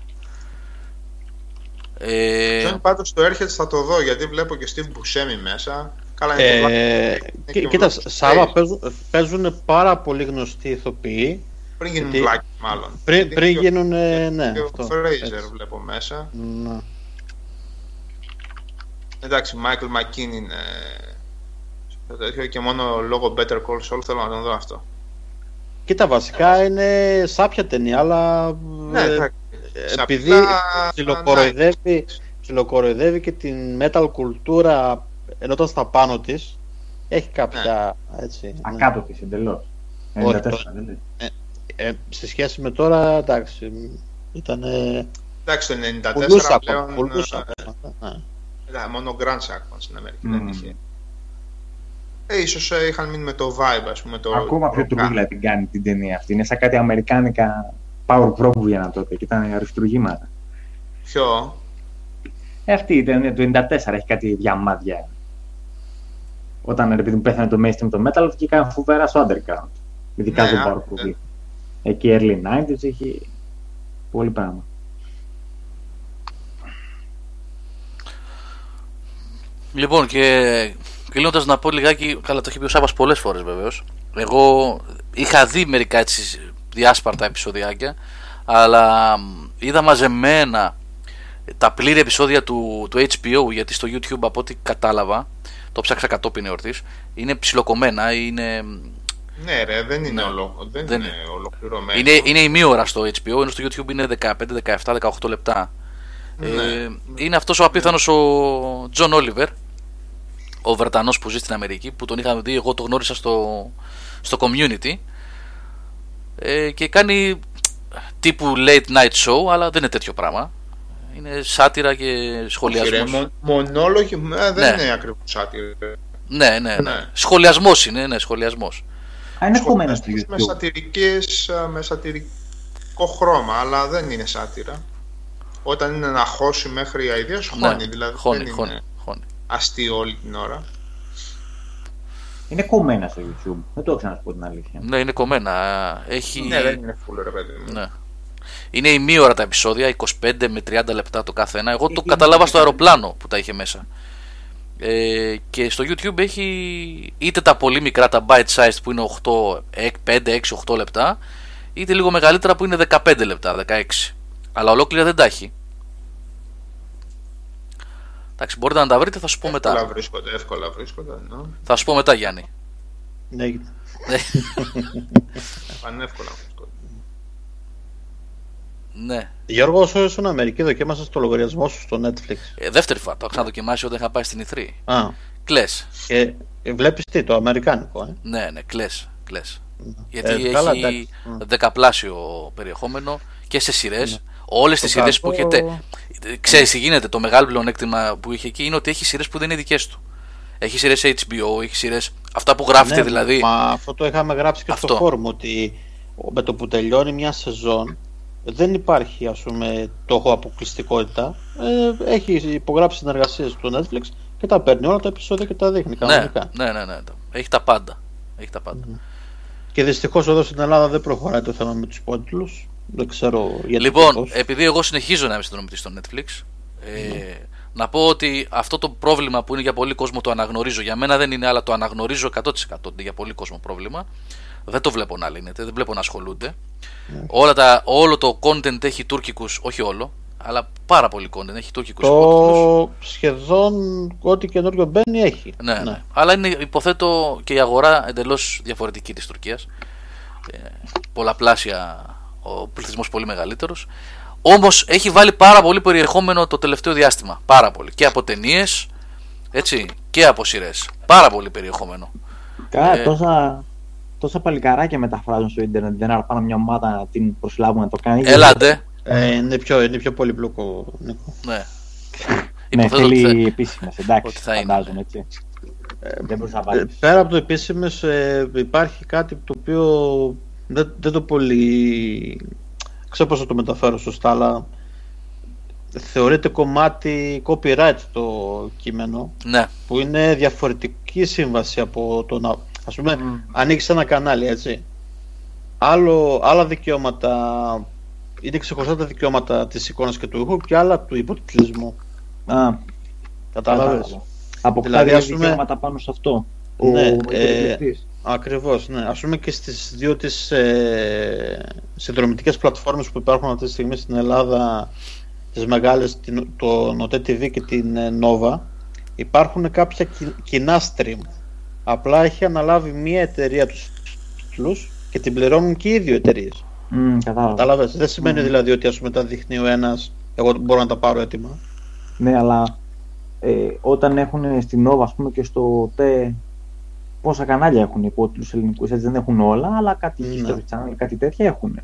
D: Ε... John, πάντως το έρχεται θα το δω γιατί βλέπω και Steve Buscemi μέσα.
C: Καλά, ε, και, κοίτα, Σάβα παίζουν, παίζουν πάρα πολύ γνωστοί ηθοποιοί.
D: Πριν γίνουν γιατί... Black, μάλλον.
C: Πριν, πριν γίνουν, ναι. Και
D: ο Fraser βλέπω μέσα.
C: Να.
D: Εντάξει, Michael McKean είναι το τέτοιο και μόνο λόγω Better Call Saul θέλω να τον δω αυτό.
C: Κοίτα, βασικά είναι σάπια ταινία, αλλά.
D: Ναι,
C: επειδή ψιλοκοροϊδεύει, ψιλοκοροϊδεύει και την metal κουλτούρα ενώ ήταν στα πάνω της έχει κάποια ναι. έτσι.
B: Ακάτω της εντελώς.
C: Όχι, ε, ε, σε σχέση με τώρα, εντάξει, ήταν...
D: Εντάξει, το 94
C: πουλούσα,
D: πλέον...
C: Πουλούσα,
D: ναι. ναι. μόνο Grand Shackman στην Αμερική mm. δεν είχε. Ε, ίσως ε, είχαν μείνει με το vibe, ας πούμε. Το
B: Ακόμα πιο τρούγλα την κάνει την ταινία αυτή. Είναι σαν κάτι αμερικάνικα power pro που βγαίναν τότε και ήταν αριστουργήματα.
D: Ποιο;
B: Ε, αυτή η ταινία του 94 έχει κάτι διαμάδια. Όταν επειδή μου πέθανε το mainstream το metal, βγήκαν φοβερά στο underground. Ειδικά ναι, στο power pro. Ναι. Εκεί early 90s έχει πολύ πράγμα.
A: Λοιπόν, και κλείνοντας να πω λιγάκι, καλά το έχει πει ο Σάβα πολλές φορές βεβαίως. Εγώ είχα δει μερικά έτσι διάσπαρτα επεισοδιάκια, αλλά είδα μαζεμένα τα πλήρη επεισόδια του, του HBO γιατί στο YouTube από ό,τι κατάλαβα το ψάξα κατόπιν εορτής είναι ψιλοκομμένα είναι...
D: ναι ρε δεν είναι, ναι. ολο, δεν, δεν είναι ολοκληρωμένο
A: είναι, είναι ημίωρα στο HBO ενώ στο YouTube είναι 15, 17, 18 λεπτά ναι. ε, είναι αυτός ο απίθανος ο Τζον Όλιβερ ο Βρετανός που ζει στην Αμερική που τον είχα δει εγώ το γνώρισα στο, στο Community ε, και κάνει τύπου late night show αλλά δεν είναι τέτοιο πράγμα είναι σάτιρα και σχολιασμός.
D: Μο, μονόλογοι δεν ναι. είναι ακριβώς σάτιρα.
A: Ναι, ναι, ναι. ναι. Σχολιασμός είναι, ναι, σχολιασμός.
B: Α, είναι κομμένο
D: Με, σατυρικές, με σατυρικό χρώμα, αλλά δεν είναι σάτιρα. Όταν είναι να χώσει μέχρι η αηδία, χώνει. Ναι, δηλαδή χώνει, δεν χώνει, είναι χώνει. αστείο όλη την ώρα.
B: Είναι κομμένα στο YouTube. Δεν το έχω ξαναπώ την αλήθεια.
A: Ναι, είναι κομμένα. Έχει...
D: Ναι, δεν είναι full ρε παιδί μου.
A: Ναι. Είναι ημίωρα τα επεισόδια, 25 με 30 λεπτά το κάθε ένα. Εγώ το κατάλαβα στο αεροπλάνο που τα είχε μέσα. Ε, και στο YouTube έχει είτε τα πολύ μικρά, τα bite sized που είναι 8, 5, 6, 8 λεπτά, είτε λίγο μεγαλύτερα που είναι 15 λεπτά, 16. Αλλά ολόκληρα δεν τα έχει. Εντάξει, μπορείτε να τα βρείτε, θα σου πω
D: εύκολα
A: μετά.
D: Βρίσκονται, εύκολα βρίσκονται, ναι.
A: Θα σου πω μετά, Γιάννη.
C: Ναι.
D: Πανεύκολα.
A: Ναι.
C: Γιώργος, όσο ήσουν Αμερική, δοκίμασες το λογαριασμό σου στο Netflix;
A: Ε, δεύτερη φορά. Το είχα δοκιμάσει όταν είχα πάει στην Ιθρή.
C: Α.
A: Κλες.
C: Και βλέπεις τι, το Αμερικάνικο, ε;
A: Ναι, ναι, κλες. Κλες. Γιατί ε, έχει καλά, δεκαπλάσιο περιεχόμενο και σε σειρές. Ναι. Όλες τις σειρές που έχετε. Ξέρεις τι γίνεται. Το μεγάλο πλεονέκτημα που είχε εκεί είναι ότι έχει σειρές που δεν είναι δικές του. Έχει σειρές HBO, έχει σειρέ. Αυτά που γράφετε ναι, δηλαδή.
C: Μα αυτό το είχαμε γράψει και αυτό. στο φόρουμ. Ότι με το που τελειώνει μια σεζόν δεν υπάρχει ας πούμε το έχω αποκλειστικότητα. Ε, έχει υπογράψει συνεργασίες στο Netflix και τα παίρνει όλα τα επεισόδια και τα δείχνει κανονικά.
A: ναι, ναι, ναι, ναι. έχει τα πάντα, έχει τα παντα
C: και δυστυχώς εδώ στην Ελλάδα δεν προχωράει το θέμα με τους πόντλους δεν ξέρω γιατί
A: λοιπόν επειδή εγώ συνεχίζω να είμαι συνδρομητής στο Netflix ε, να πω ότι αυτό το πρόβλημα που είναι για πολύ κόσμο το αναγνωρίζω. Για μένα δεν είναι αλλά το αναγνωρίζω 100% ότι για πολύ κόσμο πρόβλημα δεν το βλέπω να λύνεται, δεν βλέπω να ασχολούνται. Ναι. Όλα τα, όλο το content έχει τουρκικούς, όχι όλο, αλλά πάρα πολύ content έχει τουρκικούς
C: Το σχεδόν ό,τι καινούριο μπαίνει έχει.
A: Ναι, ναι. ναι. Αλλά είναι υποθέτω και η αγορά εντελώς διαφορετική της Τουρκίας. Ε, πολλαπλάσια ο πληθυσμός πολύ μεγαλύτερος. Όμως έχει βάλει πάρα πολύ περιεχόμενο το τελευταίο διάστημα. Πάρα πολύ. Και από ταινίες έτσι, και από σειρές. Πάρα πολύ περιεχόμενο.
B: Καλά, ε, τόσα τόσα παλικαράκια μεταφράζουν στο Ιντερνετ. Δεν άρπανα μια ομάδα να την προσλάβουν να το κάνει.
A: Ελάτε.
C: Ε, είναι, πιο, είναι πιο πολύπλοκο.
A: Ναι.
B: ναι, θέλει επίσημες. Εντάξει, θα φαντάζομαι έτσι.
C: Ε, δεν να ε, πέρα από το επίσημες, ε, υπάρχει κάτι το οποίο δεν, δεν το πολύ. ξέρω πώς θα το μεταφέρω σωστά, αλλά θεωρείται κομμάτι copyright το κείμενο.
A: Ναι.
C: Που είναι διαφορετική σύμβαση από το να Ας πούμε, mm. ανοίξεις ένα κανάλι, έτσι. Άλλο, άλλα δικαιώματα, είναι ξεχωριστά τα δικαιώματα της εικόνας και του ήχου και άλλα του υποτιτλισμού.
B: Α,
C: κατάλαβες;
B: Αποκτά δηλαδή, δικαιώματα πάνω σε αυτό.
C: Ναι, ο ε, ακριβώς, ναι. Ας πούμε και στις δύο τις ε, συνδρομητικές πλατφόρμες που υπάρχουν αυτή τη στιγμή στην Ελλάδα, τις μεγάλες, το Note TV και την ε, Nova, υπάρχουν κάποια κοινά stream Απλά έχει αναλάβει μία εταιρεία τους τίτλους και την πληρώνουν και οι δύο εταιρείες.
B: Mm,
C: Κατάλαβες; Δεν σημαίνει mm. δηλαδή ότι ας πούμε τα δείχνει ο ένας, εγώ μπορώ να τα πάρω έτοιμα.
B: Ναι, αλλά ε, όταν έχουν στην Nova ας πούμε, και στο ΤΕ πόσα κανάλια έχουν υπότιτλους ελληνικούς, έτσι δεν έχουν όλα, αλλά κάτι ναι. History Channel, κάτι τέτοια έχουν.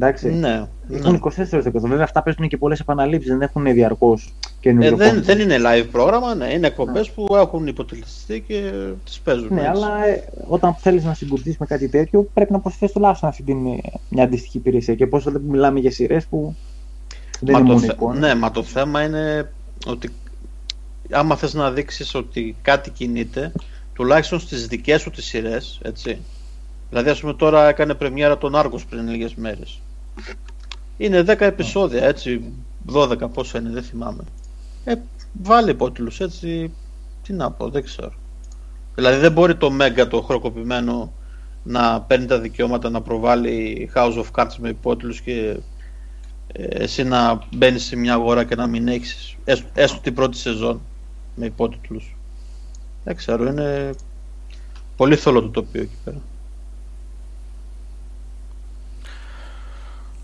B: Εντάξει.
C: Ναι,
B: έχουν ναι. 24 ώρες Βέβαια αυτά παίζουν και πολλές επαναλήψεις, δεν έχουν διαρκώς καινούριο
C: ε, δεν, δεν είναι live πρόγραμμα, ναι. είναι εκπομπές ναι. που έχουν υποτελεστεί και τις παίζουν.
B: Ναι, έτσι. αλλά ε, όταν θέλεις να συγκουρθεί με κάτι τέτοιο, πρέπει να προσφέρει τουλάχιστον αυτή την, ε, μια αντίστοιχη υπηρεσία. Και πώς δεν μιλάμε για σειρές που δεν μα είναι μόνο
C: Ναι, μα το θέμα είναι ότι άμα θες να δείξεις ότι κάτι κινείται, τουλάχιστον στις δικές σου τις σειρές, έτσι. Δηλαδή, ας πούμε, τώρα έκανε πρεμιέρα τον Άργος πριν λίγες μέρες. Είναι 10 επεισόδια, έτσι, 12 πόσο είναι, δεν θυμάμαι. Ε, βάλει υπότιτλους, έτσι, τι να πω, δεν ξέρω. Δηλαδή δεν μπορεί το Mega το χροκοπημένο να παίρνει τα δικαιώματα να προβάλλει House of Cards με υπότιτλους και ε, εσύ να μπαίνεις σε μια αγορά και να μην έχεις έστω την πρώτη σεζόν με υπότιτλους. Δεν ξέρω, είναι πολύ θολό το τοπίο εκεί πέρα.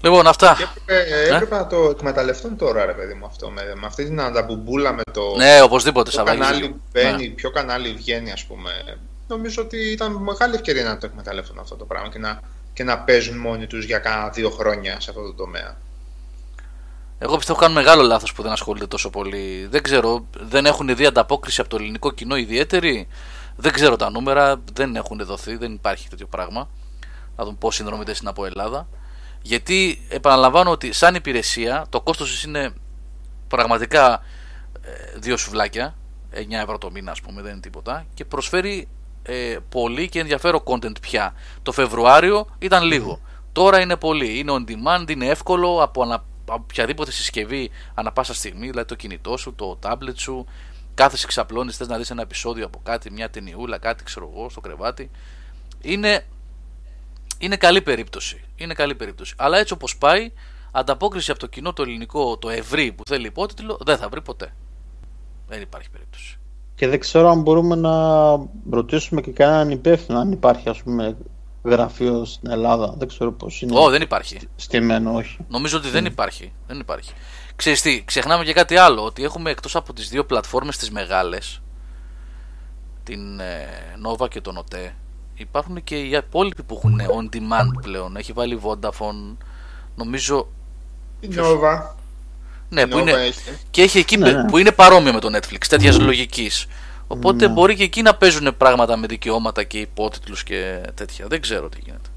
A: Λοιπόν, αυτά.
D: Και έπρεπε, ε; έπρεπε να το εκμεταλλευτούν τώρα, ρε παιδί μου, αυτό. Με, με αυτή την ανταμπουμπούλα με το.
A: Ναι, οπωσδήποτε,
D: ποιο κανάλι, μπαίνει, ναι. ποιο κανάλι βγαίνει, ας πούμε. Νομίζω ότι ήταν μεγάλη ευκαιρία να το εκμεταλλευτούν αυτό το πράγμα και να, και να παίζουν μόνοι τους για κάνα δύο χρόνια σε αυτό το τομέα.
A: Εγώ πιστεύω κάνουν μεγάλο λάθος που δεν ασχολούνται τόσο πολύ. Δεν ξέρω, δεν έχουν δει ανταπόκριση από το ελληνικό κοινό ιδιαίτερη. Δεν ξέρω τα νούμερα, δεν έχουν δοθεί, δεν υπάρχει τέτοιο πράγμα. Να δουν πόσοι συνδρομητές είναι από Ελλάδα. Γιατί επαναλαμβάνω ότι σαν υπηρεσία το κόστος είναι πραγματικά ε, δύο σουβλάκια, 9 ευρώ το μήνα ας πούμε δεν είναι τίποτα και προσφέρει ε, πολύ και ενδιαφέρον content πια. Το Φεβρουάριο ήταν λίγο. Τώρα είναι πολύ. Είναι on demand, είναι εύκολο από, ανα, οποιαδήποτε συσκευή ανα πάσα στιγμή, δηλαδή το κινητό σου, το tablet σου. Κάθεσαι ξαπλώνεις, θες να δεις ένα επεισόδιο από κάτι, μια ταινιούλα, κάτι ξέρω εγώ στο κρεβάτι. Είναι είναι καλή περίπτωση. Είναι καλή περίπτωση. Αλλά έτσι όπως πάει, ανταπόκριση από το κοινό το ελληνικό, το ευρύ που θέλει υπότιτλο, δεν θα βρει ποτέ. Δεν υπάρχει περίπτωση.
C: Και δεν ξέρω αν μπορούμε να ρωτήσουμε και κανέναν υπεύθυνο, αν υπάρχει ας πούμε γραφείο στην Ελλάδα. Δεν ξέρω πώς είναι.
A: Όχι, δεν υπάρχει.
C: Στημένο, όχι.
A: Νομίζω ότι δεν υπάρχει. Δεν υπάρχει. Ξέρεις τι, ξεχνάμε και κάτι άλλο, ότι έχουμε εκτός από τις δύο πλατφόρμες τις μεγάλες, την ε, Nova και τον OTE, υπάρχουν και οι υπόλοιποι που έχουν on demand πλέον. Έχει βάλει Vodafone, νομίζω.
D: Η Nova.
A: Ναι, που είναι, και έχει εκεί ναι, ναι. που είναι παρόμοιο με το Netflix, τέτοιας mm. λογικής. Οπότε ναι. μπορεί και εκεί να παίζουν πράγματα με δικαιώματα και υπότιτλους και τέτοια. Δεν ξέρω τι γίνεται.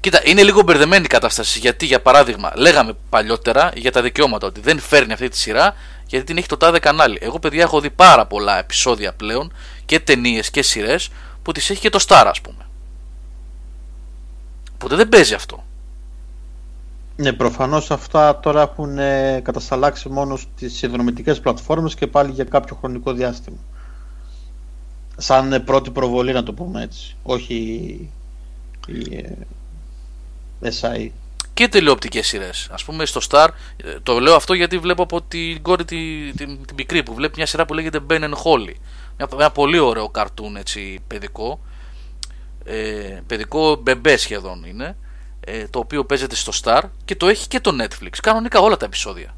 A: Κοίτα, είναι λίγο μπερδεμένη η κατάσταση. Γιατί, για παράδειγμα, λέγαμε παλιότερα για τα δικαιώματα ότι δεν φέρνει αυτή τη σειρά γιατί την έχει το τάδε κανάλι. Εγώ, παιδιά, έχω δει πάρα πολλά επεισόδια πλέον και ταινίες και σειρές που τις έχει και το Star ας πούμε. Οπότε δεν παίζει αυτό.
C: Ναι, προφανώς αυτά τώρα έχουν ε, κατασταλάξει μόνος στις συνδρομητικές πλατφόρμες και πάλι για κάποιο χρονικό διάστημα. Σαν ε, πρώτη προβολή να το πούμε έτσι, όχι η ε, SI.
A: Και τηλεοπτικές σειρές. Ας πούμε στο Star, ε, το λέω αυτό γιατί βλέπω από την κόρη την, την, την πικρή που βλέπει μια σειρά που λέγεται Ben and Holly ένα πολύ ωραίο καρτούν έτσι παιδικό ε, παιδικό μπεμπέ σχεδόν είναι ε, το οποίο παίζεται στο Star και το έχει και το Netflix κανονικά όλα τα επεισόδια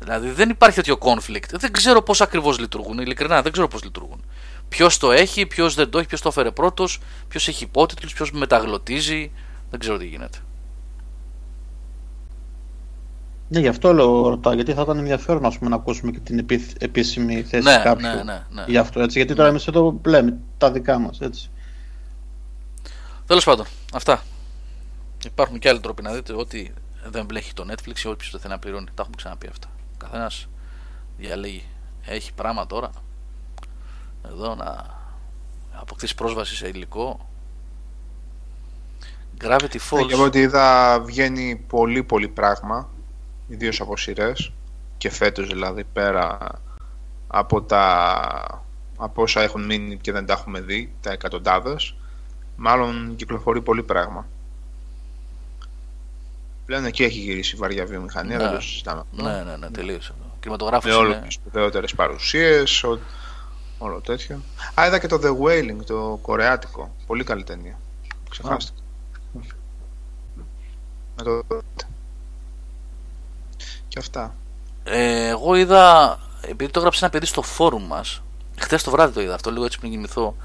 A: δηλαδή δεν υπάρχει τέτοιο conflict δεν ξέρω πως ακριβώς λειτουργούν ειλικρινά δεν ξέρω πως λειτουργούν Ποιος το έχει, ποιος δεν το έχει, ποιος το έφερε πρώτος, ποιος έχει υπότιτλους, ποιος μεταγλωτίζει. Δεν ξέρω τι γίνεται.
C: Ναι, γι' αυτό λέω ρωτάω, γιατί θα ήταν ενδιαφέρον ας πούμε, να ακούσουμε και την επίσημη θέση
A: ναι,
C: κάποιου
A: ναι, ναι, ναι.
C: γι' αυτό, έτσι, γιατί τώρα εμείς εδώ λέμε τα δικά μας, έτσι.
A: Τέλος πάντων, αυτά. Υπάρχουν και άλλοι τρόποι να δείτε ότι δεν μπλέχει το Netflix ή όποιος δεν θέλει να πληρώνει. Τα έχουμε ξαναπεί αυτά. Ο καθένας διαλέγει. Έχει πράγμα τώρα εδώ να αποκτήσει πρόσβαση σε υλικό. Gravity Falls.
D: Ναι, εγώ ότι είδα βγαίνει πολύ πολύ πράγμα ιδίως από σειρές και φέτος δηλαδή πέρα από τα από όσα έχουν μείνει και δεν τα έχουμε δει, τα εκατοντάδες, μάλλον κυκλοφορεί πολύ πράγμα. Πλέον εκεί έχει γυρίσει η βαριά βιομηχανία, ναι. δεν το συζητάμε.
A: Ναι, ναι, ναι, τελείωσε αυτό.
D: Με όλε τις σπουδαιότερες παρουσίες, όλο τέτοιο. Α, είδα και το The Wailing, το κορεάτικο. Πολύ καλή ταινία. Ξεχάστηκα. Με το... Και αυτά.
A: Ε, εγώ είδα, επειδή το έγραψε ένα παιδί στο φόρουμ μας, χθες το βράδυ το είδα αυτό, λίγο έτσι πριν κοιμηθώ,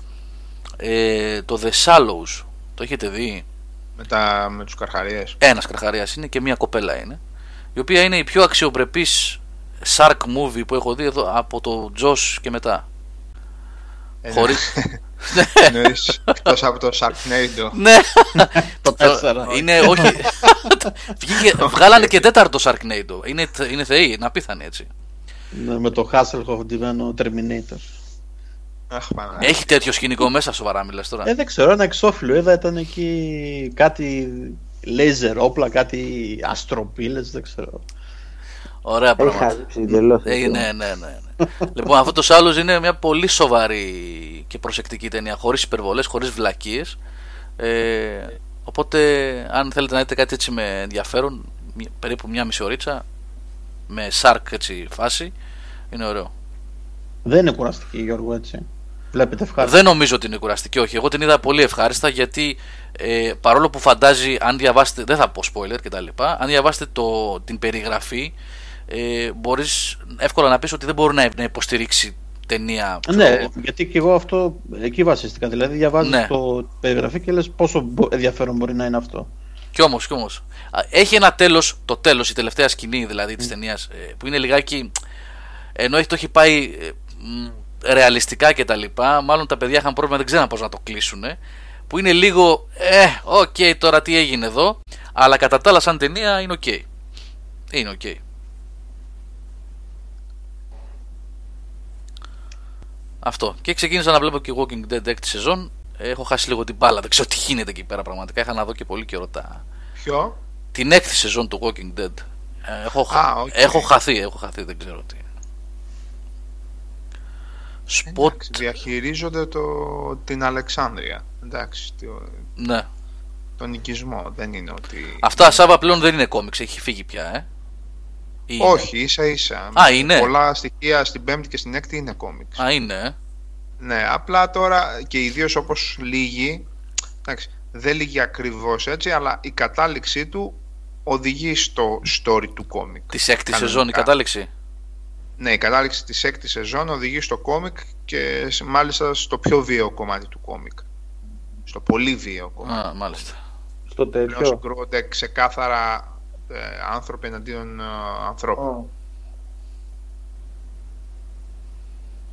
A: ε, το The Shallows, το έχετε δει;
D: Με, τα, με τους καρχαρίες.
A: Ένας καρχαρίας είναι και μία κοπέλα είναι, η οποία είναι η πιο αξιοπρεπής shark movie που έχω δει εδώ από το Josh και μετά.
D: Ε, Χωρίς... Εννοείς εκτός από το Sharknado.
A: Ναι, το τέσσερα. Είναι, όχι. βγάλανε και τέταρτο Sharknado. Είναι, είναι θεοί, είναι απίθανοι έτσι.
C: Ναι, με το Hasselhoff ντυμένο Terminator.
A: Έχει τέτοιο σκηνικό μέσα, σοβαρά μιλάς τώρα.
C: Ε, δεν ξέρω, ένα εξώφυλλο. Είδα ήταν εκεί κάτι λέιζερ όπλα, κάτι αστροπύλες, δεν ξέρω.
A: Ωραία πράγματα. Ε, ναι, ναι, ναι, ναι. Λοιπόν, αυτός το άλλος είναι μια πολύ σοβαρή και προσεκτική ταινία, χωρίς υπερβολές, χωρίς βλακίες. Ε, οπότε, αν θέλετε να δείτε κάτι έτσι με ενδιαφέρον, περίπου μια μισή ωρίτσα, με σάρκ έτσι φάση, είναι ωραίο.
C: Δεν είναι κουραστική, Γιώργο, έτσι. Βλέπετε
A: ευχάριστα. Δεν νομίζω ότι είναι κουραστική, όχι. Εγώ την είδα πολύ ευχάριστα γιατί ε, παρόλο που φαντάζει, αν διαβάσετε, δεν θα πω spoiler κτλ., αν διαβάσετε το, την περιγραφή, ε, μπορείς εύκολα να πεις ότι δεν μπορεί να υποστηρίξει ταινία.
C: Ναι, γιατί και εγώ αυτό εκεί βασίστηκα. Δηλαδή, διαβάζεις ναι. το περιγραφή και λες πόσο ενδιαφέρον μπορεί να είναι αυτό.
A: Κι όμως, κι όμως. Έχει ένα τέλος, το τέλος, η τελευταία σκηνή δηλαδή της mm. ταινίας, ε, που είναι λιγάκι. ενώ έχει, το έχει πάει ε, ρεαλιστικά κτλ. Μάλλον τα παιδιά είχαν πρόβλημα, δεν ξέραν πώς να το κλείσουν. Που είναι λίγο. Ε, OK, okay, τώρα τι έγινε εδώ. Αλλά κατά τα άλλα, σαν ταινία είναι OK. Okay. Είναι OK. Okay. Αυτό. Και ξεκίνησα να βλέπω και Walking Dead έκτη σεζόν. Έχω χάσει λίγο την μπάλα. Δεν ξέρω τι γίνεται εκεί πέρα πραγματικά. Είχα να δω και πολύ καιρό τα.
D: Ποιο;
A: Την έκτη σεζόν του Walking Dead. Ε, έχω, ah, okay. έχω χαθεί, έχω χαθεί, δεν ξέρω τι.
D: Σποτ... Εντάξει, διαχειρίζονται το... την Αλεξάνδρεια. Εντάξει. Το...
A: Ναι.
D: Τον οικισμό. Δεν είναι ότι.
A: Αυτά Σάβα πλέον δεν είναι κόμιξ. Έχει φύγει πια, ε.
D: Όχι, ίσα ίσα.
A: Α, είναι.
D: Πολλά στοιχεία στην πέμπτη και στην έκτη είναι κόμιξ.
A: Α, είναι.
D: Ναι, απλά τώρα και ιδίω όπως λύγει, εντάξει, δεν λύγει ακριβώς έτσι, αλλά η κατάληξή του οδηγεί στο story του κόμικ.
A: Της έκτη σεζόν η κατάληξη;
D: Ναι, η κατάληξη της έκτη σεζόν οδηγεί στο κόμικ και μάλιστα στο πιο βίαιο κομμάτι του κόμικ. Στο πολύ βίαιο κομμάτι.
A: Α, μάλιστα.
C: Στο τέτοιο.
D: συγκρούονται ξεκάθαρα ε, άνθρωποι εναντίον ε, ανθρώπων.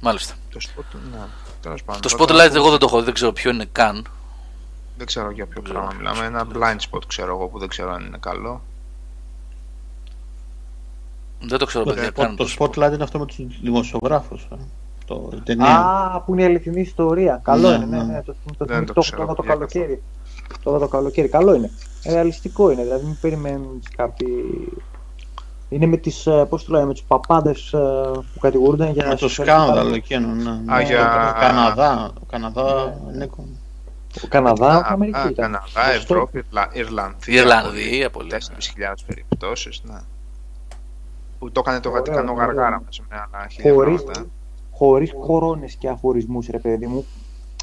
A: Μάλιστα.
D: Το, spot, ναι,
A: το spotlight εγώ δεν το έχω, δεν ξέρω ποιο είναι καν.
D: Δεν ξέρω για ποιο πράγμα μιλάμε. Ένα blind spot ξέρω εγώ που δεν ξέρω αν είναι καλό.
A: Δεν το ξέρω, παιδιά.
C: Το, το, spotlight είναι αυτό με τους δημοσιογράφους. Ε,
B: το, Α, που είναι η αληθινή ιστορία. Καλό ναι, είναι, ναι, ναι. ναι. Το, το, το, το, το, το καλοκαίρι. Το, το καλοκαίρι. Καλό είναι ρεαλιστικό είναι, δηλαδή μην περιμένουν κάποιοι... Είναι με τις, ε, πώς το λένε, με τους παπάντες ε, που κατηγορούνται για...
C: Με το σκάνδαλο εκείνο, ναι.
D: Α, ναι, για...
C: Ο Καναδά, ο Καναδά, ναι.
B: Ο Καναδά, ο Αμερική. Α,
D: Καναδά, Ευρώπη, Ιρλανδία.
A: Ιρλανδία, πολλές.
D: 4.000 περιπτώσεις, ναι. Που το έκανε το Βατικανό γαργάρα μαζί με άλλα χιλιάδες.
B: Χωρίς κορώνες και αφορισμούς, ρε παιδί μου,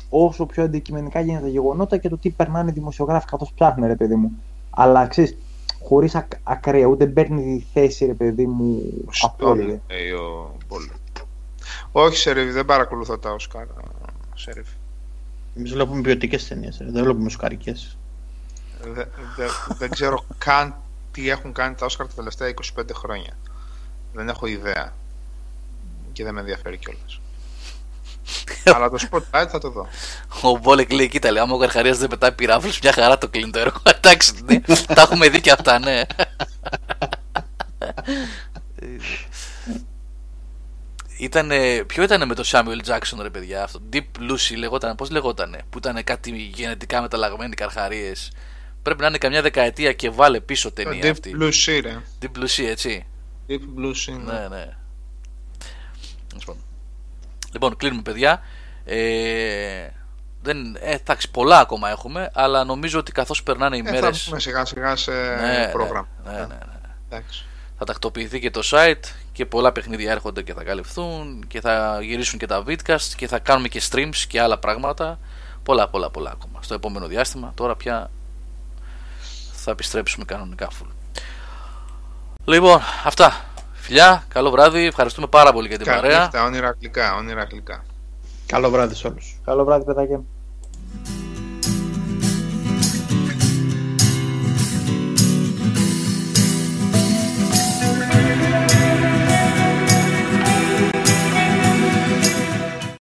B: όσο πιο αντικειμενικά γίνεται τα γεγονότα και το τι περνάνε οι δημοσιογράφοι καθώς ψάχνουν, ρε παιδί μου. Αλλά ξέρεις, χωρίς ακ, ακραία, ούτε παίρνει τη θέση, ρε παιδί μου,
D: απόλυτα. Όχι, Σερεφ, δεν παρακολουθώ τα Όσκαρ. Σερεφ.
C: Εμείς βλέπουμε ποιοτικές ταινίες, δεν βλέπουμε σκαρικέ.
D: Δεν δε, δε ξέρω καν τι έχουν κάνει τα Όσκαρ τα τελευταία 25 χρόνια. Δεν έχω ιδέα. Και δεν με ενδιαφέρει κιόλας. Αλλά το spotlight θα το δω.
A: Ο Μπόλεκ λέει: Κοίτα, λέει, άμα ο Καρχαρία δεν πετάει πυράβλους, μια χαρά το κλείνει το έργο. Εντάξει, ναι, τα έχουμε δει και αυτά, ναι. Ήτανε, ποιο ήταν με το Samuel Jackson ρε παιδιά αυτό Deep Lucy λεγόταν, πώς λεγότανε Που ήταν κάτι γενετικά μεταλλαγμένοι καρχαρίες Πρέπει να είναι καμιά δεκαετία και βάλε πίσω ταινία
D: Deep
A: αυτή
D: Lucy ρε
A: Deep Lucy έτσι
D: Deep Lucy
A: ναι ναι, ναι. Λοιπόν, κλείνουμε παιδιά. Ε, δεν, ε, εντάξει, πολλά ακόμα έχουμε, αλλά νομίζω ότι καθώς περνάνε οι
D: ε,
A: μέρες...
D: Θα πούμε σιγά σιγά σε ναι, πρόγραμμα.
A: Ναι, ναι, ναι, ναι. Θα τακτοποιηθεί και το site και πολλά παιχνίδια έρχονται και θα καλυφθούν και θα γυρίσουν και τα vidcast και θα κάνουμε και streams και άλλα πράγματα. πολλά, πολλά, πολλά ακόμα. Στο επόμενο διάστημα, τώρα πια θα επιστρέψουμε κανονικά full. Λοιπόν, αυτά. Φιλιά, καλό βράδυ. Ευχαριστούμε πάρα πολύ για την
D: Καλή
A: παρέα.
D: Νύχτα, όνειρα γλυκά, όνειρα γλυκά.
C: Καλό βράδυ σε όλους.
B: Καλό βράδυ, παιδάκια.